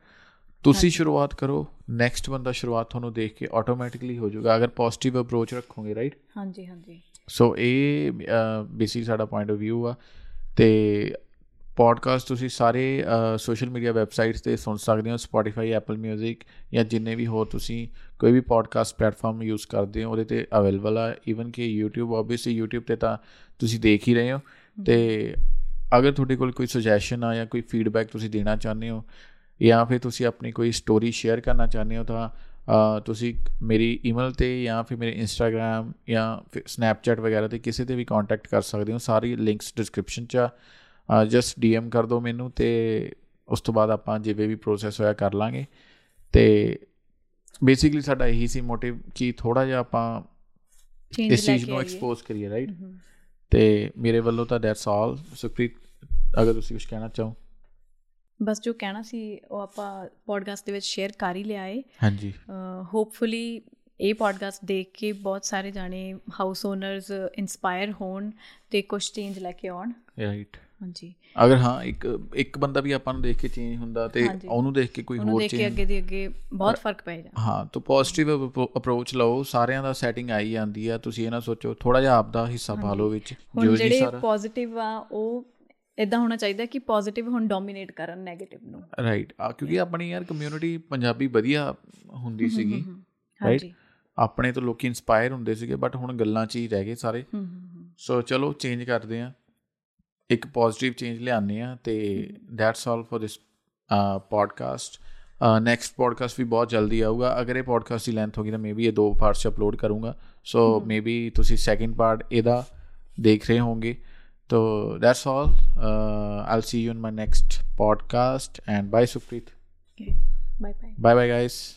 ਤੁਸੀਂ ਸ਼ੁਰੂਆਤ ਕਰੋ ਨੈਕਸਟ ਬੰਦਾ ਸ਼ੁਰੂਆਤ ਤੁਹਾਨੂੰ ਦੇਖ ਕੇ ਆਟੋਮੈਟਿਕਲੀ ਹੋ ਜਾਊਗਾ ਅਗਰ ਪੋਜ਼ਿਟਿਵ ਅਪਰੋਚ ਰੱਖੋਗੇ ਰਾਈਟ ਹਾਂਜੀ ਹਾਂਜੀ। ਸੋ ਇਹ ਬੇਸਿਕ ਸਾਡਾ ਪੁਆਇੰਟ ਆਫ View ਆ ਤੇ ਪੋਡਕਾਸਟ ਤੁਸੀਂ ਸਾਰੇ ਸੋਸ਼ਲ ਮੀਡੀਆ ਵੈਬਸਾਈਟਸ ਤੇ ਸੁਣ ਸਕਦੇ ਹੋ Spotify Apple Music ਜਾਂ ਜਿੰਨੇ ਵੀ ਹੋਰ ਤੁਸੀਂ ਕੋਈ ਵੀ ਪੋਡਕਾਸਟ ਪਲੇਟਫਾਰਮ ਯੂਜ਼ ਕਰਦੇ ਹੋ ਉਹਦੇ ਤੇ ਅਵੇਲੇਬਲ ਆ। ਇਵਨ ਕਿ YouTube ਆਬਵੀਅਸਲੀ YouTube ਤੇ ਤਾਂ ਤੁਸੀਂ ਦੇਖ ਹੀ ਰਹੇ ਹੋ। ਤੇ ਅਗਰ ਤੁਹਾਡੇ ਕੋਲ ਕੋਈ ਸੁਜੈਸ਼ਨ ਆ ਜਾਂ ਕੋਈ ਫੀਡਬੈਕ ਤੁਸੀਂ ਦੇਣਾ ਚਾਹੁੰਦੇ ਹੋ ਜਾਂ ਫਿਰ ਤੁਸੀਂ ਆਪਣੀ ਕੋਈ ਸਟੋਰੀ ਸ਼ੇਅਰ ਕਰਨਾ ਚਾਹੁੰਦੇ ਹੋ ਤਾਂ ਤੁਸੀਂ ਮੇਰੀ ਈਮੇਲ ਤੇ ਜਾਂ ਫਿਰ ਮੇਰੇ ਇੰਸਟਾਗ੍ਰam ਜਾਂ ਸਨੈਪਚੈਟ ਵਗੈਰਾ ਤੇ ਕਿਸੇ ਤੇ ਵੀ ਕੰਟੈਕਟ ਕਰ ਸਕਦੇ ਹੋ। ਸਾਰੀ ਲਿੰਕਸ ਡਿਸਕ੍ਰਿਪਸ਼ਨ 'ਚ ਆ। ਜਸਟ ਡੀਐਮ ਕਰ ਦਿਓ ਮੈਨੂੰ ਤੇ ਉਸ ਤੋਂ ਬਾਅਦ ਆਪਾਂ ਜਿਵੇਂ ਵੀ ਪ੍ਰੋਸੈਸ ਹੋਇਆ ਕਰ ਲਾਂਗੇ। ਤੇ ਬੇਸਿਕਲੀ ਸਾਡਾ ਇਹੀ ਸੀ ਮੋਟਿਵ ਕਿ ਥੋੜਾ ਜਿਹਾ ਆਪਾਂ ਇਸ ਚੀਜ਼ ਨੂੰ ਐਕਸਪੋਜ਼ ਕਰੀਏ ਰਾਈਟ ਤੇ ਮੇਰੇ ਵੱਲੋਂ ਤਾਂ ਦੈਟਸ ਆਲ ਸੁਖਪ੍ਰੀਤ ਅਗਰ ਤੁਸੀਂ ਕੁਝ ਕਹਿਣਾ ਚਾਹੋ। ਬਸ ਜੋ ਕਹਿਣਾ ਸੀ ਉਹ ਆਪਾਂ ਪੋਡਕਾਸਟ ਦੇ ਵਿੱਚ ਸ਼ੇਅਰ ਕਰ ਹੀ ਲਿਆ ਏ। ਹਾਂਜੀ। ਹੋਪਫੁਲੀ ਇਹ ਪੋਡਕਾਸਟ ਦੇਖ ਕੇ ਬਹੁਤ ਸਾਰੇ ਜਾਣੇ ਹਾਊਸ ਓਨਰਸ ਇਨਸਪਾਇਰ ਹੋਣ ਤੇ ਕੁਝ ਚੇਂਜ ਲੈ ਕੇ ਆਉਣ। ਰਾਈਟ ਹਾਂਜੀ। ਅਗਰ ਹਾਂ ਇੱਕ ਇੱਕ ਬੰਦਾ ਵੀ ਆਪਾਂ ਨੂੰ ਦੇਖ ਕੇ ਚੇਂਜ ਹੁੰਦਾ ਤੇ ਉਹਨੂੰ ਦੇਖ ਕੇ ਕੋਈ ਹੋਰ ਚੇਂਜ ਉਹਨੂੰ ਦੇਖ ਕੇ ਅੱਗੇ ਦੀ ਅੱਗੇ ਬਹੁਤ ਫ਼ਰਕ ਪੈ ਜਾਂਦਾ। ਹਾਂ ਤਾਂ ਪੋਜ਼ਿਟਿਵ ਅਪਰੋਚ ਲਓ ਸਾਰਿਆਂ ਦਾ ਸੈਟਿੰਗ ਆਈ ਜਾਂਦੀ ਆ ਤੁਸੀਂ ਇਹ ਨਾ ਸੋਚੋ ਥੋੜਾ ਜਿਹਾ ਆਪ ਦਾ ਹਿੱਸਾ ਪਾ ਲਓ ਵਿੱਚ ਜੋ ਜੀ ਸਾਰਾ ਜਿਹੜੇ ਪੋਜ਼ਿਟਿਵ ਆ ਉਹ ਇਦਾਂ ਹੋਣਾ ਚਾਹੀਦਾ ਕਿ ਪੋਜ਼ਿਟਿਵ ਹੁਣ ਡੋਮਿਨੇਟ ਕਰਨ 네ਗੇਟਿਵ ਨੂੰ। ਰਾਈਟ ਆ ਕਿਉਂਕਿ ਆਪਣੀ ਯਾਰ ਕਮਿਊਨਿਟੀ ਪੰਜਾਬੀ ਵਧੀਆ ਹੁੰਦੀ ਸੀਗੀ ਰਾਈਟ ਆਪਣੇ ਤੋਂ ਲੋਕੀ ਇਨਸਪਾਇਰ ਹੁੰਦੇ ਸੀਗੇ ਬਟ ਹੁਣ ਗੱਲਾਂ 'ਚ ਹੀ ਰਹਿ ਗਏ ਸਾਰੇ। ਸੋ ਚਲੋ ਚੇਂਜ ਕਰਦੇ ਆ। ਇੱਕ ਪੋਜ਼ਿਟਿਵ ਚੇਂਜ ਲਿਆਨੇ ਆ ਤੇ that's all for this podcast next podcast ਵੀ ਬਹੁਤ ਜਲਦੀ ਆਊਗਾ ਅਗਰ ਇਹ ਪੋਡਕਾਸਟ ਦੀ ਲੈਂਥ ਹੋਗੀ ਤਾਂ ਮੇਬੀ ਇਹ ਦੋ ਪਾਰਟਸ ਅਪਲੋਡ ਕਰੂੰਗਾ ਸੋ ਮੇਬੀ ਤੁਸੀਂ ਸੈਕਿੰਡ ਪਾਰਟ ਇਹਦਾ ਦੇਖ ਰਹੇ ਹੋਵੋਗੇ all. Uh, I'll see you in my next podcast. And bye, Supreet. Okay. Bye bye. Bye bye, guys.